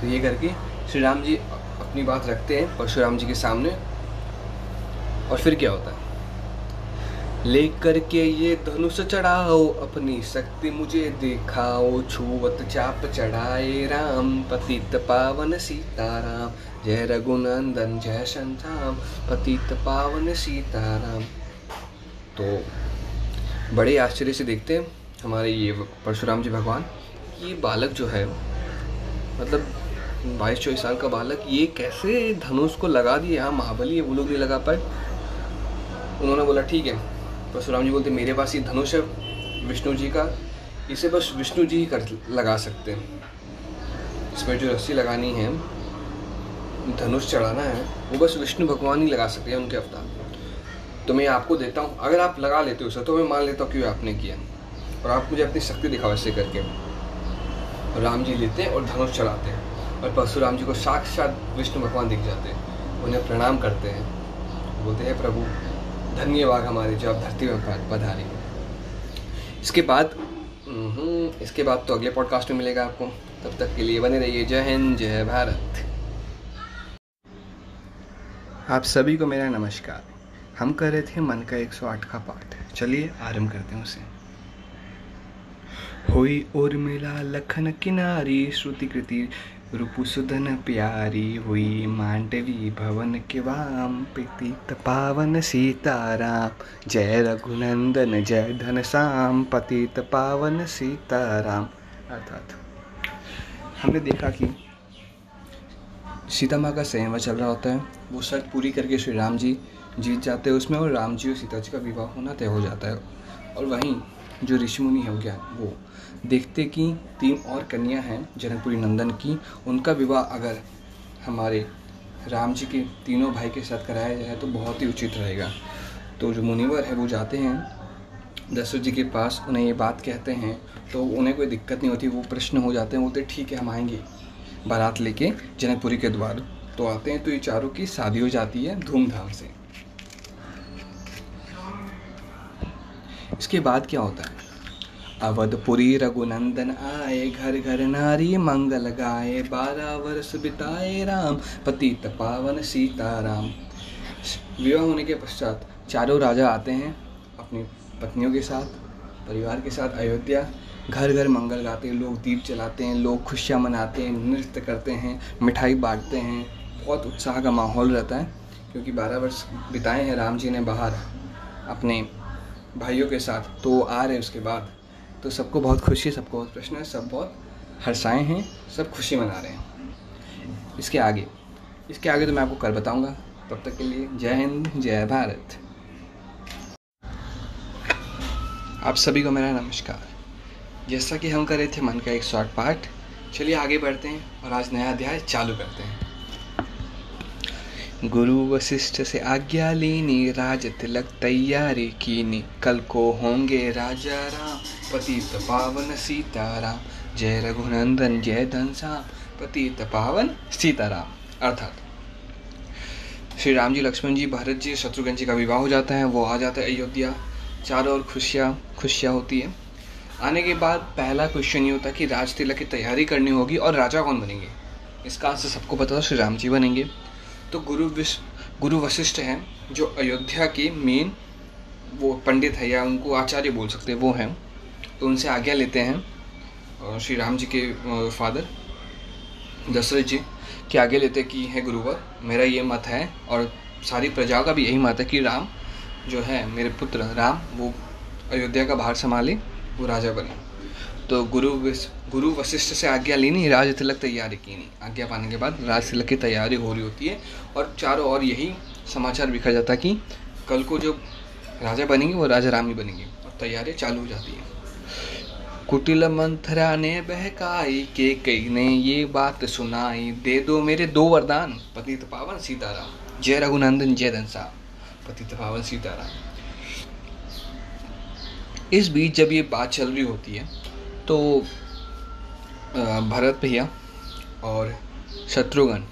तो ये करके श्री राम जी अपनी बात रखते हैं, परशुराम जी के सामने। और फिर क्या होता है? लेकर के ये धनुष चढ़ाओ, अपनी शक्ति मुझे दिखाओ, छुवत चाप चढ़ाए राम, पतित पावन सीताराम। जय रघुनंदन, जय संताम पतित पावन सीताराम। तो बड़े आश्चर्य से देखते हैं हमारे ये परशुराम जी भगवान ये बालक जो है मतलब बाईस चौबीस साल का बालक, ये कैसे धनुष को लगा दिए? यहाँ महाबली है, वो लोग नहीं लगा पाए। उन्होंने बोला, ठीक है। परशुराम जी बोलते, मेरे पास ये धनुष है, विष्णु जी का। इसे बस विष्णु जी ही कर लगा सकते हैं। इसमें जो रस्सी लगानी है, धनुष चढ़ाना है, वो बस विष्णु भगवान ही लगा सकते हैं उनके अवतार। तो मैं आपको देता हूँ। अगर आप लगा लेते हो सर तो मैं मान लेता हूँ क्यों आपने किया। और आप मुझे अपनी शक्ति दिखाओ ऐसे करके। राम जी लेते हैं और धनुष चढ़ाते हैं। और परशुराम जी को साक्षात विष्णु भगवान दिख जाते हैं। उन्हें प्रणाम करते हैं। बोलते हैं प्रभु धन्यवाद हमारे जो आप धरती में पधारे। इसके बाद हम्म, इसके बाद तो अगले पॉडकास्ट में मिलेगा आपको। तब तक के लिए बने रहिए। जय हिंद जय भारत। आप सभी को मेरा नमस्कार। हम कर रहे थे मन का 108 का पाठ। चलिए आरंभ करते हैं उसे। हुई उर्मिला लखन किनारी श्रुति कृति। रूपुसुधन प्यारी हुई मांडवी भवन के वाम पतित पावन सीताराम। जय रघुनंदन, जय धन श्याम पतित पावन सीताराम। अर्थात, हमने देखा कि सीता माँ का सेवा चल रहा होता है। वो शर्त पूरी करके श्री राम जी जीत जाते हैं उसमें और राम जी और सीता जी का विवाह होना तय हो जाता है। और वहीं जो ऋषि मुनि हो गया वो देखते कि तीन और कन्या हैं जनकपुरी नंदन की। उनका विवाह अगर हमारे राम जी के तीनों भाई के साथ कराया जाए तो बहुत ही उचित रहेगा। तो जो मुनिवर है, वो जाते हैं। दशरथ जी के पास उन्हें ये बात कहते हैं तो उन्हें कोई दिक्कत नहीं होती, वो प्रश्न हो जाते हैं, बोलते ठीक है, हम आएँगे बारात लेके जनकपुरी के द्वार। तो आते हैं तो ये चारों की शादी हो जाती है धूमधाम से। इसके बाद क्या होता है? अवधपुरी रघुनंदन आए घर घर नारी मंगल गाए, बारह वर्ष बिताए राम, पतित पावन सीताराम। विवाह होने के पश्चात चारों राजा आते हैं, अपनी पत्नियों के साथ, परिवार के साथ अयोध्या। घर घर मंगल गाते हैं, लोग दीप जलाते हैं, लोग खुशियाँ मनाते हैं, नृत्य करते हैं, मिठाई बांटते हैं। बहुत उत्साह का माहौल रहता है, क्योंकि बारह वर्ष बिताए हैं राम जी ने बाहर अपने भाइयों के साथ तो आ रहे उसके बाद। तो सबको बहुत खुशी है सबको बहुत प्रश्न है, सब बहुत हर्षाए हैं, सब खुशी मना रहे हैं। इसके आगे इसके आगे तो मैं आपको कल बताऊँगा। तब तक के लिए जय हिंद, जय भारत। आप सभी को मेरा नमस्कार। जैसा कि हम कर रहे थे मन का एक शॉर्ट पार्ट चलिए आगे बढ़ते हैं और आज नया अध्याय चालू करते हैं। गुरु वशिष्ठ से आज्ञा लीनी राज तिलक तैयारी कीनी। कल को होंगे राजा राम, पतित पावन सीताराम। जय रघुनंदन, जय धनसा, पतित पावन सीताराम। अर्थात, श्री राम जी, लक्ष्मण जी, भरत जी, शत्रुघ्न जी का विवाह हो जाता है, वो आ जाता है अयोध्या। चारों ओर खुशियाँ खुशियाँ होती है। आने के बाद पहला क्वेश्चन ये होता है कि राज तिलक की तैयारी करनी होगी और राजा कौन बनेंगे? इसका आंसर सबको पता था, श्री राम जी बनेंगे। तो गुरु विश, गुरु वशिष्ठ हैं, जो अयोध्या के मेन वो पंडित है या उनको आचार्य बोल सकते हैं, वो हैं। तो उनसे आज्ञा लेते हैं श्री राम जी के फादर, दशरथ जी, के आगे लेते कि, है गुरुवर, मेरा ये मत है, और सारी प्रजाओं का भी यही मत है कि राम जो है, मेरे पुत्र राम, वो अयोध्या का भार संभाले, वो राजा बने। तो गुरु गुरु वशिष्ठ से आज्ञा ली नहीं राज तिलक तैयारी की नहीं आज्ञा पाने के बाद राज तिलक की तैयारी हो रही होती है और चारों ओर यही समाचार बिखर जाता है कि कल को जो राजा बनेंगे, वो राजा राम ही बनेंगे और तैयारी चालू हो जाती है। कुटिल मंथरा ने बहकाई के कई ने ये बात सुनाई, दे दो मेरे दो वरदान, पतित पावन सीताराम। जय रघुनंदन, जय धनसा। पतित पावन सीताराम। इस बीच जब ये बात चल रही होती है तो भरत भैया और शत्रुघ्न।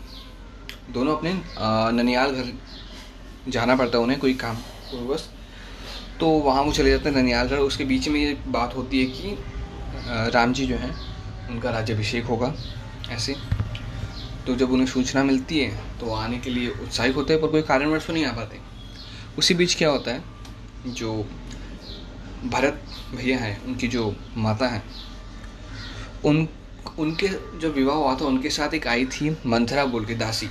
दोनों अपने ननियाल घर जाना पड़ता है उन्हें, कोई काम बस तो वहाँ वो चले जाते हैं ननियाल घर। उसके बीच में ये बात होती है कि राम जी जो हैं, उनका राज्यभिषेक होगा, ऐसे। तो जब उन्हें सूचना मिलती है तो आने के लिए उत्साहित होते हैं, पर कोई कारणवश तो नहीं आ पाते। उसी बीच क्या होता है, जो भरत भैया हैं, उनकी जो माता हैं, उन उनके जो विवाह हुआ था, उनके साथ एक आई थी मंथरा बोल के दासी।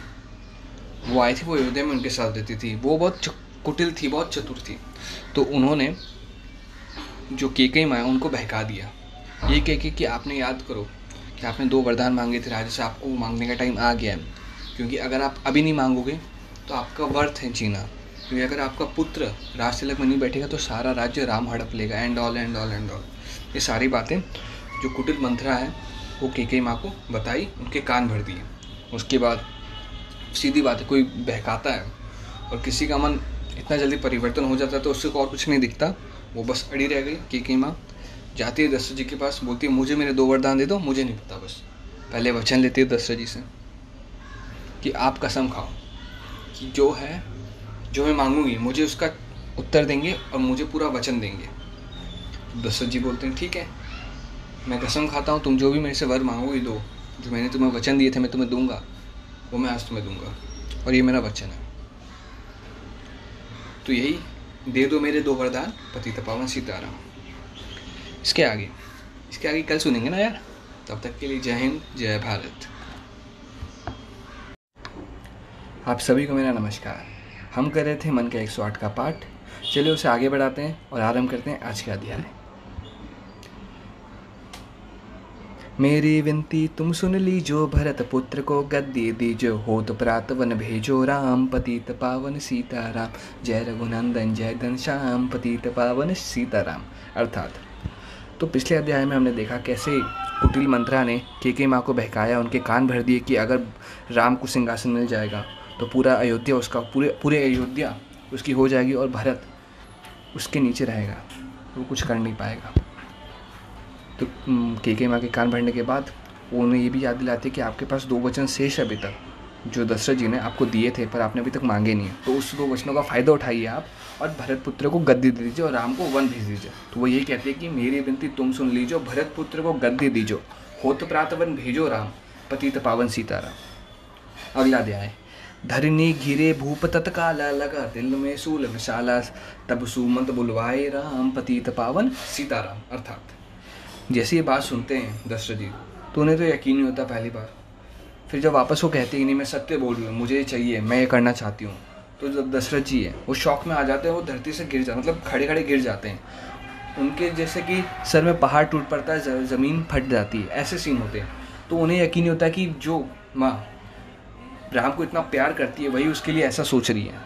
वो आई थी, वो अयोध्या में उनके साथ रहती थी। वो बहुत कुटिल थी, बहुत चतुर थी। तो उन्होंने जो केकई माया, उनको बहका दिया। ये कह के कि आपने याद करो कि आपने दो वरदान मांगे थे राजा से, आपको मांगने का टाइम आ गया है। क्योंकि अगर आप अभी नहीं मांगोगे तो आपका वर्थ है जीना। क्योंकि अगर आपका पुत्र राज तिलक में नहीं बैठेगा तो सारा राज्य राम हड़प लेगा। And all and all and all ये सारी बातें जो कुटिल मंत्रा है वो के के माँ को बताई, उनके कान भर दिए। उसके बाद सीधी बात है, कोई बहकाता है और किसी का मन इतना जल्दी परिवर्तन हो जाता है तो उससे और कुछ नहीं दिखता। वो बस अड़ी रह गई के के माँ। जाती है दशरथ जी के पास, बोलती है, मुझे मेरे दो वरदान दे दो, मुझे नहीं पता बस। पहले वचन लेती है दशरथ जी से कि आप कसम खाओ, कि जो है, जो मैं मांगूँगी, मुझे उसका उत्तर देंगे और मुझे पूरा वचन देंगे। दशरथ जी बोलते हैं, ठीक है मैं कसम खाता हूँ, तुम जो भी मेरे से वर मांगोगी दो। जो मैंने तुम्हें वचन दिए थे, मैं तुम्हें दूँगा। वो मैं आज तुम्हें दूँगा। और ये मेरा वचन है। तो यही, दे दो मेरे दो वरदान पति तपावन सीताराम। इसके आगे इसके आगे कल सुनेंगे ना यार? तब तक के लिए जय हिंद, जय भारत। आप सभी को मेरा नमस्कार। हम कर रहे थे मन का एक सौ आठ का पाठ। चलिए उसे आगे बढ़ाते हैं और आरंभ करते हैं आज का अध्याय मेरी विनती, तुम सुन लीजो भरत पुत्र को गद्दी दीजो। तो प्रातवन भेजो राम, पतित पावन सीताराम। जय रघुनंदन, जय घनश्याम पतित पावन सीताराम। अर्थात तो पिछले अध्याय में हमने देखा कैसे कुटिल मंत्रा ने के के माँ को बहकाया, उनके कान भर दिए कि अगर राम को सिंहासन मिल जाएगा तो पूरा अयोध्या उसका, पूरे पूरे अयोध्या उसकी हो जाएगी और भरत उसके नीचे रहेगा। वो कुछ कर नहीं पाएगा। तो के के माँ के कान भरने के बाद वो उन्हें ये भी याद दिलाते कि आपके पास दो वचन शेष है अभी तक, जो दशरथ जी ने आपको दिए थे, पर आपने अभी तक मांगे नहीं तो उस दो वचनों का फ़ायदा उठाइए आप और भरत पुत्र को गद्दी दे दीजिए और राम को वन भेज दीजिए। तो वो यही कहते हैं कि मेरी विनती तुम सुन लीजिए भरत पुत्र को गद्दी दीजो हो तो प्रात वन भेजो राम, पतित पावन सीताराम। अगला अध्याय। धरनी घिरे भूप तत्काला लगा, दिल में सूल विशाला, तब सुमंत बुलवाए राम, पतित पावन सीताराम, अर्थात जैसे ये बात सुनते हैं दशरथ जी तो उन्हें तो यकीन नहीं होता पहली बार। फिर जब वापस वो कहते हैं नहीं, मैं सत्य बोल रही हूँ, मुझे ये चाहिए, मैं ये करना चाहती हूँ तो जब दशरथ जी है, वो शौक में आ जाते हैं, वो धरती से गिर जाते मतलब खड़े खड़े गिर जाते हैं। उनके जैसे कि सर में पहाड़ टूट पड़ता है ज़मीन फट जाती है, ऐसे सीन होते हैं। तो उन्हें यकीन नहीं होता कि जो माँ राम को इतना प्यार करती है, वही उसके लिए ऐसा सोच रही है।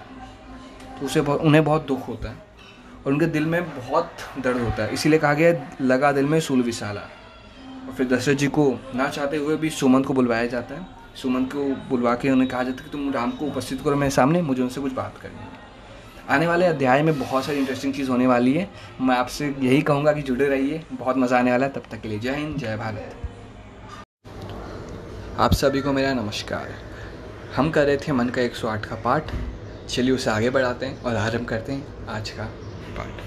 तो उसे उन्हें बहुत दुख होता है। और उनके दिल में बहुत दर्द होता है। इसीलिए कहा गया लगा दिल में सूल विशाला। और फिर दशरथ जी को ना चाहते हुए भी सुमंत को बुलवाया जाता है। सुमंत को बुलवा के उन्हें कहा जाता है कि तुम राम को उपस्थित करो मेरे सामने, मुझे उनसे कुछ बात करनी है। आने वाले अध्याय में बहुत सारी इंटरेस्टिंग चीज़ होने वाली है। मैं आपसे यही कहूँगा कि जुड़े रहिए। बहुत मज़ा आने वाला है। तब तक के लिए जय हिंद, जय भारत। आप सभी को मेरा नमस्कार। हम कर रहे थे मन का 108 का पाठ। चलिए उसे आगे बढ़ाते हैं और आरंभ करते हैं आज का पाठ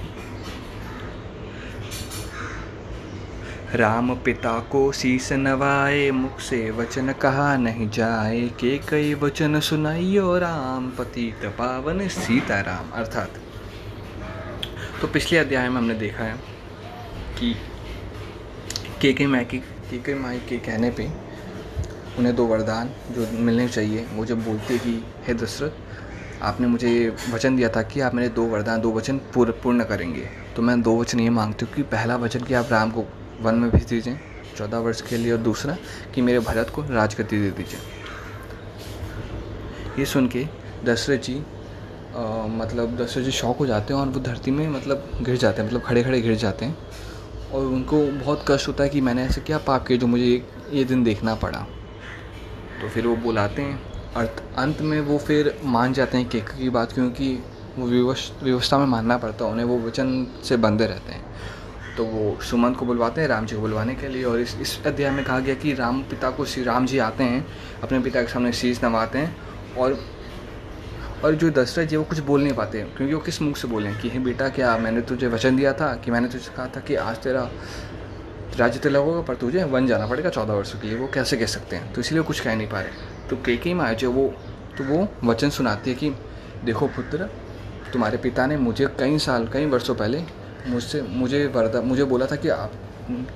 राम पिता को शीस नवाए, मुख से वचन कहा नहीं जाए। के कई वचन सुनाइयो राम, पतित पावन सीताराम। अर्थात तो पिछले अध्याय में हमने देखा है कि के के माई के के के माई के कहने पे उन्हें दो वरदान जो मिलने चाहिए, वो जब बोलते कि हे दशरथ आपने मुझे वचन दिया था कि आप मेरे दो वरदान दो वचन पूर्ण पूर्ण करेंगे। तो मैं दो वचन ये मांगती हूँ कि पहला वचन कि आप राम को वन में भेज दीजिए चौदह वर्ष के लिए और दूसरा कि मेरे भरत को राजगति दे दीजिए। ये सुन के दशरथ जी आ, मतलब दशरथ जी शौक हो जाते हैं और वो धरती में मतलब गिर जाते हैं मतलब खड़े खड़े गिर जाते हैं। और उनको बहुत कष्ट होता है कि मैंने ऐसे क्या पाप किया जो मुझे ये दिन देखना पड़ा। तो फिर वो बुलाते हैं। अर्थ अंत में वो फिर मान जाते हैं केक की बात, क्योंकि वो व्यवस्था में मानना पड़ता है, उन्हें वो वचन से बंधे रहते हैं। तो वो सुमंत को बुलवाते हैं, राम जी को बुलवाने के लिए, और इस इस अध्याय में कहा गया कि राम पिता को श्री, राम जी आते हैं, अपने पिता के सामने शीश नवाते हैं, और और जो दशरथ जी वो कुछ बोल नहीं पाते, क्योंकि वो किस मुख से बोलें कि, हे बेटा, क्या मैंने तुझे वचन दिया था, कि मैंने तुझे कहा था कि आज तेरा राज्य तिलक होगा पर तुझे वन जाना पड़ेगा चौदह वर्षों के लिए? वो कैसे कह सकते हैं? तो इसलिए कुछ कह नहीं पा रहे। तो के माँ जो वो तो वो वचन सुनाती है कि, देखो पुत्र, तुम्हारे पिता ने मुझे कई साल, कई वर्षों पहले मुझसे, मुझे वरदा, मुझे बोला था कि आप,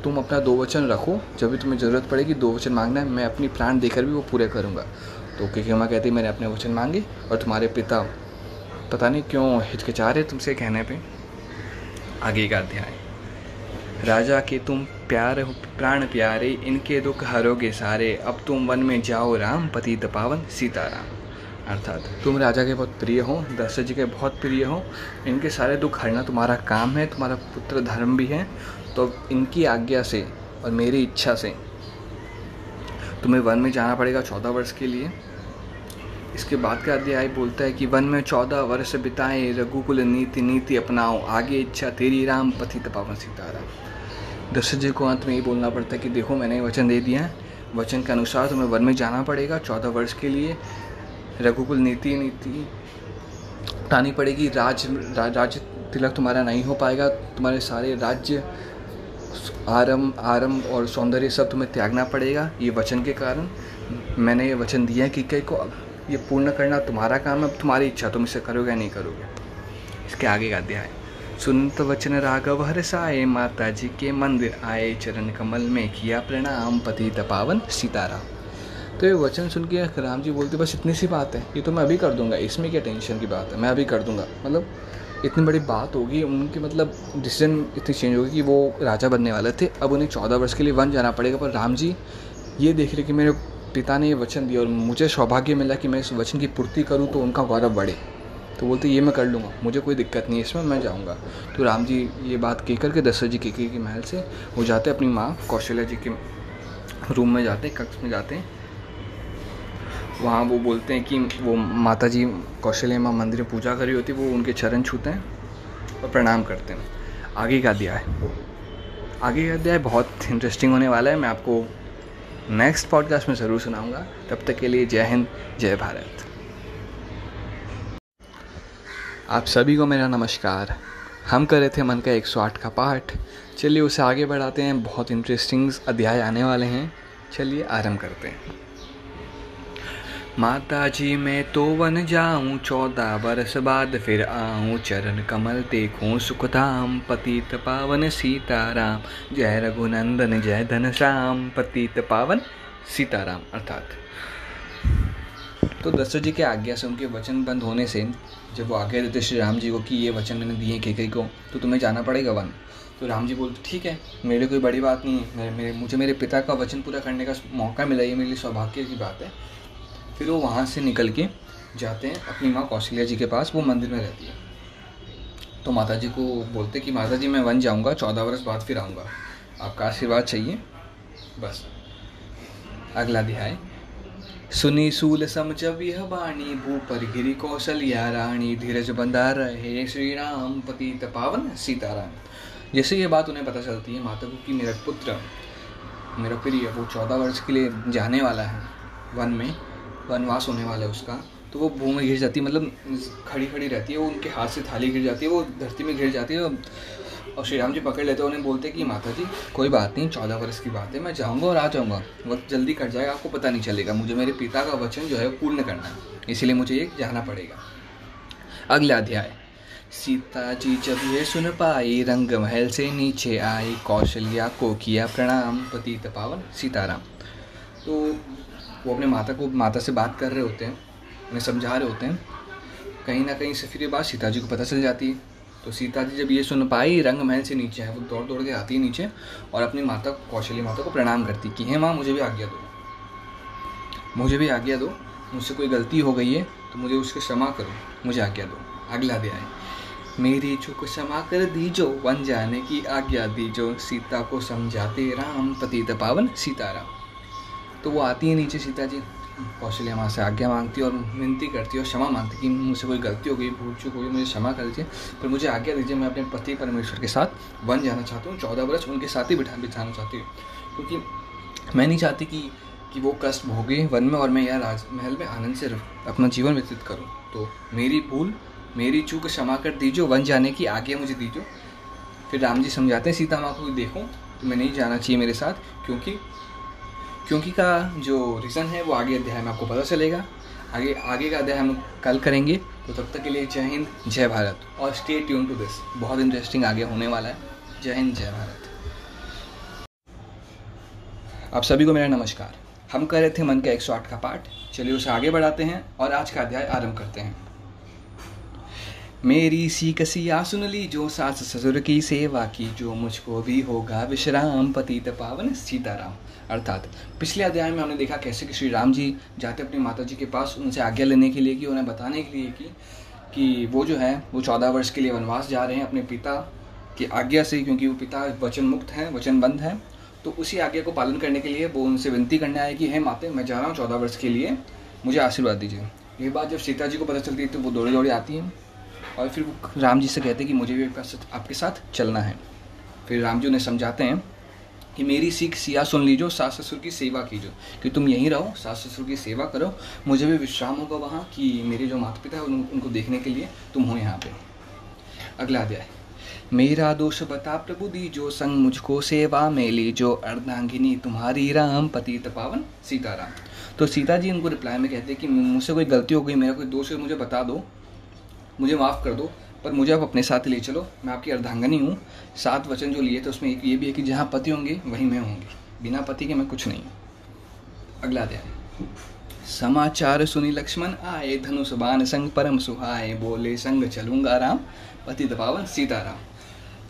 तुम अपना दो वचन रखो, जब भी तुम्हें ज़रूरत पड़ेगी दो वचन मांगना है, मैं अपनी प्राण देकर भी वो पूरे करूँगा। तो के माँ कहती मैंने अपने वचन मांगे और तुम्हारे पिता, पता नहीं क्यों हिचकिचा रहे तुमसे कहने पे? आगे का अध्याय। राजा के तुम प्यार हो प्राण प्यारे, इनके दुख हरोगे सारे। अब तुम वन में जाओ राम पति पावन सीताराम। अर्थात तुम राजा के बहुत प्रिय हो, दशरथ जी के बहुत प्रिय हो। इनके सारे दुख हरना तुम्हारा काम है, तुम्हारा पुत्र धर्म भी है। तो इनकी आज्ञा से और मेरी इच्छा से तुम्हें वन में जाना पड़ेगा चौदह वर्ष के लिए। इसके बाद का अध्याय बोलता है कि वन में चौदह वर्ष बिताए, रघुकुल नीति नीति अपनाओ, आगे इच्छा तेरी राम पति तपावन सीताराम। दशरथ जी को अंत में ये बोलना पड़ता है कि देखो मैंने वचन दे दिया है। वचन के अनुसार तुम्हें वन में जाना पड़ेगा चौदह वर्ष के लिए। रघुकुल नीति नीति उठानी पड़ेगी। राज रा, राज्य तिलक तुम्हारा नहीं हो पाएगा। तुम्हारे सारे राज्य आरम आरम और सौंदर्य सब तुम्हें त्यागना पड़ेगा। ये वचन के कारण मैंने ये वचन दिया है कि कई को ये पूर्ण करना तुम्हारा काम है। तुम्हारी इच्छा तुम इसे करोगे या नहीं करोगे? इसके आगे का अध्याय। सुनत वचन राघव हरसाए माता जी के मंदिर आए। चरण कमल में किया प्रणाम पति पावन सीताराम तो ये वचन सुन के राम जी बोलते, बस इतनी सी बात है, ये तो मैं अभी कर दूँगा, इसमें क्या टेंशन की बात है? मैं अभी कर दूँगा। मतलब इतनी बड़ी बात होगी, उनके मतलब डिसीज़न इतनी चेंज होगी कि वो राजा बनने वाले थे। अब उन्हें चौदह वर्ष के लिए वन जाना पड़ेगा। पर राम जी, ये देख रहे कि मेरे पिता ने ये वचन दिया और मुझे सौभाग्य मिला कि मैं इस वचन की पूर्ति करूँ तो उनका गौरव बढ़े। तो बोलते, ये मैं कर लूँगा, मुझे कोई दिक्कत नहीं है, इसमें मैं जाऊँगा। तो राम जी ये बात कह करके दशरथ जी के के महल से वो जाते अपनी माँ कौशल्या जी के रूम में जाते कक्ष में जाते हैं। वहाँ वो बोलते हैं कि वो माता जी कौशल्या माँ मंदिर में पूजा कर होती, वो उनके चरण छूते हैं और प्रणाम करते हैं। आगे का अध्याय। आगे का अध्याय बहुत इंटरेस्टिंग होने वाला है, मैं आपको नेक्स्ट पॉडकास्ट में ज़रूर सुनाऊँगा। तब तक के लिए जय हिंद, जय भारत। आप सभी को मेरा नमस्कार। हम कर रहे थे मन का 108 का पाठ। चलिए उसे आगे बढ़ाते हैं। बहुत इंटरेस्टिंग अध्याय आने वाले हैं। चलिए आरंभ करते हैं। माता जी मैं तो वन जाऊँ, चौदह बरस बाद फिर आऊँ। चरण कमल देखूँ, सुखधाम, पतित पावन सीताराम। जय रघुनंदन, जय धन श्याम पतित पावन सीताराम। अर्थात। तो दशरथ जी के आज्ञा से उनके वचन बंद होने से जब वो आज्ञा देते श्री राम जी को कि ये वचन मैंने दिए के कई को तो तुम्हें जाना पड़ेगा वन? तो राम जी बोलते ठीक है मेरे कोई बड़ी बात नहीं है। मेरे, मेरे मुझे मेरे पिता का वचन पूरा करने का मौका मिला ये मेरे लिए सौभाग्य की बात है। फिर वो वहाँ से निकल के जाते हैं अपनी माँ कौशल्या जी के पास वो मंदिर में रहती है। तो माता जी को बोलते कि माता जी मैं वन जाऊँगा चौदह वर्ष बाद फिर आऊँगा। आपका आशीर्वाद चाहिए बस। अगला अध्याय। सुनी सूल सम जब यह बाणी भू पर गिरी कौशल्या रानी धीरज बंधा रहे श्री राम पति पावन सीताराम। जैसे ये बात उन्हें पता चलती है माता को कि मेरा पुत्र, मेरा प्रिय, वो चौदह वर्ष के लिए जाने वाला है, वन में, वनवास होने वाला है उसका तो वो भूमि में गिर जाती है मतलब खड़ी खड़ी रहती है, वो उनके हाथ से थाली गिर जाती है, वो धरती में गिर जाती है और श्री राम जी पकड़ लेते उन्हें बोलते कि, माता जी, कोई बात नहीं, चौदह वर्ष की बात है, मैं जाऊँगा और आ जाऊँगा। वक्त जल्दी कट जाएगा, आपको पता नहीं चलेगा। मुझे मेरे पिता का वचन जो है पूर्ण करना है, इसीलिए मुझे ये जाना पड़ेगा। अगला अध्याय। सीता जी, जब ये सुन पाई रंग महल से नीचे आई, कौशल्या को किया प्रणाम पति तपावन सीताराम। तो वो अपने माता को, माता से बात कर रहे होते हैं, उन्हें समझा रहे होते हैं। कहीं ना कहीं से फिर ये बात सीता जी को पता चल जाती है। तो सीता जी जब ये सुन पाई रंग महल से नीचे है, वो दौड़ दौड़ के आती है नीचे और अपनी माता कौशली माता को प्रणाम करती कि, हे माँ, मुझे भी आज्ञा दो। मुझे भी आज्ञा दो। मुझसे कोई गलती हो गई है तो मुझे उसके क्षमा करो। मुझे आज्ञा दो। अगला अध्याय। मेरी चुक क्षमा कर दीजो, वन जाने की आज्ञा दीजो। सीता को समझाते राम पति पावन सीताराम। तो वो आती है नीचे, सीता जी। कौशल्या माँ से आज्ञा मांगती है और विनती करती है और क्षमा मांगती कि मुझसे कोई गलती हो गई, भूल चूक हो गई, मुझे क्षमा कर दीजिए। पर मुझे आज्ञा दीजिए, मैं अपने पति परमेश्वर के साथ वन जाना चाहता हूँ, चौदह वर्ष उनके साथ ही बिठा बिठाना चाहती हूँ। क्योंकि मैं नहीं चाहती कि कि वो कष्ट भोगे वन में और मैं यह राजमहल में आनंद से अपना जीवन व्यतीत करूँ। तो मेरी भूल, मेरी चूक क्षमा कर दीजिए वन जाने की आज्ञा मुझे दीजिए। फिर राम जी समझाते हैं, सीता माँ को देखूँ तो मैं नहीं जाना चाहिए मेरे साथ, क्योंकि क्योंकि का जो रीज़न है, वो आगे अध्याय में आपको पता चलेगा। आगे आगे का अध्याय हम कल करेंगे। तो तब तक के लिए जय हिंद, जय भारत। और स्टे ट्यून टू दिस बहुत इंटरेस्टिंग आगे होने वाला है। जय हिंद, जय भारत। आप सभी को मेरा नमस्कार। हम कर रहे थे मन का 108 का पाठ। चलिए उसे आगे बढ़ाते हैं और आज का अध्याय आरंभ करते हैं। मेरी सी कसिया सुन ली, जो सास ससुर की सेवा की, जो मुझको भी होगा विश्राम, पतित पावन सीताराम। अर्थात, पिछले अध्याय में हमने देखा कैसे कि श्री राम जी जाते अपनी माता जी के पास उनसे आज्ञा लेने के लिए कि, उन्हें बताने के लिए कि कि वो जो है, वो चौदह वर्ष के लिए वनवास जा रहे हैं अपने पिता की आज्ञा से, क्योंकि वो पिता वचन मुक्त हैं वचन हैं। तो उसी आज्ञा को पालन करने के लिए वो उनसे विनती करने आए कि, हे माते, मैं जा रहा हूँ चौदह वर्ष के लिए, मुझे आशीर्वाद दीजिए। ये बात जब सीता जी को पता चलती है तो वो दौड़े दौड़े आती हैं, और फिर वो राम जी से कहते हैं कि मुझे भी आपके साथ चलना है। फिर राम जी उन्हें समझाते हैं कि मेरी सीख सिया सुन लीजो सास ससुर की सेवा कीजो। कि तुम यहीं रहो सास ससुर की सेवा करो। मुझे भी विश्राम होगा वहाँ कि मेरे जो माता पिता है उन, उनको देखने के लिए तुम हो यहाँ पे। अगला अध्याय। मेरा दोष बता प्रभु दी जो संग मुझको सेवा में ली जो अर्धांगिनी तुम्हारी राम पति तपावन सीताराम। तो सीता जी उनको रिप्लाई में कहते कि मुझसे कोई गलती हो गई मेरा कोई दोष मुझे बता दो। मुझे माफ़ कर दो पर मुझे आप अपने साथ ले चलो। मैं आपकी अर्धांगनी हूँ। सात वचन जो लिए थे, उसमें एक ये भी है कि जहाँ पति होंगे, वहीं मैं होंगी। बिना पति के मैं कुछ नहीं अगला अध्याय। समाचार सुनी लक्ष्मण, आए धनुष बाण संग परम सुहाए, बोले, संग चलूँगा राम, पति पावन सीताराम।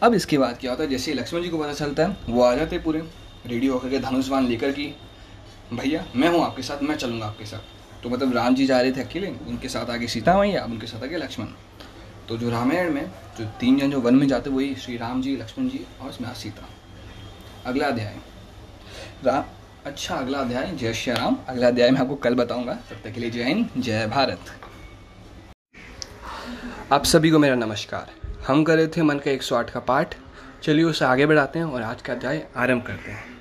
अब इसके बाद क्या होता है, जैसे लक्ष्मण जी को पता चलता है, वो आ जाते पूरे। रेडी होकर के धनुष्वान लेकर की, भैया, मैं हूँ आपके साथ, मैं चलूँगा आपके साथ। तो मतलब राम जी जा रहे थे अकेले, उनके साथ आगे सीता मैया उनके साथ आगे लक्ष्मण। तो जो रामायण में जो तीन जन जो वन में जाते वही श्री राम जी, लक्ष्मण जी और उसमें सीता। अगला अध्याय। राम अच्छा अगला अध्याय, जय श्री राम। अगला अध्याय मैं आपको कल बताऊँगा। तब तक के लिए जय हिंद, जय भारत। आप सभी को मेरा नमस्कार। हम कर रहे थे मन का एक सौ आठ का पाठ। चलिए उसे आगे बढ़ाते हैं और आज का अध्याय आरंभ करते हैं।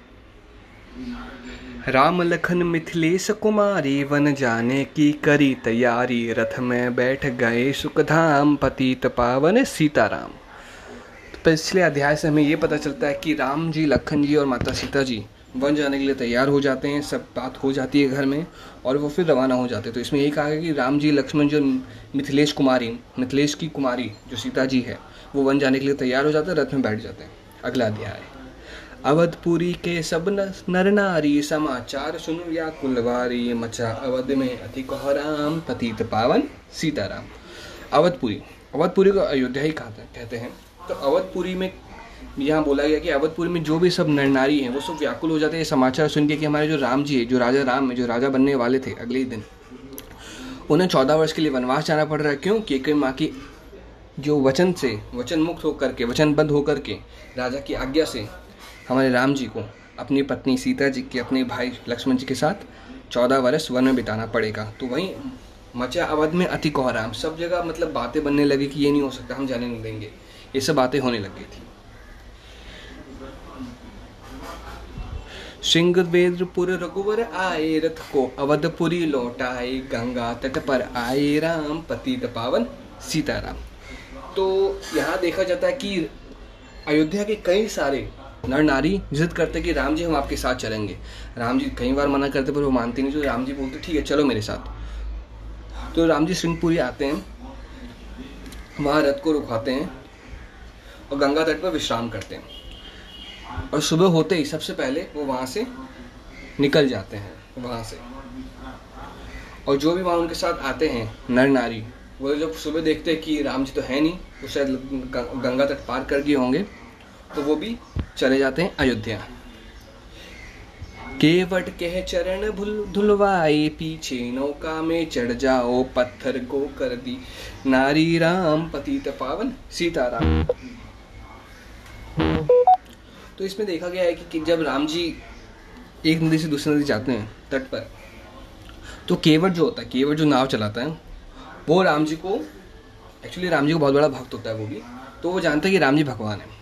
राम लखन मिथिलेश कुमारी, वन जाने की करी तैयारी। रथ में बैठ गए सुखधाम, पतित पावन सीताराम। तो पिछले अध्याय से हमें ये पता चलता है कि राम जी, लखन जी और माता सीता जी वन जाने के लिए तैयार हो जाते हैं, सब बात हो जाती है घर में और वो फिर रवाना हो जाते हैं। तो इसमें यही कहा गया कि राम जी, लक्ष्मण जो मिथिलेश कुमारी, मिथिलेश की कुमारी जो सीता जी है, वो वन जाने के लिए तैयार हो जाते हैं, रथ में बैठ जाते हैं। अगला अध्याय। अवधपुरी के सब नर नारी समाचार सुन या कुलवारी मचा। अवध में अति कोहराम, पतित पावन सीताराम। अवधपुरी अवधपुरी को अयोध्या ही कहते हैं। तो अवधपुरी में यहाँ बोला गया कि अवधपुर में जो भी सब नर नारी हैं, वो सब व्याकुल हो जाते हैं। समाचार सुन के कि हमारे जो राम जी है, जो राजा राम है, जो राजा बनने वाले थे अगले ही दिन, उन्हें चौदह वर्ष के लिए वनवास जाना पड़ रहा है। क्यों? कि माँ की जो वचन से वचन मुक्त होकर के, वचनबद्ध होकर के राजा की आज्ञा से हमारे राम जी को, अपनी पत्नी सीता जी के, अपने भाई लक्ष्मण जी के साथ चौदह वर्ष वन में बिताना पड़ेगा। तो वहीं मचा अवध में अति कोहराम सब जगह मतलब बातें बनने लगी कि ये नहीं हो सकता, हम जाने नहीं देंगे। ये सब बातें होने लग गई थी। सिंह वेद्रपुर रघुवर आए, रथ को अवधपुरी लौटाए, गंगा तट पर आए राम, पतित पावन सीताराम। तो यहाँ देखा जाता है कि अयोध्या के कई सारे नर नारी जिद करते कि राम जी हम आपके साथ चलेंगे। राम जी कई बार मना करते पर वो मानते नहीं तो राम जी बोलते, ठीक है, चलो मेरे साथ। तो राम जी सिंहपुरी आते हैं वहाँ रथ को रुकवाते हैं और गंगा तट पर विश्राम करते हैं। और सुबह होते ही सबसे पहले वो वहाँ से निकल जाते हैं, वहाँ से। और जो भी वहाँ उनके साथ आते हैं, नर नारी, वो जब सुबह देखते हैं कि राम जी तो है नहीं, वो शायद गंगा तट पार कर गए होंगे। तो वो भी चले जाते हैं अयोध्या। केवट के चरण भूल धुलवाए पीछे नौका में चढ़ जाओ, पत्थर को कर दी। नारी राम, पतित पावन, सीताराम। तो इसमें देखा गया है कि जब राम जी एक नदी से दूसरी नदी जाते हैं, तट पर तो केवट जो होता है, केवट जो नाव चलाता है, वो राम जी को एक्चुअली राम जी को बहुत बड़ा भक्त होता है वो भी तो वो जानता है कि राम जी भगवान है।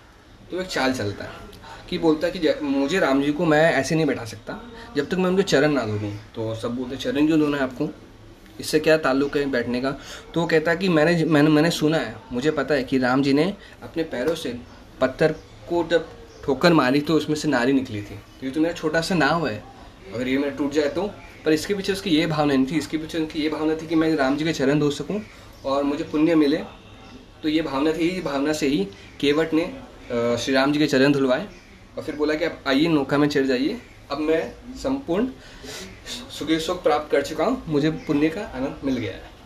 तो एक चाल चलता है कि बोलता है कि मुझे राम जी को मैं ऐसे नहीं बैठा सकता, जब तक मैं उनके चरण ना धोऊँ तो सब बोलते चरण क्यों धोना है आपको? इससे क्या ताल्लुक है बैठने का? तो वो कहता है कि मैंने मैंने मैंने सुना है, मुझे पता है कि राम जी ने अपने पैरों से पत्थर को जब ठोकर मारी तो उसमें से नारी निकली थी। तो ये तो मेरा छोटा सा नाव है। अगर ये मेरा टूट जाए तो। पर इसके पीछे उसकी ये भावना नहीं थी, इसके पीछे उनकी ये भावना थी कि मैं राम जी के चरण धो सकूँ और मुझे पुण्य मिले। तो ये भावना थी, ये भावना से ही केवट ने श्री राम जी के चरण धुलवाए और फिर बोला कि आप आइए नौका में चढ़ जाइए। अब मैं संपूर्ण सुखी सुख प्राप्त कर चुका हूँ। मुझे पुण्य का आनंद मिल गया है।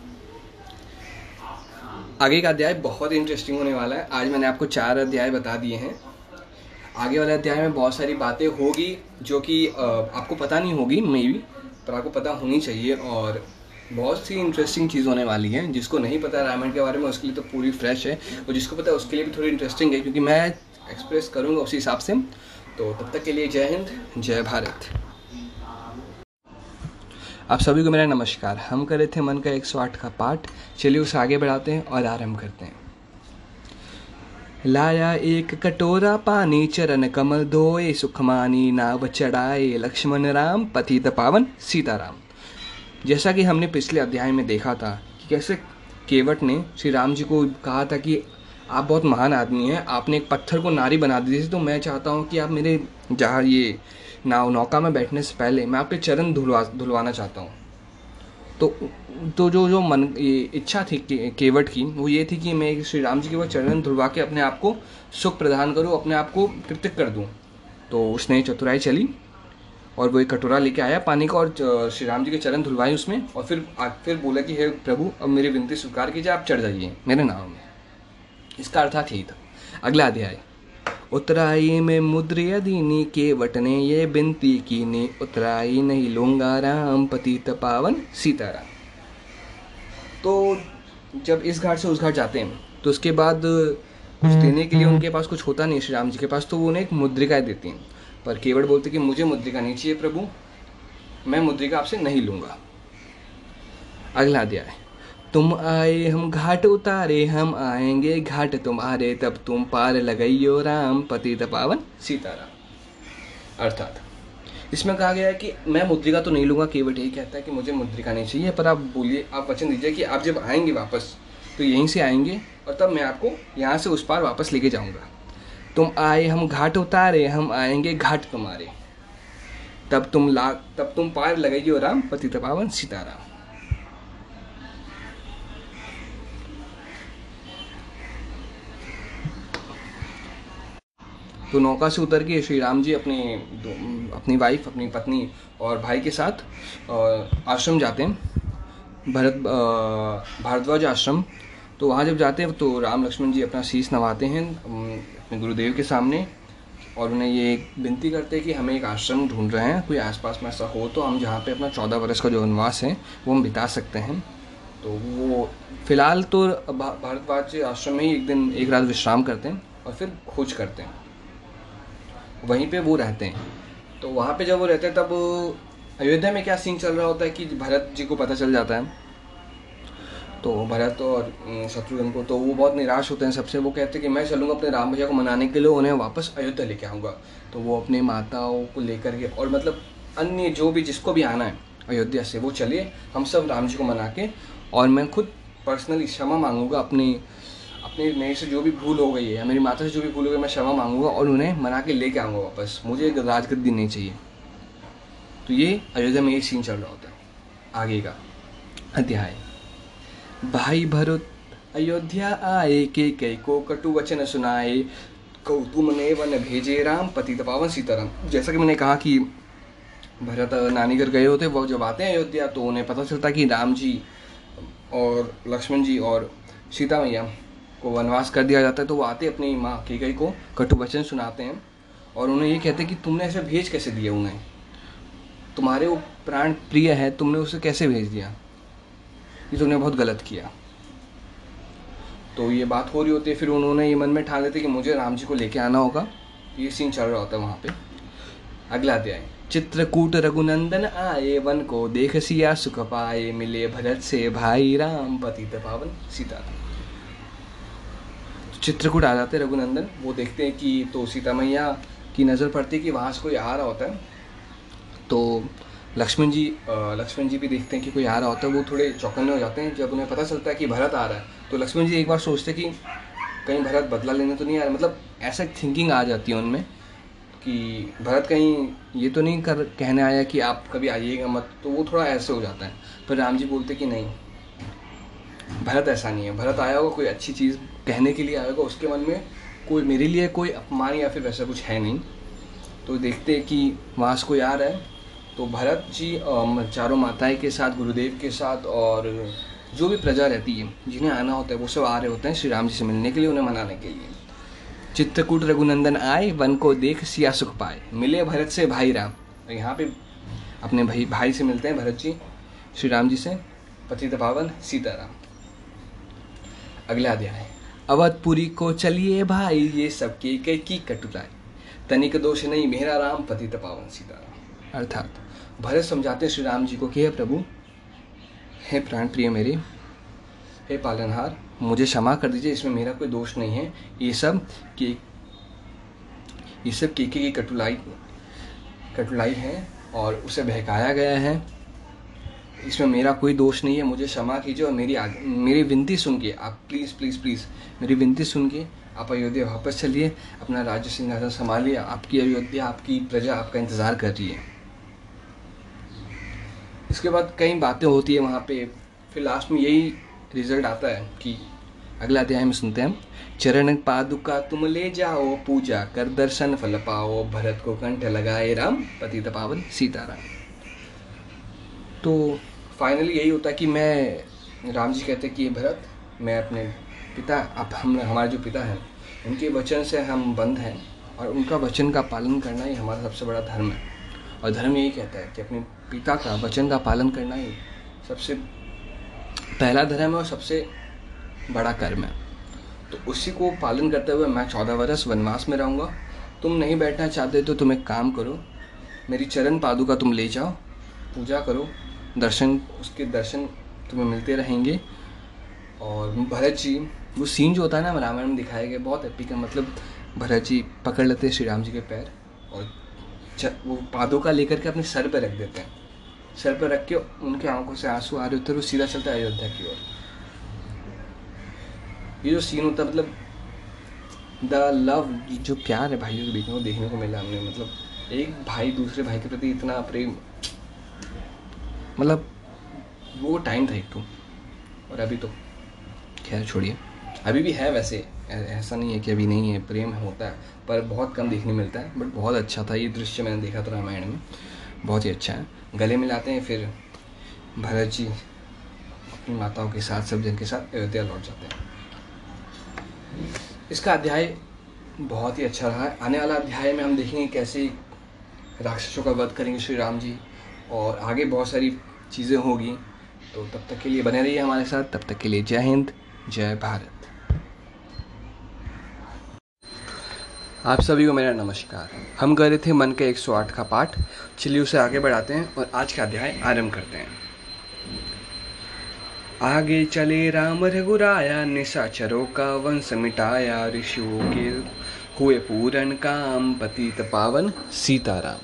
आगे का अध्याय बहुत इंटरेस्टिंग होने वाला है। आज मैंने आपको चार अध्याय बता दिए हैं। आगे वाले अध्याय में बहुत सारी बातें होगी जो कि आपको पता नहीं होगी मे भी पर आपको पता होनी चाहिए और बहुत सी इंटरेस्टिंग चीज़ होने वाली है, जिसको नहीं पता रामायण के बारे में, उसके लिए तो पूरी फ्रेश है। और जिसको पता है, उसके लिए भी थोड़ी इंटरेस्टिंग है, क्योंकि मैं एक्सप्रेस करूँगा उसी हिसाब से। तो तब तक के लिए जय हिंद, जय भारत। आप सभी को मेरा नमस्कार। हम कर रहे थे मन का 108 का पाठ। चलिए उसे आगे बढ़ाते हैं और आरंभ करते हैं। लाया एक कटोरा पानी, चरण कमल धोए, सुखमानी नाव चढ़ाए, लक्ष्मण राम, पतित पावन, सीताराम। जैसा कि हमने पिछले अध्याय में देखा था कि कैसे केवट ने श्री राम जी को कहा था कि आप बहुत महान आदमी हैं आपने एक पत्थर को नारी बना दी थी तो मैं चाहता हूँ कि आप मेरे जहाँ ये नाव नौका में बैठने से पहले मैं आपके चरण धुलवा धुलवाना चाहता हूँ। तो तो जो जो मन ये इच्छा थी के, केवट की वो ये थी कि मैं श्री राम जी के वो चरण धुलवा के अपने आप को सुख प्रदान करूँ अपने आप को तृप्त कर दूँ। तो उसने चतुराई चली। और वो एक कटोरा लेके आया पानी का और श्री राम जी के चरण धुलवाए उसमें और फिर फिर बोला कि, हे प्रभु, अब मेरी विनती स्वीकार कीजिए, आप चढ़ जाइए मेरे नाम में। इसका अर्थात यही था। अगला अध्याय। उतराई में मुद्रिया दीनी के वटने ये बिनती की ने उतराई नहीं लूँगा राम पति तपावन सीताराम। तो जब इस घाट से उस घाट जाते हैं तो उसके बाद कुछ देने के लिए उनके पास कुछ होता नहीं श्री राम जी के पास तो वो उन्हें एक मुद्रिकाएँ देती हैं। पर केवट बोलते कि मुझे मुद्रिका नहीं चाहिए प्रभु, मैं मुद्रिका आपसे नहीं लूँगा। अगला अध्याय। तुम आए, हम घाट उतारे, हम आएँगे घाट तुम्हारे, तब तुम पार लगाइयो राम पति तपावन सीताराम। अर्थात, इसमें कहा गया है कि मैं मुद्रिका तो नहीं लूँगा केवट यही कहता है कि मुझे मुद्रिका नहीं चाहिए, पर आप बोलिए, आप वचन दीजिए कि आप जब आएँगे वापस तो यहीं से आएँगे, और तब मैं आपको यहाँ से उस पार वापस लेके जाऊँगा। तुम आए, हम घाट उतारे, हम आएँगे घाट तुम्हारे। तब तुम ला, तब तुम पार लगाइए राम, पति पावन सीताराम। तो नौका से उतर के श्री राम जी अपने अपनी वाइफ अपनी पत्नी और भाई के साथ आश्रम जाते हैं। भरत भारद्वाज आश्रम। तो वहाँ जब जाते हैं तो राम लक्ष्मण जी अपना शीश नवाते हैं। अपने गुरुदेव के सामने और उन्हें ये एक विनती करते हैं कि हमें एक आश्रम ढूंढ रहे हैं, कोई आसपास में ऐसा हो तो हम जहाँ पे अपना चौदह वर्ष का जो वनवास है, वो हम बिता सकते हैं। तो वो फ़िलहाल तो भारद्वाज आश्रम में ही एक दिन, एक रात विश्राम करते हैं और फिर खोज करते हैं। वहीं पे वो रहते हैं। तो वहाँ पे जब वो रहते हैं, तब अयोध्या में क्या सीन चल रहा होता है कि भरत जी को पता चल जाता है? तो भरत और शत्रुघ्न को तो वो बहुत निराश होते हैं सबसे। वो कहते हैं कि मैं चलूँगा अपने राम भैया को मनाने के लिए, उन्हें वापस अयोध्या लेके आऊँगा। तो वो अपने माताओं को लेकर के, और मतलब अन्य जो भी, जिसको भी आना है अयोध्या से, वो चलिए हम सब राम जी को मना के, और मैं खुद पर्सनली क्षमा मांगूँगा अपनी, अपने, मेरे से जो भी भूल हो गई है, या मेरी माता से जो भी भूल हो गई मैं क्षमा मांगूँगा और उन्हें मना के लेके आऊँगा वापस। मुझे राजगद्दी नहीं चाहिए। तो ये अयोध्या में ये सीन चल रहा होता है, आगे का अध्याय। भाई भरत, अयोध्या आए के कई को कटु वचन सुनाए। कौतुम ने वन भेजे राम पति पावन सीताराम। जैसा कि मैंने कहा कि भरत नानी घर गए होते, वो जब आते हैं अयोध्या तो उन्हें पता चलता कि राम जी और लक्ष्मण जी और सीता मैया को वनवास कर दिया जाता है तो वो आते अपनी माँ के कई को कटु वचन सुनाते हैं और उन्हें ये कहते हैं कि तुमने ऐसे भेज कैसे दिए उन्हें? तुम्हारे वो प्राण प्रिय है, तुमने उसे कैसे भेज दिया? ये तुमने बहुत गलत किया। तो ये बात हो रही होती है, फिर उन्होंने ये मन में ठान लेते कि मुझे राम जी को लेके आना होगा। ये सीन चल रहा होता है वहाँ पे। अगला अध्याय। चित्रकूट रघुनंदन आए, वन को देख सिया सुख पाए, मिले भरत से भाई राम पति पावन। सीताराम चित्रकूट आ जाते रघुनंदन। वो देखते हैं कि तो सीता मैया की नज़र पड़ती है कि वहाँ से कोई आ रहा होता है। तो लक्ष्मण जी लक्ष्मण जी भी देखते हैं कि कोई आ रहा होता है, वो थोड़े चौकन्ने हो जाते हैं। जब उन्हें पता चलता है कि भरत आ रहा है तो लक्ष्मण जी एक बार सोचते हैं कि कहीं भरत बदला लेने तो नहीं आ रहा। मतलब ऐसा थिंकिंग आ जाती है उनमें कि भरत कहीं ये तो नहीं कर, कहने आया कि आप कभी आइएगा मत तो वो थोड़ा ऐसे हो जाता है। पर राम जी बोलते कि नहीं, भरत ऐसा नहीं है। भरत आया होगा, कोई अच्छी चीज़ कहने के लिए आएगा उसके मन में कोई मेरे लिए कोई अपमान या फिर वैसा कुछ है नहीं। तो देखते कि वहाँ से कोई आ रहा है। तो भरत जी चारों माताएँ के साथ, गुरुदेव के साथ और जो भी प्रजा रहती है, जिन्हें आना होता है, वो सब आ रहे होते हैं श्री राम जी से मिलने के लिए, उन्हें मनाने के लिए। चित्रकूट रघुनंदन आए, वन को देख सिया सुख पाए। मिले भरत से भाई राम। यहाँ पे अपने भाई भाई से मिलते हैं भरत जी श्री राम जी से, पतित पावन, सीताराम। अगला अध्याय। अवधपुरी को चलिए भाई, ये सब के कटुराई तनिक दोष नहीं मेरा राम पति पावन, सीताराम। अर्थात भरत समझाते श्री राम जी को कि हे प्रभु, हे प्राण प्रिय मेरे, हे पालनहार, मुझे क्षमा कर दीजिए, इसमें मेरा कोई दोष नहीं है। ये सब के, ये सब केके की कटुलाई कटुलाई है और उसे बहकाया गया है। इसमें मेरा कोई दोष नहीं है, मुझे क्षमा कीजिए और मेरी मेरी विनती सुन के आप प्लीज़ प्लीज़ प्लीज़ मेरी विनती सुन के आप अयोध्या वापस चलिए, अपना राज्य सिंहासन संभालिए। आपकी अयोध्या, आपकी प्रजा आपका इंतज़ार कर रही है। इसके बाद कई बातें होती है वहाँ पे। फिर लास्ट में यही रिज़ल्ट आता है कि अगला अध्याय में सुनते हैं चरण पादुका तुम ले जाओ, पूजा कर दर्शन फल पाओ, भरत को कंठ लगाए राम पति पावन सीताराम। तो फाइनली यही होता है कि मैं, राम जी कहते कि भरत, मैं अपने पिता, अब हम, हमारे जो पिता हैं, उनके वचन से हम बंद हैं और उनका वचन का पालन करना ही हमारा सबसे बड़ा धर्म है। और धर्म यही कहता है कि अपने पिता का, वचन का पालन करना ही सबसे पहला धर्म है और सबसे बड़ा कर्म है। तो उसी को पालन करते हुए मैं चौदह वर्ष वनवास में रहूँगा। तुम नहीं बैठना चाहते तो तुम एक काम करो, मेरी चरण पादुका तुम ले जाओ, पूजा करो, दर्शन, उसके दर्शन तुम्हें मिलते रहेंगे। और भरत जी, वो सीन जो होता है ना रामायण में दिखाया गया, बहुत एपिक है। मतलब भरत जी पकड़ लेते हैं श्री राम जी के पैर और वो पादों का लेकर के अपने सर पर रख देते हैं। सर पर रख के उनके आँखों से आँसू आ रहे होते वो सीधा चलता है अयोध्या की ओर। ये जो सीन होता मतलब द लव जो प्यार है भाइयों के बीच में, वो देखने को मिला हमने मतलब एक भाई दूसरे भाई के प्रति इतना प्रेम मतलब वो टाइम था एक तो और अभी तो। खैर, छोड़िए। अभी भी है वैसे ऐसा नहीं है कि अभी नहीं है, प्रेम होता है, पर बहुत कम देखने मिलता है बट बहुत अच्छा था ये दृश्य मैंने देखा था रामायण में, बहुत ही अच्छा है। गले मिलाते हैं, फिर भरत जी अपनी माताओं के साथ, सब जन के साथ अयोध्या लौट जाते हैं। इसका अध्याय बहुत ही अच्छा रहा है। आने वाला अध्याय में हम देखेंगे कैसे राक्षसों का वध करेंगे श्री राम जी, और आगे बहुत सारी चीज़ें होगी। तो तब तक के लिए बने रहिए हमारे साथ। तब तक के लिए जय हिंद, जय भारत। आप सभी को मेरा नमस्कार। हम कर रहे थे मन के 108 का पाठ। चलिए उसे आगे बढ़ाते हैं और आज का अध्याय आरंभ करते हैं। आगे चले राम रघुराया, निशाचरों का वंश मिटाया, ऋषियों के हुए पूरन काम, पतित पावन सीताराम।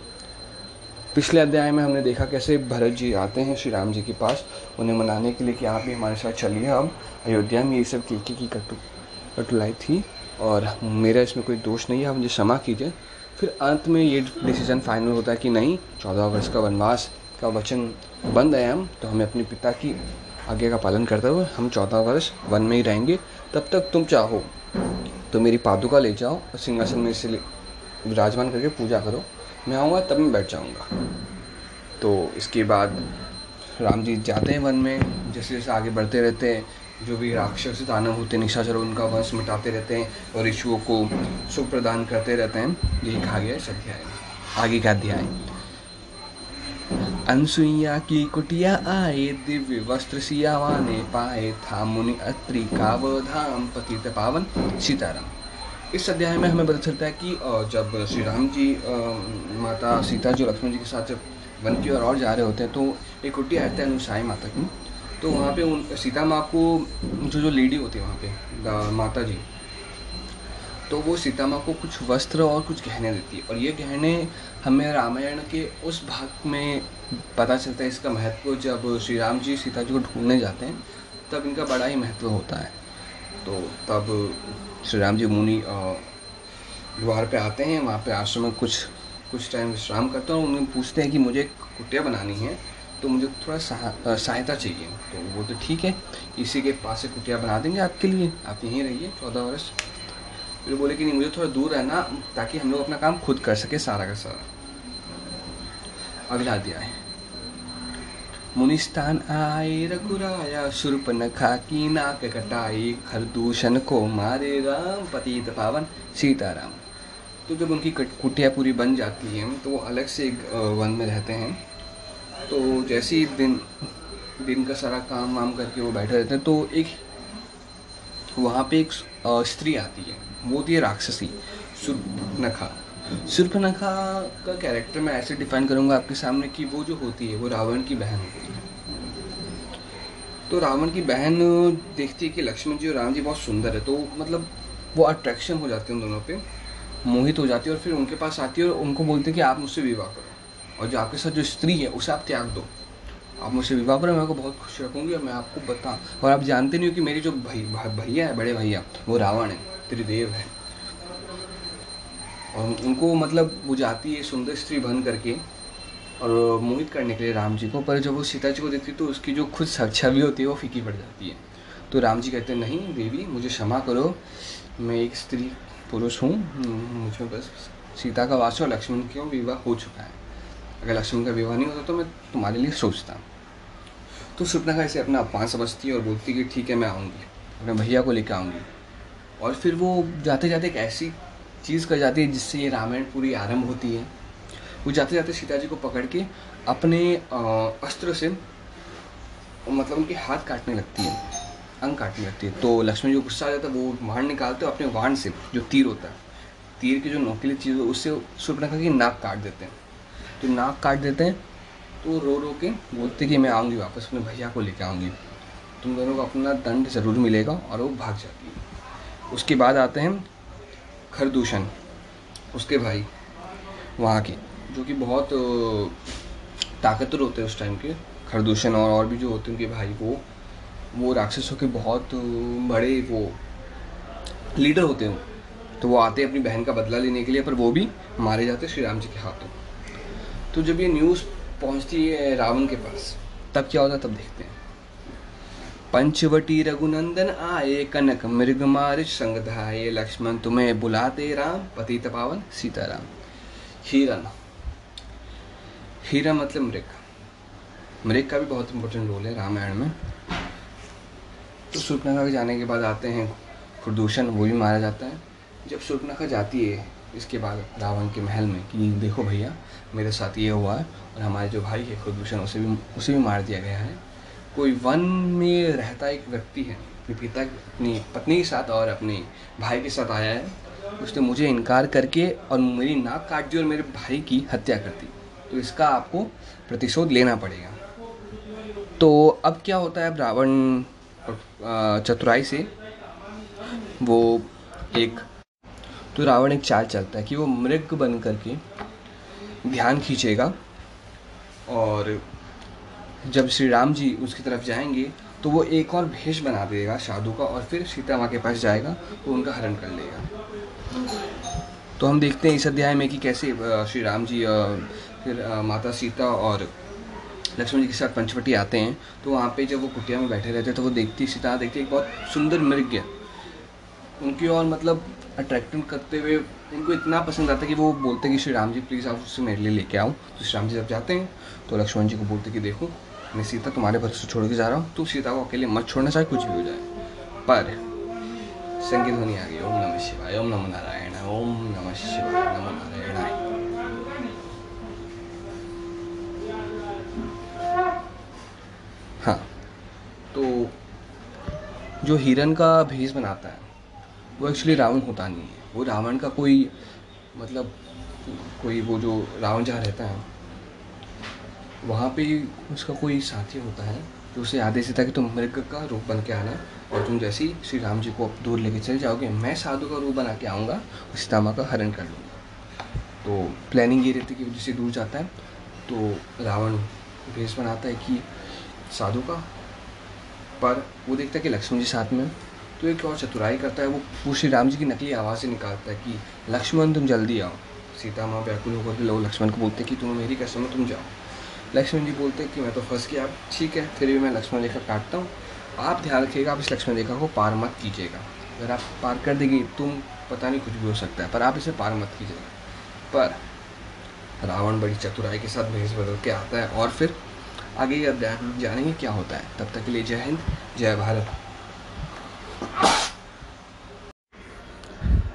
पिछले अध्याय में हमने देखा कैसे भरत जी आते हैं श्री राम जी के पास। उन्हें मनाने के लिए कि आप भी हमारे साथ चलिए। हम अयोध्या में ये सब केके की कटु कटुलाई थी। और मेरा इसमें कोई दोष नहीं है, आप मुझे क्षमा कीजिए। फिर अंत में ये डिसीज़न फाइनल होता है कि नहीं, चौदह वर्ष का वनवास का वचन बंद है हम तो हमें अपने पिता की आज्ञा का पालन करते हुए हम चौदह वर्ष वन में ही रहेंगे। तब तक तुम चाहो तो मेरी पादुका ले जाओ और सिंहासन में से विराजमान करके पूजा करो। मैं आऊँगा, तब मैं बैठ जाऊँगा। तो इसके बाद राम जी जाते हैं वन में जैसे जैसे आगे बढ़ते रहते हैं जो भी राक्षस दानव होते हैं, निशाचर, उनका वंश मिटाते रहते हैं और ऋषुओं को सुख प्रदान करते रहते हैं। यही कहा गया इस अध्याय आगे का अध्याय। अनसुईया की कुटिया आए, दिव्य वस्त्र सियावाने पाए, था मुनि अत्रि कावधाम, पतित पावन सीताराम। इस अध्याय में हमें पता चलता है कि जब श्री राम जी माता सीता जो लक्ष्मण जी के साथ जब वन की ओर और जा रहे होते हैं तो एक कुटिया आती है अनुसाई माता की। तो वहाँ पे उन सीता माँ को, जो जो लेडी होती है वहाँ पे माता जी तो वो सीता माँ को कुछ वस्त्र और कुछ गहने देती है। और ये गहने हमें रामायण के उस भाग में पता चलता है, इसका महत्व जब श्री राम जी सीता जी को ढूँढने जाते हैं, तब इनका बड़ा ही महत्व होता है। तो तब श्री राम जी मुनि द्वार पे आते हैं, वहाँ पे आश्रम में कुछ कुछ टाइम विश्राम करते हैं और उन्हें पूछते हैं कि मुझे कुटिया बनानी है। तो मुझे थोड़ा सहायता चाहिए। तो वो तो ठीक है। इसी के पास से कुटिया बना देंगे आपके लिए। आप यहीं रहिए, चौदह वर्ष। फिर बोले कि नहीं, मुझे थोड़ा दूर रहना, ताकि हम लोग अपना काम खुद कर सके, सारा का सारा। अगला दिया है मुनिस्तान आए, रघुराया सुरप नखा की नाक कटाई, खरदूषण को मारे राम, पतित पावन, सीताराम। तो जब उनकी कुटिया पूरी बन जाती है तो वो अलग से एक वन में रहते हैं। तो जैसे ही दिन दिन का सारा काम वाम करके वो बैठे रहते हैं तो एक, वहाँ पे एक स्त्री आती है। वो है राक्षसी, सुर्पनखा। सुर्पनखा का कैरेक्टर मैं ऐसे डिफाइन करूँगा आपके सामने कि वो जो होती है, वो रावण की बहन होती है। तो रावण की बहन देखती है कि लक्ष्मण जी और राम जी बहुत सुंदर है तो मतलब वो अट्रैक्शन हो जाती है उन दोनों पे, मोहित हो जाती है और फिर उनके पास आती है और उनको बोलती है कि आप मुझसे विवाह करो। और जो आपके साथ जो स्त्री है, उसे आप त्याग दो। आप मुझसे विवाह करें, मैं आपको बहुत खुश रखूँगी और मैं आपको बता और आप जानते नहीं हो कि मेरे जो भाई भैया है, बड़े भैया, वो रावण है, त्रिदेव है। और उनको मतलब वो जाती है सुंदर स्त्री बन करके, और मोहित करने के लिए राम जी को, पर जब वो सीता जी को देखती तो उसकी जो खुद छवि होती है, वो फीकी पड़ जाती है। तो राम जी कहते हैं, नहीं, देवी, मुझे क्षमा करो, मैं एक स्त्री पुरुष हूँ, मुझे बस सीता का वास और लक्ष्मण क्यों विवाह हो चुका है? अगर लक्ष्मण का विवाह नहीं होता तो मैं तुम्हारे लिए सोचता तो सुपना का इसे अपना अपमान समझती है और बोलती कि ठीक है, मैं आऊँगी। अपने भैया को लेकर आऊँगी। और फिर वो जाते जाते एक ऐसी चीज़ कर जाती है जिससे ये रामायण पूरी आरंभ होती है। वो जाते जाते सीता जी को पकड़ के अपने अस्त्र से मतलब उनके हाथ काटने लगती है, अंग काटने लगती है। तो लक्ष्मण जो गुस्सा आ जाता है, वो वाण निकालते हैं अपने वाण से जो तीर होता है, तीर की जो नोकीली चीज़ है, उससे सुर्पनखा की नाक काट देते हैं। तो नाक काट देते हैं तो रो रो के बोलते कि मैं आऊँगी वापस, अपने भैया को लेकर आऊँगी। तुम दोनों को अपना दंड ज़रूर मिलेगा और वो भाग जाती है। उसके बाद आते हैं खरदूषण, उसके भाई वहाँ के, जो कि बहुत ताकतवर होते हैं उस टाइम के। खरदूषण और और भी जो होते हैं उनके भाई, वो वो राक्षसों के बहुत बड़े वो लीडर होते हैं तो वो आते हैं अपनी बहन का बदला लेने के लिए, पर वो भी मारे जाते हैं श्री राम जी के हाथों। तो जब ये न्यूज़ पहुँचती है रावण के पास, तब क्या होता तब देखते हैं। पंचवटी रघुनंदन आए, कनक मृग मारिच संगधाये लक्ष्मण तुम्हें बुलाते राम पति पावन सीताराम। हीरन हीरा मतलब मृग। मृग का भी बहुत इंपॉर्टेंट रोल है रामायण में। तो सुर्पनखा के जाने के बाद आते हैं प्रदूषण वो भी मारा जाता है। जब सुर्पनखा जाती है, इसके बाद रावण के महल में कि, देखो भैया मेरे साथ ये हुआ है और हमारे जो भाई है खुदभूषण उसे भी उसे भी मार दिया गया है। कोई वन में रहता एक व्यक्ति है, अपने पिता, अपनी पत्नी के साथ और अपने भाई के साथ आया है, उसने मुझे इनकार करके और मेरी नाक काट दी और मेरे भाई की हत्या कर दी। तो इसका आपको प्रतिशोध लेना पड़ेगा। तो अब क्या होता है अब रावण चतुराई से वो एक तो रावण एक चाल चलता है कि वो मृग बन करके ध्यान खींचेगा और जब श्री राम जी उसकी तरफ़ जाएँगे तो वो एक और भेष बना देगा साधु का और फिर सीता माँ के पास जाएगा, वो उनका हरण कर लेगा। तो हम देखते हैं इस अध्याय में कि कैसे श्री राम जी फिर माता सीता और लक्ष्मण जी के साथ पंचवटी आते हैं तो वहाँ पे जब वो कुटिया में बैठे रहते हैं तो वो देखती, सीता देखती एक बहुत सुंदर मृग उनकी और मतलब अट्रैक्टिव करते हुए उनको इतना पसंद आता है कि वो बोलते हैं कि श्री राम जी प्लीज़ आप उससे मेरे लिए लेके आओ। तो श्री राम जी जब जाते हैं तो लक्ष्मण जी को बोलते कि देखो, मैं सीता तुम्हारे भरोसे छोड़ के जा रहा हूँ। तो सीता को अकेले मत छोड़ना, चाहे कुछ भी हो जाए। पर संगीत ध्वनि आ गई, ओम नमः शिवाय, ओम नमो नारायण, ओम नमः शिवाय, नमो नारायण हाँ तो जो हिरन का भेष बनाता है, वो एक्चुअली रावण होता नहीं है। वो रावण का कोई मतलब कोई वो जो रावण जहाँ रहता है, वहाँ पे उसका कोई साथी होता है, जो उसे आदेश देता है कि तुम मृग का रूप बन के आना और तुम जैसे ही श्री राम जी को दूर लेके चले जाओगे, मैं साधु का रूप बना के आऊँगा और सीतामा का हरण कर लूँगा। तो प्लानिंग ये रहती है कि जैसे दूर जाता है तो रावण भेष बनाता है कि साधु का, पर वो देखता है कि लक्ष्मण जी साथ में तो एक और चतुराई करता है, वो श्री राम जी की नकली आवाज़ से निकालता है कि, लक्ष्मण, तुम जल्दी आओ। सीता माँ व्याकुल होकर लोग लक्ष्मण को बोलते कि तुम मेरी कसम, तुम जाओ। लक्ष्मण जी बोलते कि, मैं तो फंस गया आप ठीक है, फिर भी मैं लक्ष्मण रेखा काटता हूँ। आप ध्यान रखिएगा, आप इस लक्ष्मण रेखा को पार मत कीजिएगा। अगर आप पार कर देंगे, तुम पता नहीं कुछ भी हो सकता है, पर आप इसे पार मत कीजिएगा। पर रावण बड़ी चतुराई के साथ भेज बदल के आता है और फिर आगे अध्याय जानेंगे क्या होता है। तब तक के लिए जय हिंद, जय भारत।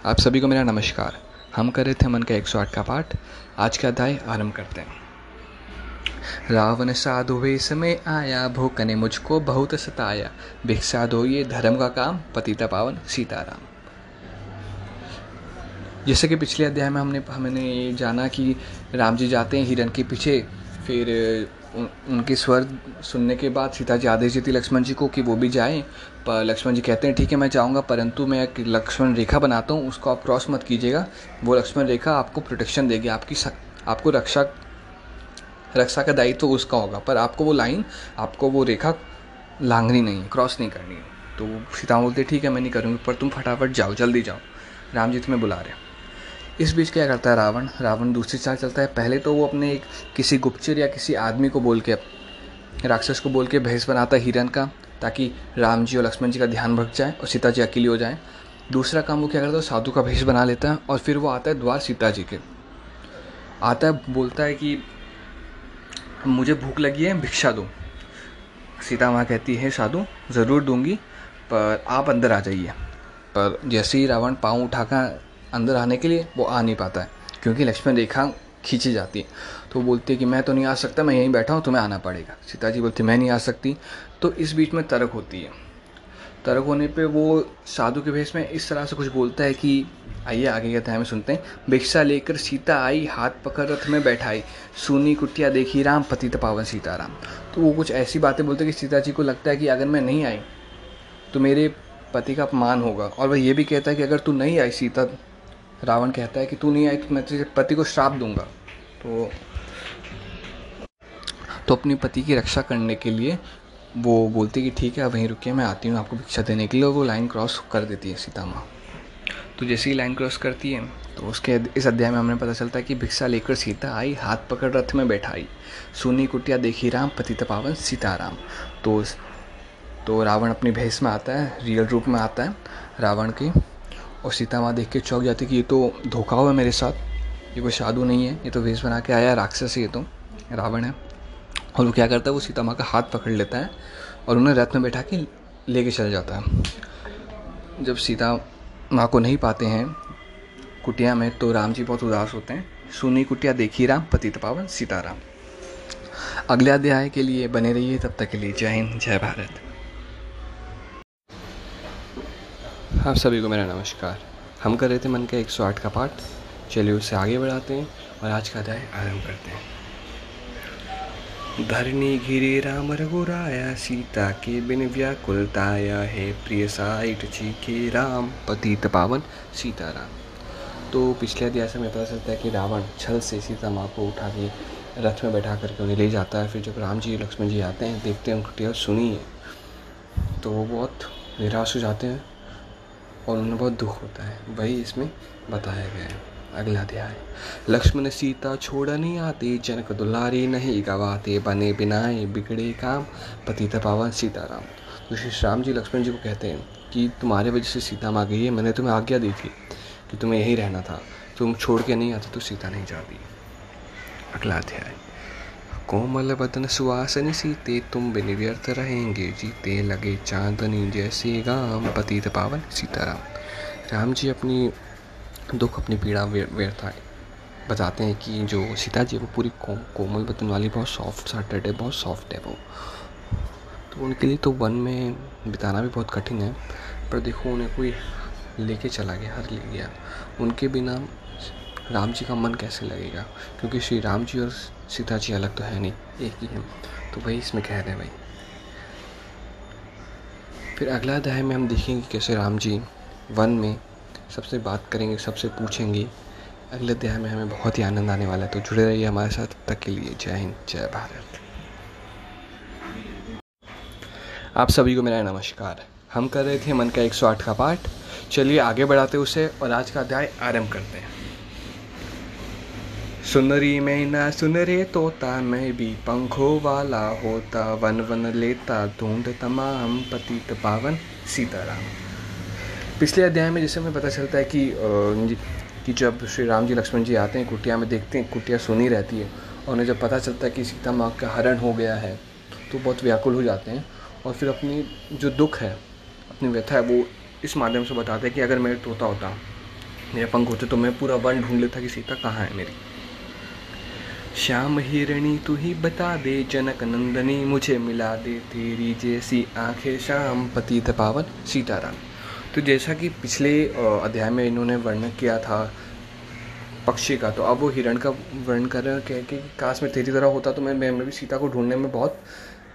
आप सभी को मेरा नमस्कार। हम कर रहे थे मन का 108 का पाठ। आज का अध्याय आरंभ करते हैं। रावण साधु वेश में आया भूख ने मुझको बहुत सताया। भिक्षा दो ये धर्म का काम, पतिता पावन सीताराम। जैसे कि पिछले अध्याय में हमने हमने जाना कि राम जी जाते हैं हिरण के पीछे। फिर उनके स्वर सुनने के बाद सीता जी आदेश देती लक्ष्मण जी को कि वो भी जाएँ। लक्ष्मण जी कहते हैं ठीक है मैं जाऊँगा परंतु मैं एक लक्ष्मण रेखा बनाता हूँ उसको आप क्रॉस मत कीजिएगा। वो लक्ष्मण रेखा आपको प्रोटेक्शन देगी आपकी सक, आपको रक्षा रक्षा का दायित्व तो उसका होगा। पर आपको वो लाइन आपको वो रेखा लांघनी नहीं है क्रॉस नहीं करनी है। तो सीता बोलते ठीक है मैं नहीं करूँगी पर तुम फटाफट जाओ जल्दी जाओ। राम जी तुम्हें बुला रहे इस बीच क्या करता है रावण? रावण दूसरी चाल चलता है। पहले तो वो अपने एक किसी गुप्तचर या किसी आदमी को बोल के राक्षस को बोल के भैंस बनाता है हिरन का। ताकि राम जी और लक्ष्मण जी का ध्यान भग जाए और सीता जी अकेली हो जाए। दूसरा काम वो क्या करता है साधु का भेष बना लेता है और फिर वो आता है द्वार सीता जी के। आता है, बोलता है कि, मुझे भूख लगी है, भिक्षा दो। सीता माँ कहती है, साधु, ज़रूर दूँगी, पर आप अंदर आ जाइए। पर जैसे ही रावण पाँव उठाकर अंदर आने के लिए, वो आ नहीं पाता है, क्योंकि लक्ष्मण रेखा खींची जाती है। तो बोलती है कि, मैं तो नहीं आ सकता, मैं यहीं बैठा हूँ, तुम्हें आना पड़ेगा। सीता जी बोलती, मैं नहीं आ सकती तो इस बीच में तर्क होती है। तर्क होने पे वो साधु के भेष में इस तरह से कुछ बोलता है कि, आइए आगे कहते हैं हमें सुनते हैं। भिक्षा लेकर सीता आई, हाथ पकड़ रथ में बैठाई। सुनी कुटिया देखी राम पति पावन सीताराम। तो वो कुछ ऐसी बातें बोलते हैं कि सीता जी को लगता है कि अगर मैं नहीं आई तो मेरे पति का अपमान होगा। और वह ये भी कहता है कि अगर तू नहीं आई, सीता रावण कहता है कि तू नहीं आई तो मैं तेरे पति को श्राप दूँगा। तो तो अपनी पति की रक्षा करने के लिए वो बोलती है कि ठीक है वहीं रुकिए, मैं आती हूँ आपको भिक्षा देने के लिए। वो लाइन क्रॉस कर देती है सीता माँ। तो जैसे ही लाइन क्रॉस करती है तो उसके इस अध्याय में हमें पता चलता है कि भिक्षा लेकर सीता आई, हाथ पकड़ रथ में बैठाई। सुनी कुटिया देखी राम पति पावन सीताराम। तो तो रावण अपनी भैंस में आता है रियल रूप में आता है, रावण की। और सीता माँ देख के चौक जाती है कि ये तो धोखा हुआ है मेरे साथ। ये कोई साधु नहीं है, ये तो वेश बना के आया राक्षस ये तो। रावण है। और वो क्या करता है, वो सीता माँ का हाथ पकड़ लेता है और उन्हें रथ में बैठा के लेके चल जाता है। जब सीता माँ को नहीं पाते हैं, कुटिया में तो राम जी बहुत उदास होते हैं। सुनी कुटिया, देखी राम पति पावन, सीताराम। अगले अध्याय के लिए बने रहिए, तब तक के लिए जय हिंद, जय भारत। आप सभी को मेरा नमस्कार। हम कर रहे थे मन का 108 का पाठ। चलिए उससे आगे बढ़ाते हैं और आज का अध्याय आरंभ करते हैं। धरनी घिरे राम रघुराया, सीता के बिन व्याकुलताया है प्रिय साइट जी के राम। पतित पावन सीताराम। तो पिछले अध्याय से हमें पता चलता है कि रावण छल से सीता माँ को उठा के रथ में बैठा करके उन्हें ले जाता है। फिर जब राम जी, लक्ष्मण जी आते हैं, देखते हैं, उनकी सुनी है तो वो बहुत निराश हो जाते हैं और उन्हें बहुत दुख होता है। वही इसमें बताया गया है। अगला अध्याय। लक्ष्मण सीता छोड़ नहीं आते, जनक दुलारी नहीं गवाते, बने बिनाए बिगड़े काम पति पावन सीताराम। तो श्री श्याम जी लक्ष्मण जी को कहते हैं कि तुम्हारे वजह से सीता माँ गई है, मैंने तुम्हें आज्ञा दी थी कि तुम्हें यहीं रहना था। तुम छोड़ के नहीं आते तो सीता नहीं जाती। अगला अध्याय। कोमल बदन सुवासनी सीते, तुम बिन व्यर्थ रहेंगे, जीते लगे चांदनी जैसे गाम पतित पावन सीताराम। राम जी अपनी दुख अपनी पीड़ा व्यर्था बताते हैं कि जो सीता जी वो पूरी को, कोमल बदन वाली बहुत सॉफ्ट सार्टेड है बहुत सॉफ्ट है वो। तो उनके लिए तो वन में बिताना भी बहुत कठिन है पर देखो उन्हें कोई लेके चला गया हर ले गया। उनके बिना राम जी का मन कैसे लगेगा? क्योंकि श्री राम जी और सीता जी अलग तो है नहीं एक ही है। तो वही इसमें कह रहे हैं भाई। फिर अगला अध्याय में हम देखेंगे कैसे राम जी वन में सबसे बात करेंगे, सबसे पूछेंगे। अगले अध्याय में हमें बहुत ही आनंद आने वाला है तो जुड़े रहिए हमारे साथ। तक के लिए जय हिंद, जय भारत। आप सभी को मेरा नमस्कार। हम कर रहे थे मन का 108 का पाठ। चलिए आगे बढ़ाते उसे और आज का अध्याय आरंभ करते हैं। सुनरी में ना सुन रे तोता, मैं भी पंखों वाला होता, वन वन लेता ढूंढ तमाम पतित पावन। सीताराम। पिछले अध्याय में जैसे हमें पता चलता है कि कि जब श्री राम जी, लक्ष्मण जी आते हैं, कुटिया में देखते हैं, कुटिया सुनी रहती है, और उन्हें जब पता चलता है कि सीता माँ का हरण हो गया है तो बहुत व्याकुल हो जाते हैं, और फिर अपनी जो दुख है, अपनी व्यथा है, वो इस माध्यम से बताते हैं कि अगर मेरे तोता होता, मेरे पंख होते तो मैं पूरा वन ढूंढ लेता कि सीता कहाँ है मेरी। श्याम हिरणी, तू ही बता दे, जनक नंदनी, मुझे मिला दे तेरी जैसी आँखें, श्याम पति पावन, सीताराम। तो जैसा कि पिछले अध्याय में इन्होंने वर्णन किया था पक्षी का तो अब वो हिरण का वर्णन कर रहे हैं, कह कि काश में तेरी तरह होता तो मैं मैं भी सीता को ढूँढने में बहुत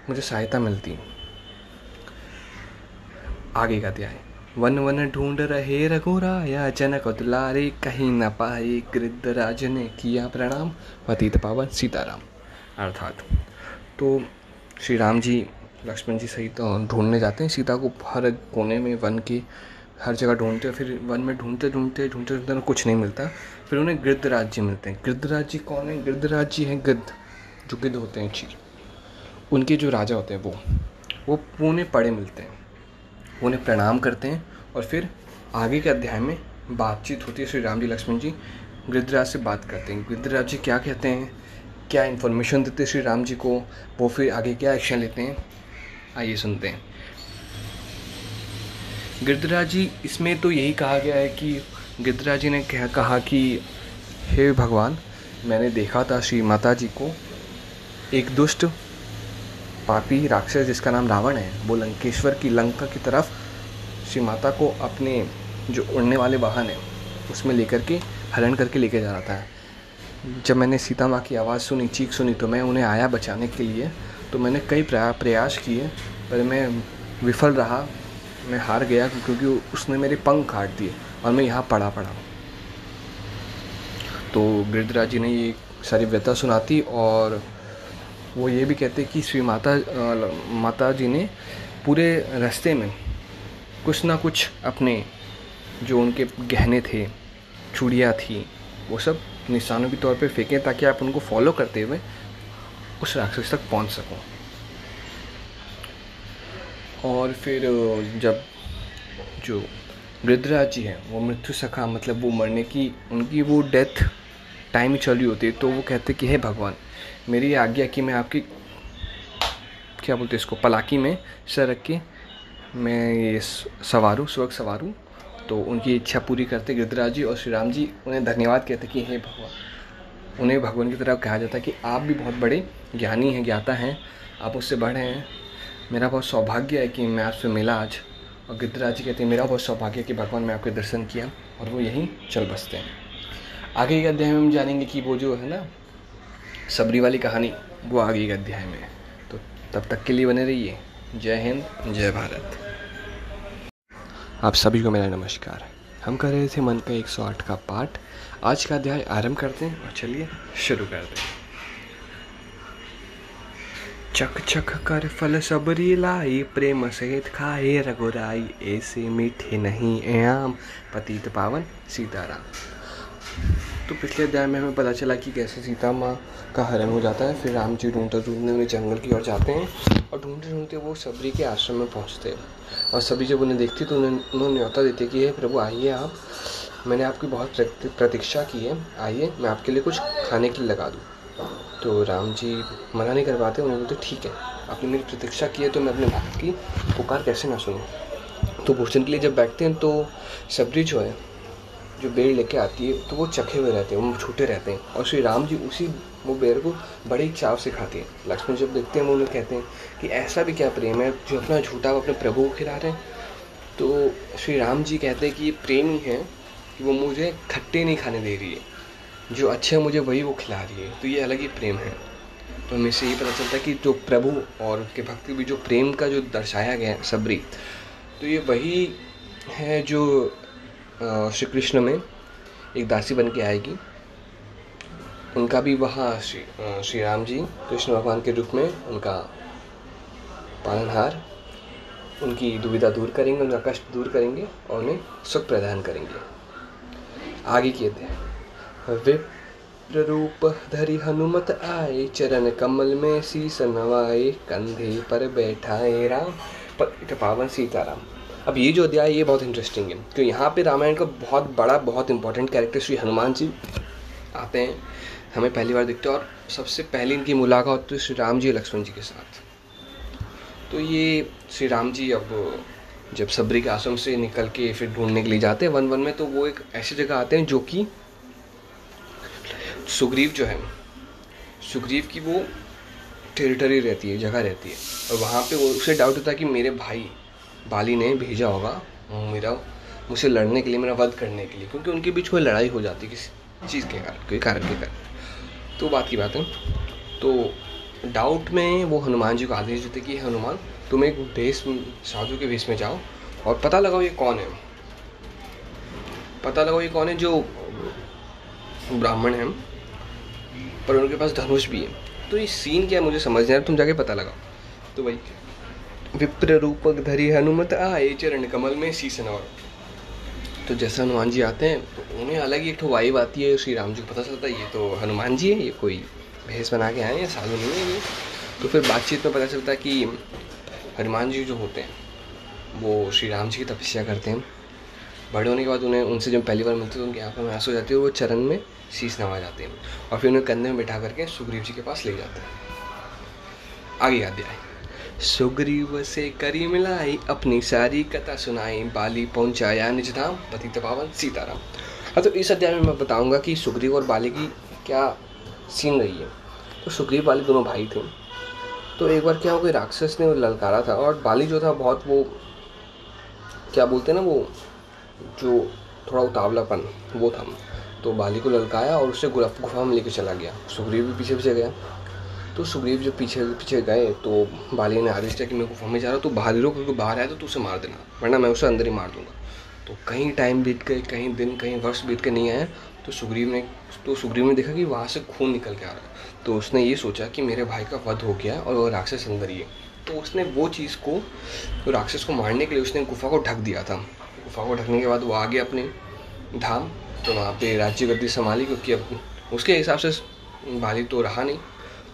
मुझे सहायता मिलती। आगे का अध्याय। वन वन ढूंढ रहे रघुराया, जनक दुलारे कहीं न पाए गृद्ध राज ने किया प्रणाम, पतित पावन सीताराम। अर्थात तो श्री राम जी लक्ष्मण जी सहित तो ढूँढने जाते हैं। सीता को हर कोने में वन की हर जगह ढूंढते फिर वन में ढूंढते ढूंढते ढूंढते ढूंढते कुछ नहीं मिलता। फिर उन्हें गिद्ध राज्य मिलते हैं। गिद्ध राज्य कौन है? गिद्ध राज्य है गिद्ध, जो गिद्ध होते हैं चील उनके जो राजा होते हैं वो वो उन्हें पड़े मिलते हैं। उन्हें प्रणाम करते हैं और फिर आगे के अध्याय में बातचीत होती है। श्री राम जी, लक्ष्मण जी गिद्धराज से बात करते हैं। गिद्धराज जी क्या कहते हैं? क्या इन्फॉर्मेशन देते हैं श्री राम जी को? वो फिर आगे क्या एक्शन लेते हैं? आइए सुनते हैं। गिरधराज जी इसमें तो यही कहा गया है कि गिरधराज जी ने कह, कहा कि, हे भगवान, मैंने देखा था श्री माता जी को। एक दुष्ट पापी राक्षस जिसका नाम रावण है, वो लंकेश्वर की लंका की तरफ़ श्री माता को अपने जो उड़ने वाले वाहन है, उसमें लेकर के, हरण करके लेके जा रहा था। जब मैंने सीता माँ की आवाज़ सुनी, चीख सुनी तो मैं उन्हें आया बचाने के लिए तो मैंने कई प्रयास किए, पर मैं विफल रहा, मैं हार गया, क्योंकि उसने मेरे पंख काट दिए और मैं यहाँ पड़ा पड़ा तो गिरधराज जी ने ये सारी व्यथा सुनाती और वो ये भी कहते कि श्री माता माता जी ने पूरे रास्ते में कुछ ना कुछ अपने जो उनके गहने थे, चूड़ियाँ थी, वो सब निशानों के तौर पे फेंकें ताकि आप उनको फॉलो करते हुए उस राक्षस तक पहुँच सको। और फिर जब जो रुद्राज जी हैं, वो मृत्यु सखा मतलब वो मरने की, उनकी वो डेथ टाइम ही चल होती है तो वो कहते कि, हे भगवान, मेरी आज्ञा कि मैं आपकी, क्या बोलते इसको, पलाकी में सर रख के मैं ये सवारूँ, स्वर्ग सवारूँ? तो उनकी इच्छा पूरी करते गिरधराज जी और श्री राम जी उन्हें धन्यवाद कहते कि, हे भगवान उन्हें भगवान की तरफ़ कहा जाता है कि आप भी बहुत बड़े ज्ञानी हैं, ज्ञाता हैं। आप उससे बढ़े हैं। मेरा बहुत सौभाग्य है कि मैं आपसे मिला आज। और गिद्धराज जी कहते हैं, मेरा बहुत सौभाग्य कि भगवान मैं आपके दर्शन किया और वो यहीं चल बसते हैं। आगे के अध्याय में हम जानेंगे कि वो जो है ना, सबरी वाली कहानी, वो आगे के अध्याय में तो तब तक के लिए बने रहिए। जय हिंद, जय भारत। आप सभी को मेरा नमस्कार। हम कर रहे थे मन का 108 का पाठ। आज का अध्याय आरंभ करते हैं और चलिए शुरू करते हैं। चक चक कर फल सबरी लाई, प्रेम सहित खाए रघुराई, ऐसे मीठे नहीं एम पतित पावन सीताराम। तो पिछले अध्याय में हमें पता चला कि कैसे सीता माँ का हरण हो जाता है, फिर राम जी ढूंढते ढूंढते उन्हें जंगल की ओर जाते हैं और ढूंढते ढूंढते वो सबरी के आश्रम में पहुँचते हैं। और सभी जब उन्हें देखती तो उन्हें उन्होंने न्योता देते कि हे प्रभु, आइए आप। मैंने आपकी बहुत प्रतीक्षा की है। आइए, मैं आपके लिए कुछ खाने के लिए लगा दूँ। तो राम जी मना नहीं कर पाते, उन्होंने बोलते ठीक है, आपने मेरी प्रतीक्षा की है तो मैं अपने भक्त की पुकार कैसे ना सुनूँ? तो भोजन के लिए जब बैठते हैं तो सबरी जो है, जो बेर लेके आती है तो वो चखे हुए रहते हैं, वो छोटे रहते हैं। और श्री राम जी उसी वो बेर को बड़े चाव से खाते हैं। लक्ष्मण जब देखते हैं, वो उन्हें कहते हैं कि, ऐसा भी क्या प्रेम है, जो अपना झूठा वो अपने प्रभु को खिला रहे हैं? तो श्री राम जी कहते हैं कि ये प्रेम ही है कि वो मुझे खट्टे नहीं खाने दे रही है। जो अच्छे है मुझे वही वो खिला रही है। तो ये अलग ही प्रेम है। तो हमें से ये पता चलता है कि जो प्रभु और उनके भक्ति भी जो प्रेम का जो दर्शाया गया है सबरी तो ये वही है जो श्री कृष्ण में एक दासी बन के आएगी। उनका भी वहाँ श्री श्री राम जी, कृष्ण भगवान के रूप में उनका पालनहार, उनकी दुविधा दूर करेंगे, उनका कष्ट दूर करेंगे और उन्हें सुख प्रदान करेंगे। आगे कहते हैं विप्र रूप धरि हनुमत आए, चरण कमल में शीस नवाए, कंधे पर बैठाए राम। पावन सीताराम। अब ये जो अध्याय ये बहुत इंटरेस्टिंग है। क्योंकि यहाँ पे रामायण का बहुत बड़ा, बहुत इंपॉर्टेंट कैरेक्टर श्री हनुमान जी आते हैं। हमें पहली बार दिखते हैं और सबसे पहले इनकी मुलाकात होती है श्री राम जी लक्ष्मण जी के साथ। तो ये श्री राम जी अब जब सबरी के आश्रम से निकल के फिर ढूँढने के लिए जाते हैं, वन वन में तो वो एक ऐसी जगह आते हैं जो कि सुग्रीव जो है, सुग्रीव की वो टेरिटरी रहती है, जगह रहती है। और वहाँ पे वो उसे डाउट होता है कि मेरे भाई बाली ने भेजा होगा मेरा, मुझसे लड़ने के लिए, मेरा वध करने के लिए, क्योंकि उनके बीच कोई लड़ाई हो जाती किसी चीज़ के कारण, कोई कारण के कारण। तो बात की बात है। तो डाउट में वो हनुमान जी को आदेश देते कि हनुमान तुम एक भेष साधु के भेष में जाओ और पता लगाओ ये कौन है। पता लगाओ ये कौन है जो ब्राह्मण है, पर उनके पास धनुष भी है। तो ये सीन क्या है मुझे समझ नहीं आ रहा, तुम जाके पता लगाओ। तो वही विप्र रूपक धरी हनुमत आए चरण कमल में शीश नवर तो जैसे हनुमान जी आते हैं तो उन्हें अलग ही एक वाइब आती है, श्री राम जी को पता चलता है, ये तो हनुमान जी है, ये कोई भैंस बना के आए या साधु नहीं है ये। तो फिर बातचीत में पता चलता है कि हनुमान जी जो होते हैं, वो श्री राम जी की तपस्या करते हैं। बड़े होने के बाद उन्हें, उनसे जब पहली बार मिलते तो उनकी आँखों में आँसू हो जाती है, वो चरण में शीश नवा जाते हैं और फिर उन्हें कंधे में बैठा करके सुग्रीव जी के पास ले जाते हैं। आगे अध्याय सुग्रीव से करी मिलाई, अपनी सारी कथा सुनाई, बाली पहुँचाया निजधाम पति पावन सीताराम। हाँ तो इस अध्याय में मैं बताऊँगा कि सुग्रीव और बाली की क्या सीन रही है। तो सुग्रीव बाली दोनों भाई थे। तो एक बार क्या हो गया राक्षस ने ललकारा था और बाली जो था बहुत वो, क्या बोलते हैं ना वो, जो थोड़ा उतावलापन, वो था। तो बाली को ललकाया और उससे गुफा में लेके चला गया। सुग्रीव भी पीछे पीछे गया। तो सुग्रीव जब पीछे पीछे गए तो बाली ने आदेश दिया कि मैं गुफा में जा रहा हूँ तो ही रहो क्योंकि बाहर आया तो तू उसे मार देना, वरना मैं उसे अंदर ही मार दूँगा। तो कहीं टाइम बीत गए, कहीं दिन, कहीं वर्ष बीत के नहीं आए तो सुग्रीव ने तो सुग्रीव ने देखा कि वहाँ से खून निकल के आ रहा है। तो उसने ये सोचा कि मेरे भाई का वध हो गया और वो राक्षस अंदर ही है। तो उसने वो चीज़ को तो राक्षस को मारने के लिए उसने गुफा को ढक दिया था। गुफा को ढकने के बाद वो आ गया अपने धाम तो वहाँ पे राज्य गद्दी संभाली क्योंकि अब उसके हिसाब से बाली तो रहा नहीं।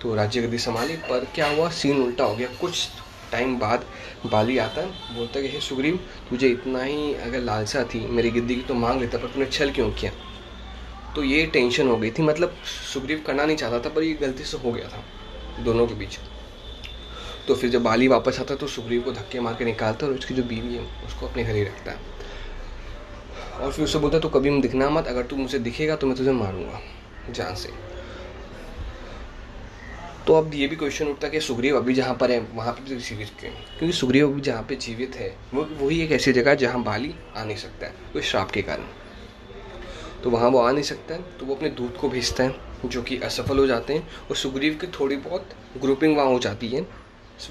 तो राज्य गद्दी संभाली, पर क्या हुआ? सीन उल्टा हो गया। कुछ टाइम बाद बाली आता है, बोलता है कि, हे सुग्रीव, तुझे इतना ही अगर लालसा थी मेरी गिद्दी की तो मांग लेता, पर तूने छल क्यों किया? तो ये टेंशन हो गई थी। मतलब सुग्रीव करना नहीं चाहता था, पर ये गलती से हो गया था दोनों के बीच। तो फिर जब बाली वापस आता तो सुग्रीव को धक्के मार के निकालता और उसकी जो बीवी है, उसको अपने घर ही रखता है। और फिर उससे बोलता तो कभी दिखना मत, अगर तू मुझे दिखेगा तो मैं तुझे मारूँगा। जान से। तो अब ये भी क्वेश्चन उठता है कि सुग्रीव अभी जहाँ पर है, वहाँ पर भी जीवित क्यों? क्योंकि सुग्रीव अभी जहाँ पे जीवित है, वो वही एक ऐसी जगह है जहाँ बाली आ नहीं सकता है, कोई श्राप के कारण। तो वहाँ वो आ नहीं सकता है तो वो अपने दूध को भेजता है, जो कि असफल हो जाते हैं। और सुग्रीव की थोड़ी बहुत ग्रुपिंग वहाँ हो जाती है।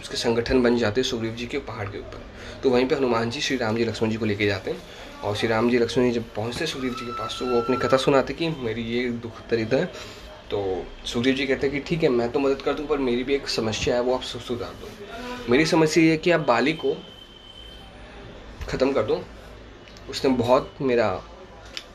उसके संगठन बन जाते हैं सुग्रीव जी के पहाड़ के ऊपर। तो वहीं पे हनुमान जी श्री राम जी लक्ष्मण जी को लेके जाते हैं। और श्री राम जी लक्ष्मण जी जब पहुँचते सुग्रीव जी के पास तो वो अपनी कथा सुनाते कि मेरी ये दुख दरिद्र है। तो सुग्रीव जी कहते हैं कि ठीक है, मैं तो मदद कर दूँ, पर मेरी भी एक समस्या है, वो आप सुधार दो। मेरी समस्या ये है कि आप बाली को ख़त्म कर दो। उसने बहुत मेरा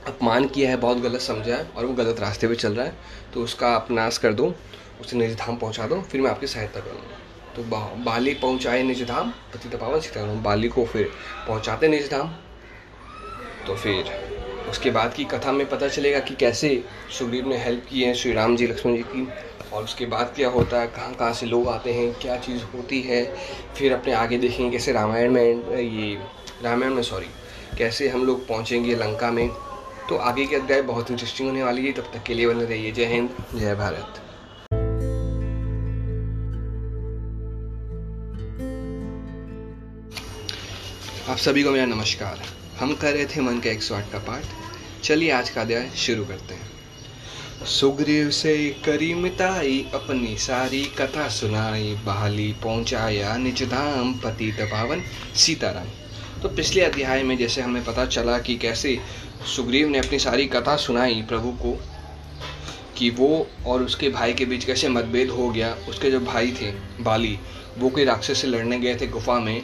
अपमान किया है बहुत गलत समझा है और वो गलत रास्ते पे चल रहा है तो उसका आप नाश कर दो उसे निज धाम पहुँचा दो फिर मैं आपकी सहायता करूँगा तो बा, बाली पहुँचाए निज धाम पति पावन सीताराम बाली को फिर पहुँचाते निज धाम। तो फिर उसके बाद की कथा में पता चलेगा कि कैसे सुग्रीव ने हेल्प की है श्री राम जी लक्ष्मण जी की। और उसके बाद क्या होता है कहाँ कहाँ से लोग आते हैं क्या चीज़ होती है फिर अपने आगे देखेंगे कैसे रामायण में ये रामायण में सॉरी कैसे हम लोग पहुँचेंगे लंका में। तो आगे की अध्याय बहुत इंटरेस्टिंग होने वाली है तब तक के लिए बने रहिए। जय हिंद। जय भारत। आप सभी को मेरा नमस्कार। हम कर रहे थे मन के एक स्वाट का पाठ। चलिए आज का अध्याय शुरू करते हैं। सुग्रीव से करी मिताई अपनी सारी कथा सुनाई। बहाली पहुँचाया निज धाम पति पावन सीताराम। तो पिछले अध्याय में जैसे हमें पता चला कि कैसे सुग्रीव ने अपनी सारी कथा सुनाई प्रभु को कि वो और उसके भाई के बीच कैसे मतभेद हो गया। उसके जो भाई थे, बाली, वो कोई राक्षस से लड़ने गए थे गुफा में।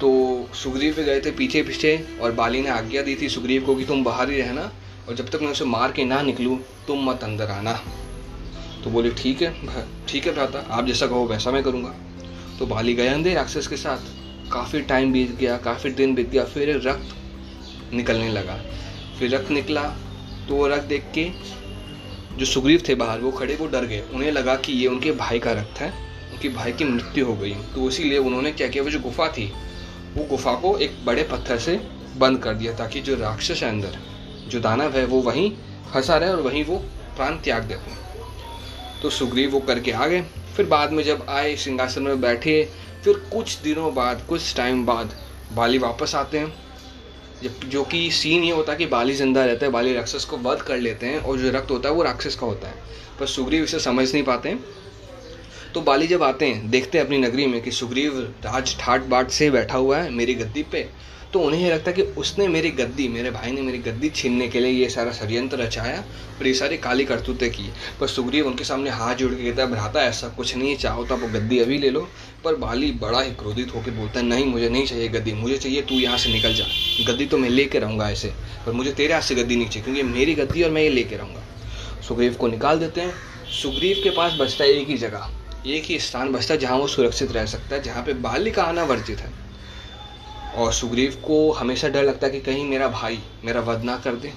तो सुग्रीव गए थे पीछे पीछे और बाली ने आज्ञा दी थी सुग्रीव को कि तुम बाहर ही रहना और जब तक मैं उसे मार के ना निकलूँ, तुम मत अंदर आना। तो बोले, ठीक है ठीक है भ्राता, आप जैसा कहो वैसा मैं करूँगा। तो बाली गए अंधे राक्षस के साथ। काफ़ी टाइम बीत गया, काफ़ी दिन बीत गया, फिर रक्त निकलने लगा। फिर रक्त निकला तो वो रक्त देख के जो सुग्रीव थे बाहर, वो खड़े, वो डर गए। उन्हें लगा कि ये उनके भाई का रक्त है, उनके भाई की मृत्यु हो गई। तो इसीलिए उन्होंने क्या किया, वो जो गुफा थी, वो गुफा को एक बड़े पत्थर से बंद कर दिया, ताकि जो राक्षस है अंदर, जो दानव है, वो वहीं फंसा रहे और वहीं वो प्राण त्याग दे तो सुग्रीव वो करके आ गए। फिर बाद में जब आए, सिंहासन में बैठे, फिर कुछ दिनों बाद, कुछ टाइम बाद, बाली वापस आते हैं। जो कि सीन ये होता है कि बाली ज़िंदा रहता है, बाली राक्षस को वध कर लेते हैं और जो रक्त होता है वो राक्षस का होता है। पर सुग्रीव इसे समझ नहीं पाते। हैं तो बाली जब आते हैं, देखते हैं अपनी नगरी में कि सुग्रीव राज ठाट बाट से बैठा हुआ है मेरी गद्दी पे तो उन्हें ये लगता है कि उसने मेरी गद्दी, मेरे भाई ने मेरी गद्दी छीनने के लिए ये सारा षडयंत्र रचाया और ये सारी काली करतूतें की। पर सुग्रीव उनके सामने हाथ जोड़ के कहता है, भ्राता, ऐसा कुछ नहीं, चाहो तो आप गद्दी अभी ले लो। पर बाली बड़ा ही क्रोधित होकर बोलता है, नहीं, मुझे नहीं चाहिए गद्दी, मुझे चाहिए तू यहाँ से निकल जा। गद्दी तो मैं लेके रहूँगा ऐसे, पर मुझे तेरे हाथ से गद्दी नहीं चाहिए, क्योंकि मेरी गद्दी और मैं ये लेके रहूँगा। सुग्रीव को निकाल देते हैं। सुग्रीव के पास बचता है एक ही जगह, एक ही स्थान बचता है जहाँ वो सुरक्षित रह सकता है, जहाँ पे बाली का आना वर्जित है। और सुग्रीव को हमेशा डर लगता है कि कहीं मेरा भाई मेरा वध ना कर दे।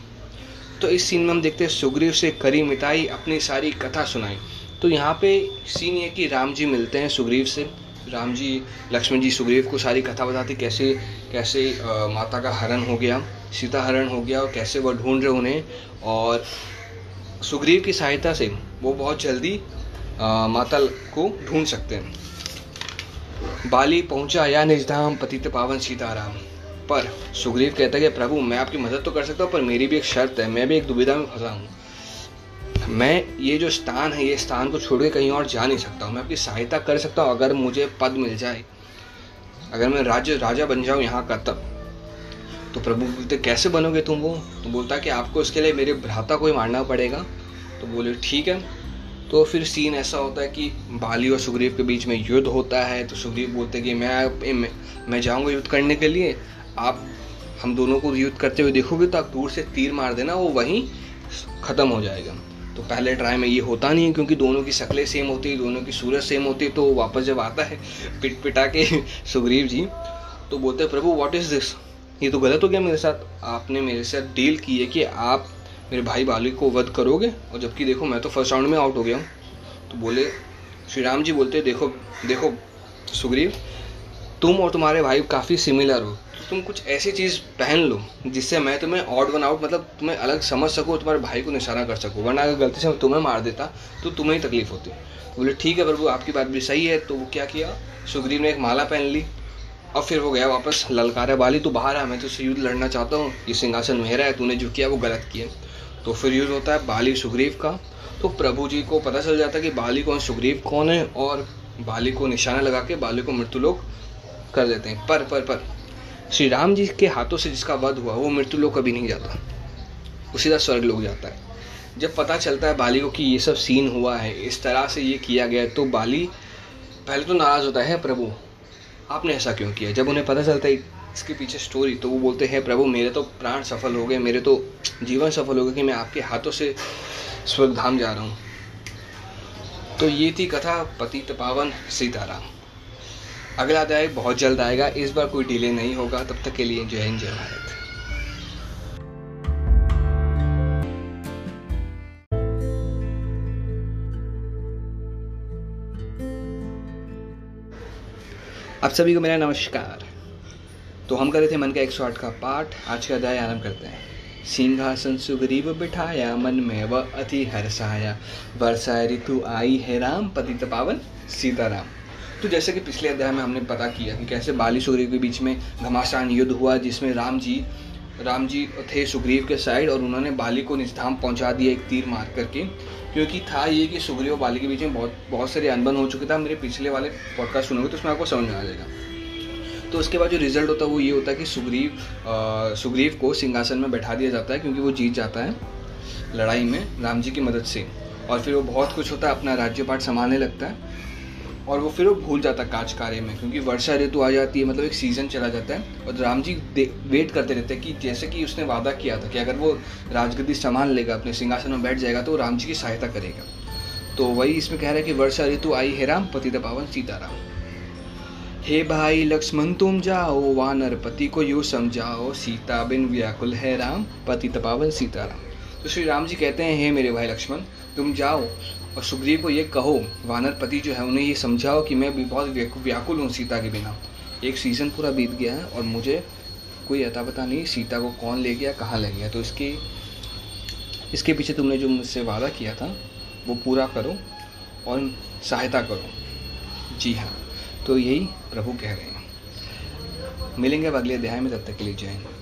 तो इस सीन में हम देखते हैं, सुग्रीव से करी मिताई अपनी सारी कथा सुनाई। तो यहाँ पे सीन ये कि राम जी मिलते हैं सुग्रीव से। राम जी लक्ष्मण जी सुग्रीव को सारी कथा बताते कैसे कैसे आ, माता का हरण हो गया सीता हरण हो गया और कैसे वह ढूंढ रहे उन्हें। और सुग्रीव की सहायता से वो बहुत जल्दी आ, माता को ढूंढ सकते हैं। बाली पहुँचा या निजधाम पतित पावन सीताराम। पर सुग्रीव कहता है कि प्रभु मैं आपकी मदद तो कर सकता हूँ पर मेरी भी एक शर्त है मैं भी एक दुविधा में फंसा हूँ। मैं ये जो स्थान है ये स्थान को छोड़ के कहीं और जा नहीं सकता हूँ। मैं आपकी सहायता कर सकता हूँ अगर मुझे पद मिल जाए। अगर मैं राज्य राजा बन जाऊँ यहाँ का तब। तो प्रभु बोलते कैसे बनोगे तुम वो? तो बोलता कि आपको इसके लिए मेरे भ्राता को ही मारना पड़ेगा। तो बोले ठीक है। तो फिर सीन ऐसा होता है कि बाली और सुग्रीव के बीच में युद्ध होता है। तो सुग्रीव बोलते कि मैं मैं, मैं जाऊँगा युद्ध करने के लिए। आप हम दोनों को युद्ध करते हुए देखोगे तो आप दूर से तीर मार देना वो वहीं ख़त्म हो जाएगा। तो पहले ट्राई में ये होता नहीं है, क्योंकि दोनों की शक्लें सेम होती है दोनों की सूरत सेम होती है तो वापस जब आता है पिट पिटा के, [LAUGHS] सुग्रीव जी तो बोलते हैं, प्रभु व्हाट इज़ दिस ये तो गलत हो गया मेरे साथ। आपने मेरे साथ डील की है कि आप मेरे भाई बाली को वध करोगे, और जबकि देखो, मैं तो फ़र्स्ट राउंड में आउट हो गया हूँ। तो बोले, श्री राम जी बोलते देखो देखो, सुग्रीव, तुम और तुम्हारे भाई काफ़ी सिमिलर हो। तुम कुछ ऐसी चीज़ पहन लो जिससे मैं तुम्हें ऑड वन आउट मतलब तुम्हें अलग समझ सकूँ, तुम्हारे भाई को निशाना कर सकूँ। वरना अगर गलती से तुम्हें मार देता तो तुम्हें ही तकलीफ़ होती। बोले, ठीक है, प्रभु, आपकी बात भी सही है। तो वो क्या किया? सुग्रीव ने एक माला पहन ली। और फिर वो गया वापस ललकारा बाली तो बाहर आ, मैं तो युद्ध लड़ना चाहता हूँ। ये सिंहासन मेरा है, तूने जो किया वो गलत किया। तो फिर युद्ध होता है बाली सुग्रीव का। तो प्रभु जी को पता चल जाता है कि बाली कौन, सुग्रीव कौन है, और बाली को निशाना लगा के बाली को मृत्यु लोग कर देते हैं। पर पर पर। श्री राम जी के हाथों से जिसका वध हुआ, वो मृत्यु लोग कभी नहीं जाता। वो सीधा स्वर्ग लोग जाता है। जब पता चलता है बाली को कि ये सब सीन हुआ है, इस तरह से ये किया गया तो बाली, पहले तो नाराज़ होता है प्रभु, आपने ऐसा क्यों किया? जब उन्हें पता चलता है इसके पीछे स्टोरी तो वो बोलते हैं प्रभु, मेरे तो प्राण सफल हो गए, मेरे तो जीवन सफल हो गया कि मैं आपके हाथों से स्वर्गधाम जा रहा हूँ। तो ये थी कथा पतित पावन सीताराम। अगला अध्याय बहुत जल्द आएगा। इस बार कोई डिले नहीं होगा। तब तक के लिए जय हिंद, जय भारत। आप सभी को मेरा नमस्कार। तो हम कर रहे थे मन का एक सौ आठ का पाठ। आज का अध्याय आरंभ करते हैं। सिंहासन सुग्रीव बिठाया, मन में व अति हर्षाया। वर्षा ऋतु आई है राम, पतित पावन सीताराम। तो जैसे कि पिछले अध्याय में हमने पता किया कि कैसे बाली सुग्रीव के बीच में घमासान युद्ध हुआ, जिसमें राम जी राम जी थे सुग्रीव के साइड और उन्होंने बाली को निजधाम पहुँचा दिया एक तीर मार करके। क्योंकि था ये कि सुग्रीव और बाली के बीच में बहुत बहुत सारे अनबन हो चुके था। मेरे पिछले वाले पॉडकास्ट सुनोगे तो उसमें आपको समझ में आ जाएगा। तो उसके बाद जो रिज़ल्ट होता है वो ये होता है कि सुग्रीव सुग्रीव को सिंहासन में बैठा दिया जाता है क्योंकि वो जीत जाता है लड़ाई में राम जी की मदद से। और फिर वो बहुत कुछ होता है, अपना राज्य पाठ संभालने लगता है। और वो फिर वो भूल जाता है काज कार्य में, क्योंकि वर्षा ऋतु आ जाती है मतलब एक सीज़न चला जाता है, और राम जी वेट करते रहते हैं कि जैसे कि उसने वादा किया था कि अगर वो राजगद्दी संभाल लेगा, अपने सिंहासन में बैठ जाएगा तो राम जी की सहायता करेगा। तो वही इसमें कह रहा है कि वर्षा ऋतु आई है राम पति पावन सीताराम। हे भाई लक्ष्मण, तुम जाओ, वानर पति को यू समझाओ, सीता बिन व्याकुल है राम पति तपावन सीताराम। तो श्री राम जी कहते हैं, हे मेरे भाई लक्ष्मण, तुम जाओ और सुग्रीव को ये कहो, वानर पति जो है, उन्हें ये समझाओ कि मैं भी बहुत व्याकुल हूँ सीता के बिना। एक सीज़न पूरा बीत गया है और मुझे कोई अता पता नहीं सीता को कौन ले गया, कहाँ ले गया। तो इसके इसके पीछे तुमने जो मुझसे वादा किया था, वो पूरा करो और सहायता करो। जी हाँ तो यही प्रभु कह रहे हैं। मिलेंगे अब अगले अध्याय में, तब तक के लिए जय हिंद।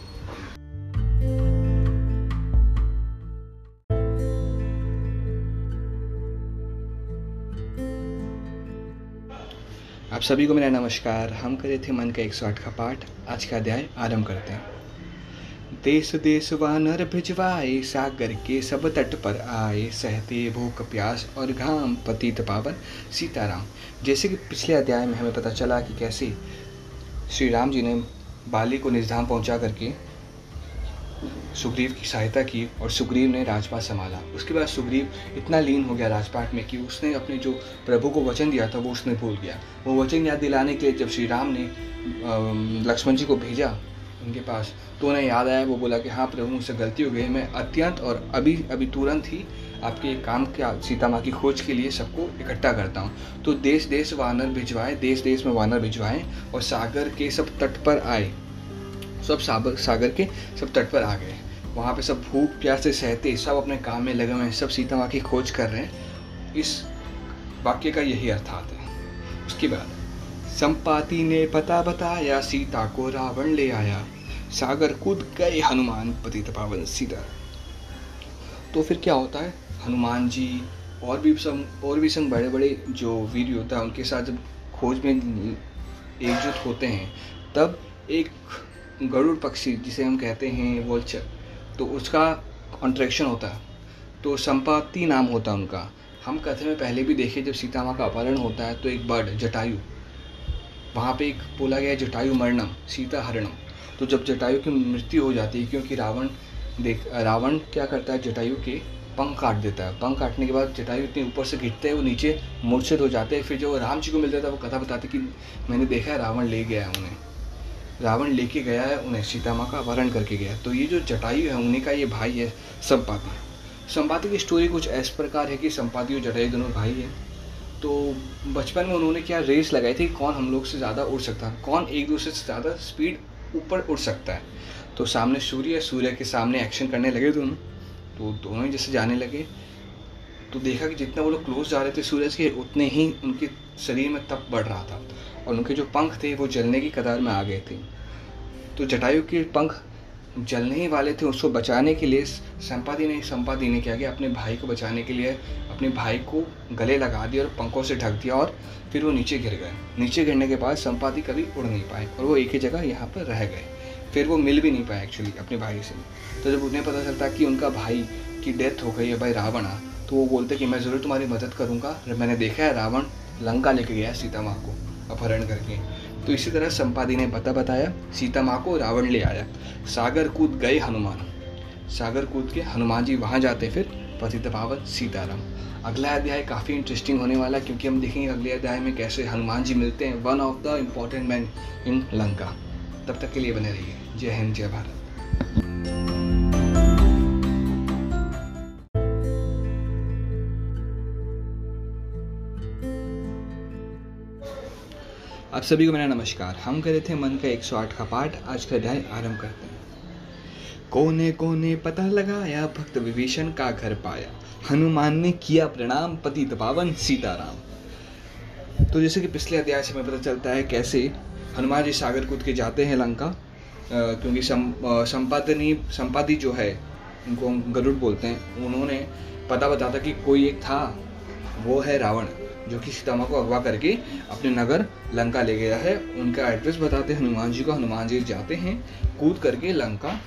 आप सभी को मेरा नमस्कार। हम करे थे मन का एक सौ आठ का पाठ। आज का अध्याय आरंभ करते हैं। देश देश वानर भिजवाए, सागर के सब तट पर आए, सहते भूख प्यास और घाम, पतित पावन सीताराम। जैसे कि पिछले अध्याय में हमें पता चला कि कैसे श्री राम जी ने बाली को निजधाम पहुँचा करके सुग्रीव की सहायता की और सुग्रीव ने राजपाट संभाला। उसके बाद सुग्रीव इतना लीन हो गया राजपाट में कि उसने अपने जो प्रभु को वचन दिया था, वो उसने भूल गया। वो वचन याद दिलाने के लिए जब श्री राम ने लक्ष्मण जी को भेजा उनके पास तो उन्हें याद आया। वो बोला कि हाँ प्रभु, मुझसे गलती हो गई मैं अत्यंत और अभी अभी तुरंत ही आपके काम क्या सीता माँ की खोज के लिए सबको इकट्ठा करता हूँ। तो देश देश वानर भिजवाए, देश देश में वानर भिजवाए और सागर के सब तट पर आए। सब सागर सागर के सब तट पर आ गए वहाँ पे सब भूख, प्यास से सहते, सब अपने काम में लगे हुए हैं, सब सीता माँ की खोज कर रहे हैं। इस वाक्य का यही अर्थात है। उसके बाद, संपाति ने पता बताया, सीता को रावण ले आया। सागर कूद गए हनुमान पतित पावन सीता तो फिर क्या होता है? हनुमान जी और भी सब और भी संग बड़े बड़े जो वीर योद्धा उनके साथ जब खोज में एकजुट होते हैं, तब एक गरुड़ पक्षी, जिसे हम कहते हैं वोल्चर तो उसका कॉन्ट्रैक्शन होता है। तो संपत्ति नाम होता है उनका। हम कथे में पहले भी देखे, जब सीता माँ का अपहरण होता है तो एक बर्ड, जटायु, वहाँ पे एक बोला गया जटायु मरणम, सीता हरणम। तो जब जटायु की मृत्यु हो जाती है, क्योंकि रावण देख, रावण क्या करता है, जटायु के पंख काट देता है। पंख काटने के बाद जटायु इतने ऊपर से गिरते हैं, वो नीचे मूर्छित हो जाते हैं। फिर जो राम जी को मिलता है वो कथा बताते कि मैंने देखा है, रावण ले गया है उन्हें। रावण लेके गया है, उन्हें सीता माँ का अपहरण करके गया तो ये जो जटायु है, उन्हीं का ये भाई है, संपाति। संपाति की स्टोरी कुछ इस प्रकार है कि संपाति और जटायु दोनों भाई हैं। तो बचपन में उन्होंने क्या रेस लगाई थी, कौन हम लोग से ज़्यादा उड़ सकता है? कौन एक दूसरे से ज़्यादा स्पीड ऊपर उड़ सकता है? तो सामने सूर्य सूर्य के सामने एक्शन करने लगे दोनों। तो दोनों ही जैसे जाने लगे। तो देखा कि जितना वो लोग क्लोज जा रहे थे सूरज के, उतने ही उनके शरीर में तप बढ़ रहा था। और उनके जो पंख थे, वो जलने की कतार में आ गए थे। तो जटायु के पंख जलने ही वाले थे, उसको बचाने के लिए, संपादी ने संपादी ने क्या किया? अपने भाई को बचाने के लिए अपने भाई को गले लगा दिया और पंखों से ढक दिया और फिर वो नीचे गिर गए। नीचे गिरने के बाद संपादी कभी उड़ नहीं पाए और वो एक ही जगह यहाँ पर रह गए। फिर वो मिल भी नहीं पाए एक्चुअली अपने भाई से। तो जब उन्हें पता चलता कि उनका भाई की डेथ हो गई है भाई रावण तो वो बोलते कि मैं ज़रूर तुम्हारी मदद करूँगा। मैंने देखा है रावण लंका लेके गया सीता माँ को। अपहरण करके। तो इसी तरह संपादी ने बता बताया, सीता माँ को रावण ले आया। सागर कूद गए हनुमान। सागर कूद के हनुमान जी वहाँ जाते फिर पतित पावन सीताराम। अगला अध्याय काफ़ी इंटरेस्टिंग होने वाला है, क्योंकि हम देखेंगे अगले अध्याय में कैसे हनुमान जी मिलते हैं। One of the important man in Lanka तब तक के लिए बने रहिए। जय हिंद, जय भारत। आप सभी को मेरा नमस्कार। हम करे थे मन का 108 का पाठ। आज का अध्याय आरंभ करते हैं। कोने कोने पता लगाया, भक्त विभीषण का घर पाया। हनुमान ने किया प्रणाम पति पावन सीताराम। तो जैसे कि पिछले अध्याय से हमें पता चलता है कैसे हनुमान जी सागर कूद के जाते हैं लंका। क्योंकि संपादनी, संपादी जो है, उनको हम गरुड़ बोलते हैं। उन्होंने पता बताता कि कोई एक था, वो है रावण। जो कि सीतामा को अगवा करके अपने नगर लंका ले गया है। उनका एड्रेस बताते हनुमान जी को। हनुमान जी जाते हैं, कूद करके लंका,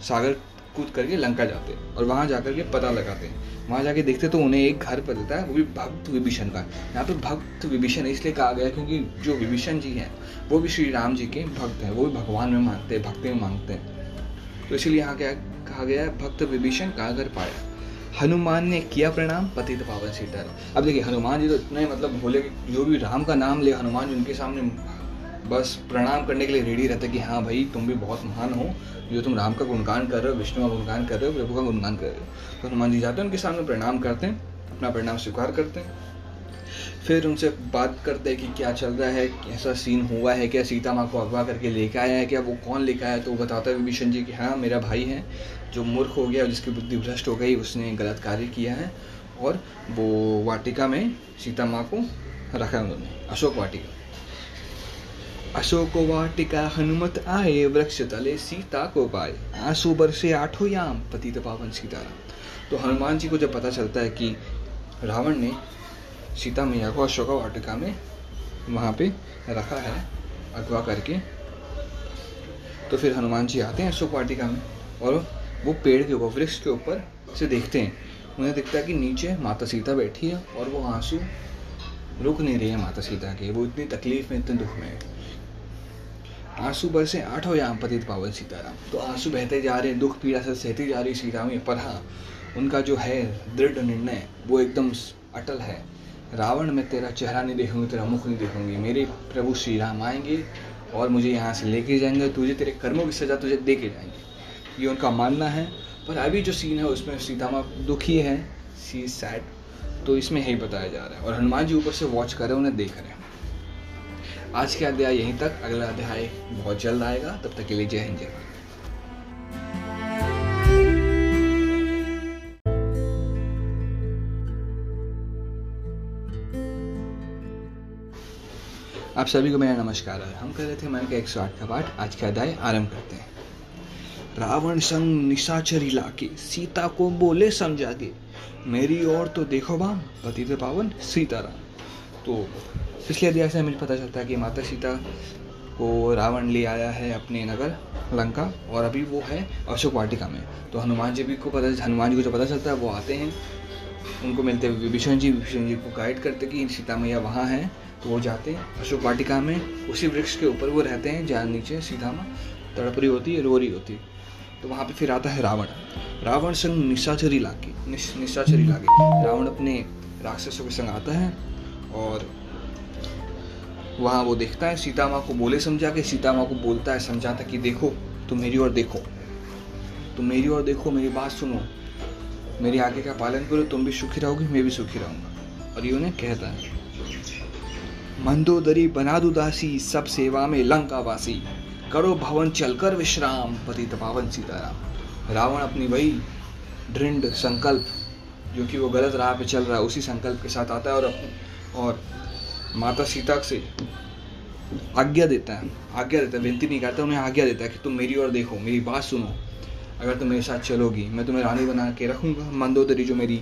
सागर कूद करके लंका जाते हैं और वहाँ जाकर के पता लगाते हैं। वहाँ जाके देखते तो उन्हें एक घर पर देता है, वो भी भक्त विभीषण का। यहाँ पे भक्त विभीषण इसलिए कहा गया क्योंकि जो विभीषण जी हैं, वो भी श्री राम जी के भक्त हैं, वो भी भगवान में मानते हैं, भक्ति में मांगते हैं। तो इसीलिए यहाँ क्या कहा गया है, भक्त विभीषण का घर पाया। हनुमान ने किया प्रणाम, पतित पावन सीताराम अब देखिए, हनुमान जी तो इतने मतलब बोले जो भी राम का नाम ले, हनुमान जी उनके सामने बस प्रणाम करने के लिए रेडी रहते कि हाँ भाई, तुम भी बहुत महान हो, जो तुम राम का गुणगान कर रहे हो, विष्णु का गुणगान कर रहे हो, प्रभु का गुणगान कर रहे हो। तो हनुमान जी जाते हैं, उनके सामने प्रणाम करते हैं, अपना प्रणाम स्वीकार करते हैं। फिर उनसे बात करते हैं कि क्या चल रहा है ऐसा सीन हुआ है, क्या सीता माँ को अगवा करके लेके आया है, क्या वो कौन लेके आया तो वो बताता है विभीषण जी कि हाँ मेरा भाई है, जो मूर्ख हो गया जिसकी बुद्धि भ्रष्ट हो गई, उसने गलत कार्य किया है और वो वाटिका में सीता माँ को रखा है उन्होंने, अशोक वाटिका। अशोक वाटिका, हनुमत आए, वृक्ष तले सीता को पाए, आँसू बरसे आठो याम, पतित पावन सीताराम। तो हनुमान जी को जब पता चलता है कि रावण ने सीता मैया को अशोक वाटिका में वहाँ पे रखा है, अगवा करके। तो फिर हनुमान जी आते हैं अशोक वाटिका में और वो पेड़ के ऊपर, वृक्ष के ऊपर से देखते हैं। उन्हें दिखता है कि नीचे माता सीता बैठी है और वो आँसू रुक नहीं रही है माता सीता के। वो इतनी तकलीफ़ में, इतने दुख में है। आँसू बरसे आठों याम पतित पावन सीताराम। तो आँसू बहते जा रहे हैं, दुख पीड़ा से सहती जा रही सीता में। पर हाँ उनका जो है दृढ़ निर्णय, वो एकदम अटल है। रावण में तेरा चेहरा नहीं देखूँगी, तेरा मुख नहीं देखूँगी। मेरे प्रभु श्री राम आएँगे और मुझे यहाँ से लेके जाएँगे, तुझे तेरे कर्मों की सज़ा तुझे दे के जाएँगे। ये उनका मानना है, पर अभी जो सीन है, उसमें सीता माँ दुखी है सी सैड तो इसमें यही बताया जा रहा है। और हनुमान जी ऊपर से वॉच कर रहे हैं, उन्हें देख रहे हैं। आज के अध्याय यहीं तक। अगला अध्याय बहुत जल्द आएगा। तब तक के लिए जय हिंद, जय आप सभी को मेरा नमस्कार है। हम कर रहे थे मन का एक सौ आठ का पाठ। आज का अध्याय आरंभ करते हैं। रावण संग निशाचरी लाके सीता को बोले समझा के मेरी ओर तो देखो बाम पति पावन सीताराम। तो पिछले अध्याय से हमें पता चलता है कि माता सीता को रावण ले आया है अपने नगर लंका, और अभी वो है अशोक वाटिका में। तो हनुमान जी भी को पता, हनुमान जी को जो पता चलता है, वो आते हैं। उनको मिलते हैं विभीषण जी विभीषण जी को गाइड करते कि सीता मैया वहाँ हैं। तो वो जाते हैं अशोक वाटिका में उसी वृक्ष के ऊपर वो रहते हैं जहाँ नीचे सीधा माँ तड़प रही होती है रो रही होती है। तो वहाँ पे फिर आता है रावण। रावण संग निशाचरी निश, निशाचरी लाके रावण अपने राक्षसों के संग आता है और वहाँ वो देखता है सीता माँ को बोले समझा के सीता माँ को बोलता है समझाता कि देखो तुम मेरी ओर देखो। तुम मेरी ओर देखो मेरी बात सुनो। मेरी आगे का पालन करो तुम भी सुखी रहोगी मैं भी सुखी रहूँगा। और ये उन्हें कहता है। मंदोदरी बना दू दासी सब सेवा में लंका वासी करो भवन चलकर विश्राम पति पावन सीताराम। रावण अपनी वही दृढ़ संकल्प, जो कि वो गलत राह पे चल रहा है, उसी संकल्प के साथ आता है और और माता सीता से आज्ञा देता है। आज्ञा देता है, विनती नहीं करता, उन्हें आज्ञा देता है कि तुम मेरी ओर देखो, मेरी बात सुनो। अगर तुम मेरे साथ चलोगी, मैं तुम्हें रानी बना के रखूँगा। मंदोदरी जो मेरी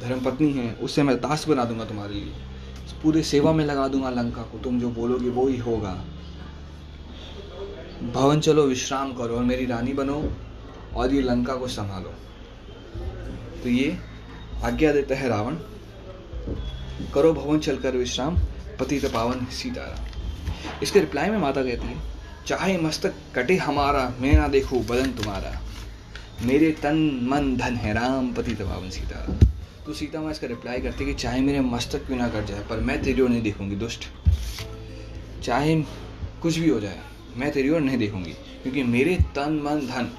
धर्म पत्नी है उससे मैं दास बना दूँगा तुम्हारे लिए। पूरे सेवा में लगा दूँगा लंका को। तुम जो बोलोगे वो ही होगा। भवन चलो, विश्राम करो और मेरी रानी बनो और ये लंका को संभालो। तो ये आज्ञा देता है रावण। करो भवन चलकर विश्राम पति तो पावन सीताराम। इसके रिप्लाई में माता कहती है, चाहे मस्तक कटे हमारा, मैं ना देखू बदन तुम्हारा। मेरे तन मन धन है राम पति पावन सीताराम। तो सीता माँ इसका रिप्लाई करती है कि चाहे मेरे मस्तक क्यों ना कट जाए, पर मैं तेरी ओर नहीं देखूँगी, दुष्ट। चाहे कुछ भी हो जाए, मैं तेरी ओर नहीं देखूँगी, क्योंकि मेरे तन, मन, धन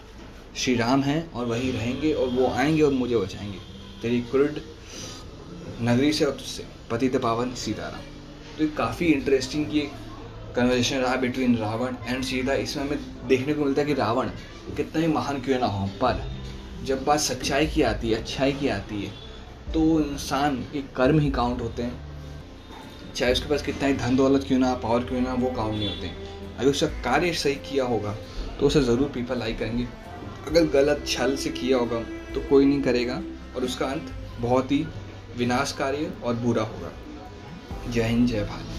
श्री राम हैं और वही रहेंगे और वो आएँगे और मुझे बचाएँगे। तेरी क्रुड नगरी से और तुझसे पति पावन सीताराम। तो ये काफ़ी इंटरेस्टिंग की कन्वर्जेशन रहा बिटवीन रावण एंड सीता। इसमें हमें देखने को मिलता है कि रावण कितना ही महान क्यों ना हो, पर जब बात सच्चाई की आती है, अच्छाई की आती है तो इंसान के कर्म ही काउंट होते हैं। चाहे उसके पास कितना ही धन दौलत क्यों ना पावर क्यों ना, वो काउंट नहीं होते। अगर उसका कार्य सही किया होगा तो उसे ज़रूर पीपल लाइक करेंगे। अगर गलत छल से किया होगा तो कोई नहीं करेगा और उसका अंत बहुत ही विनाशकारी और बुरा होगा। जय हिंद, जय भारत।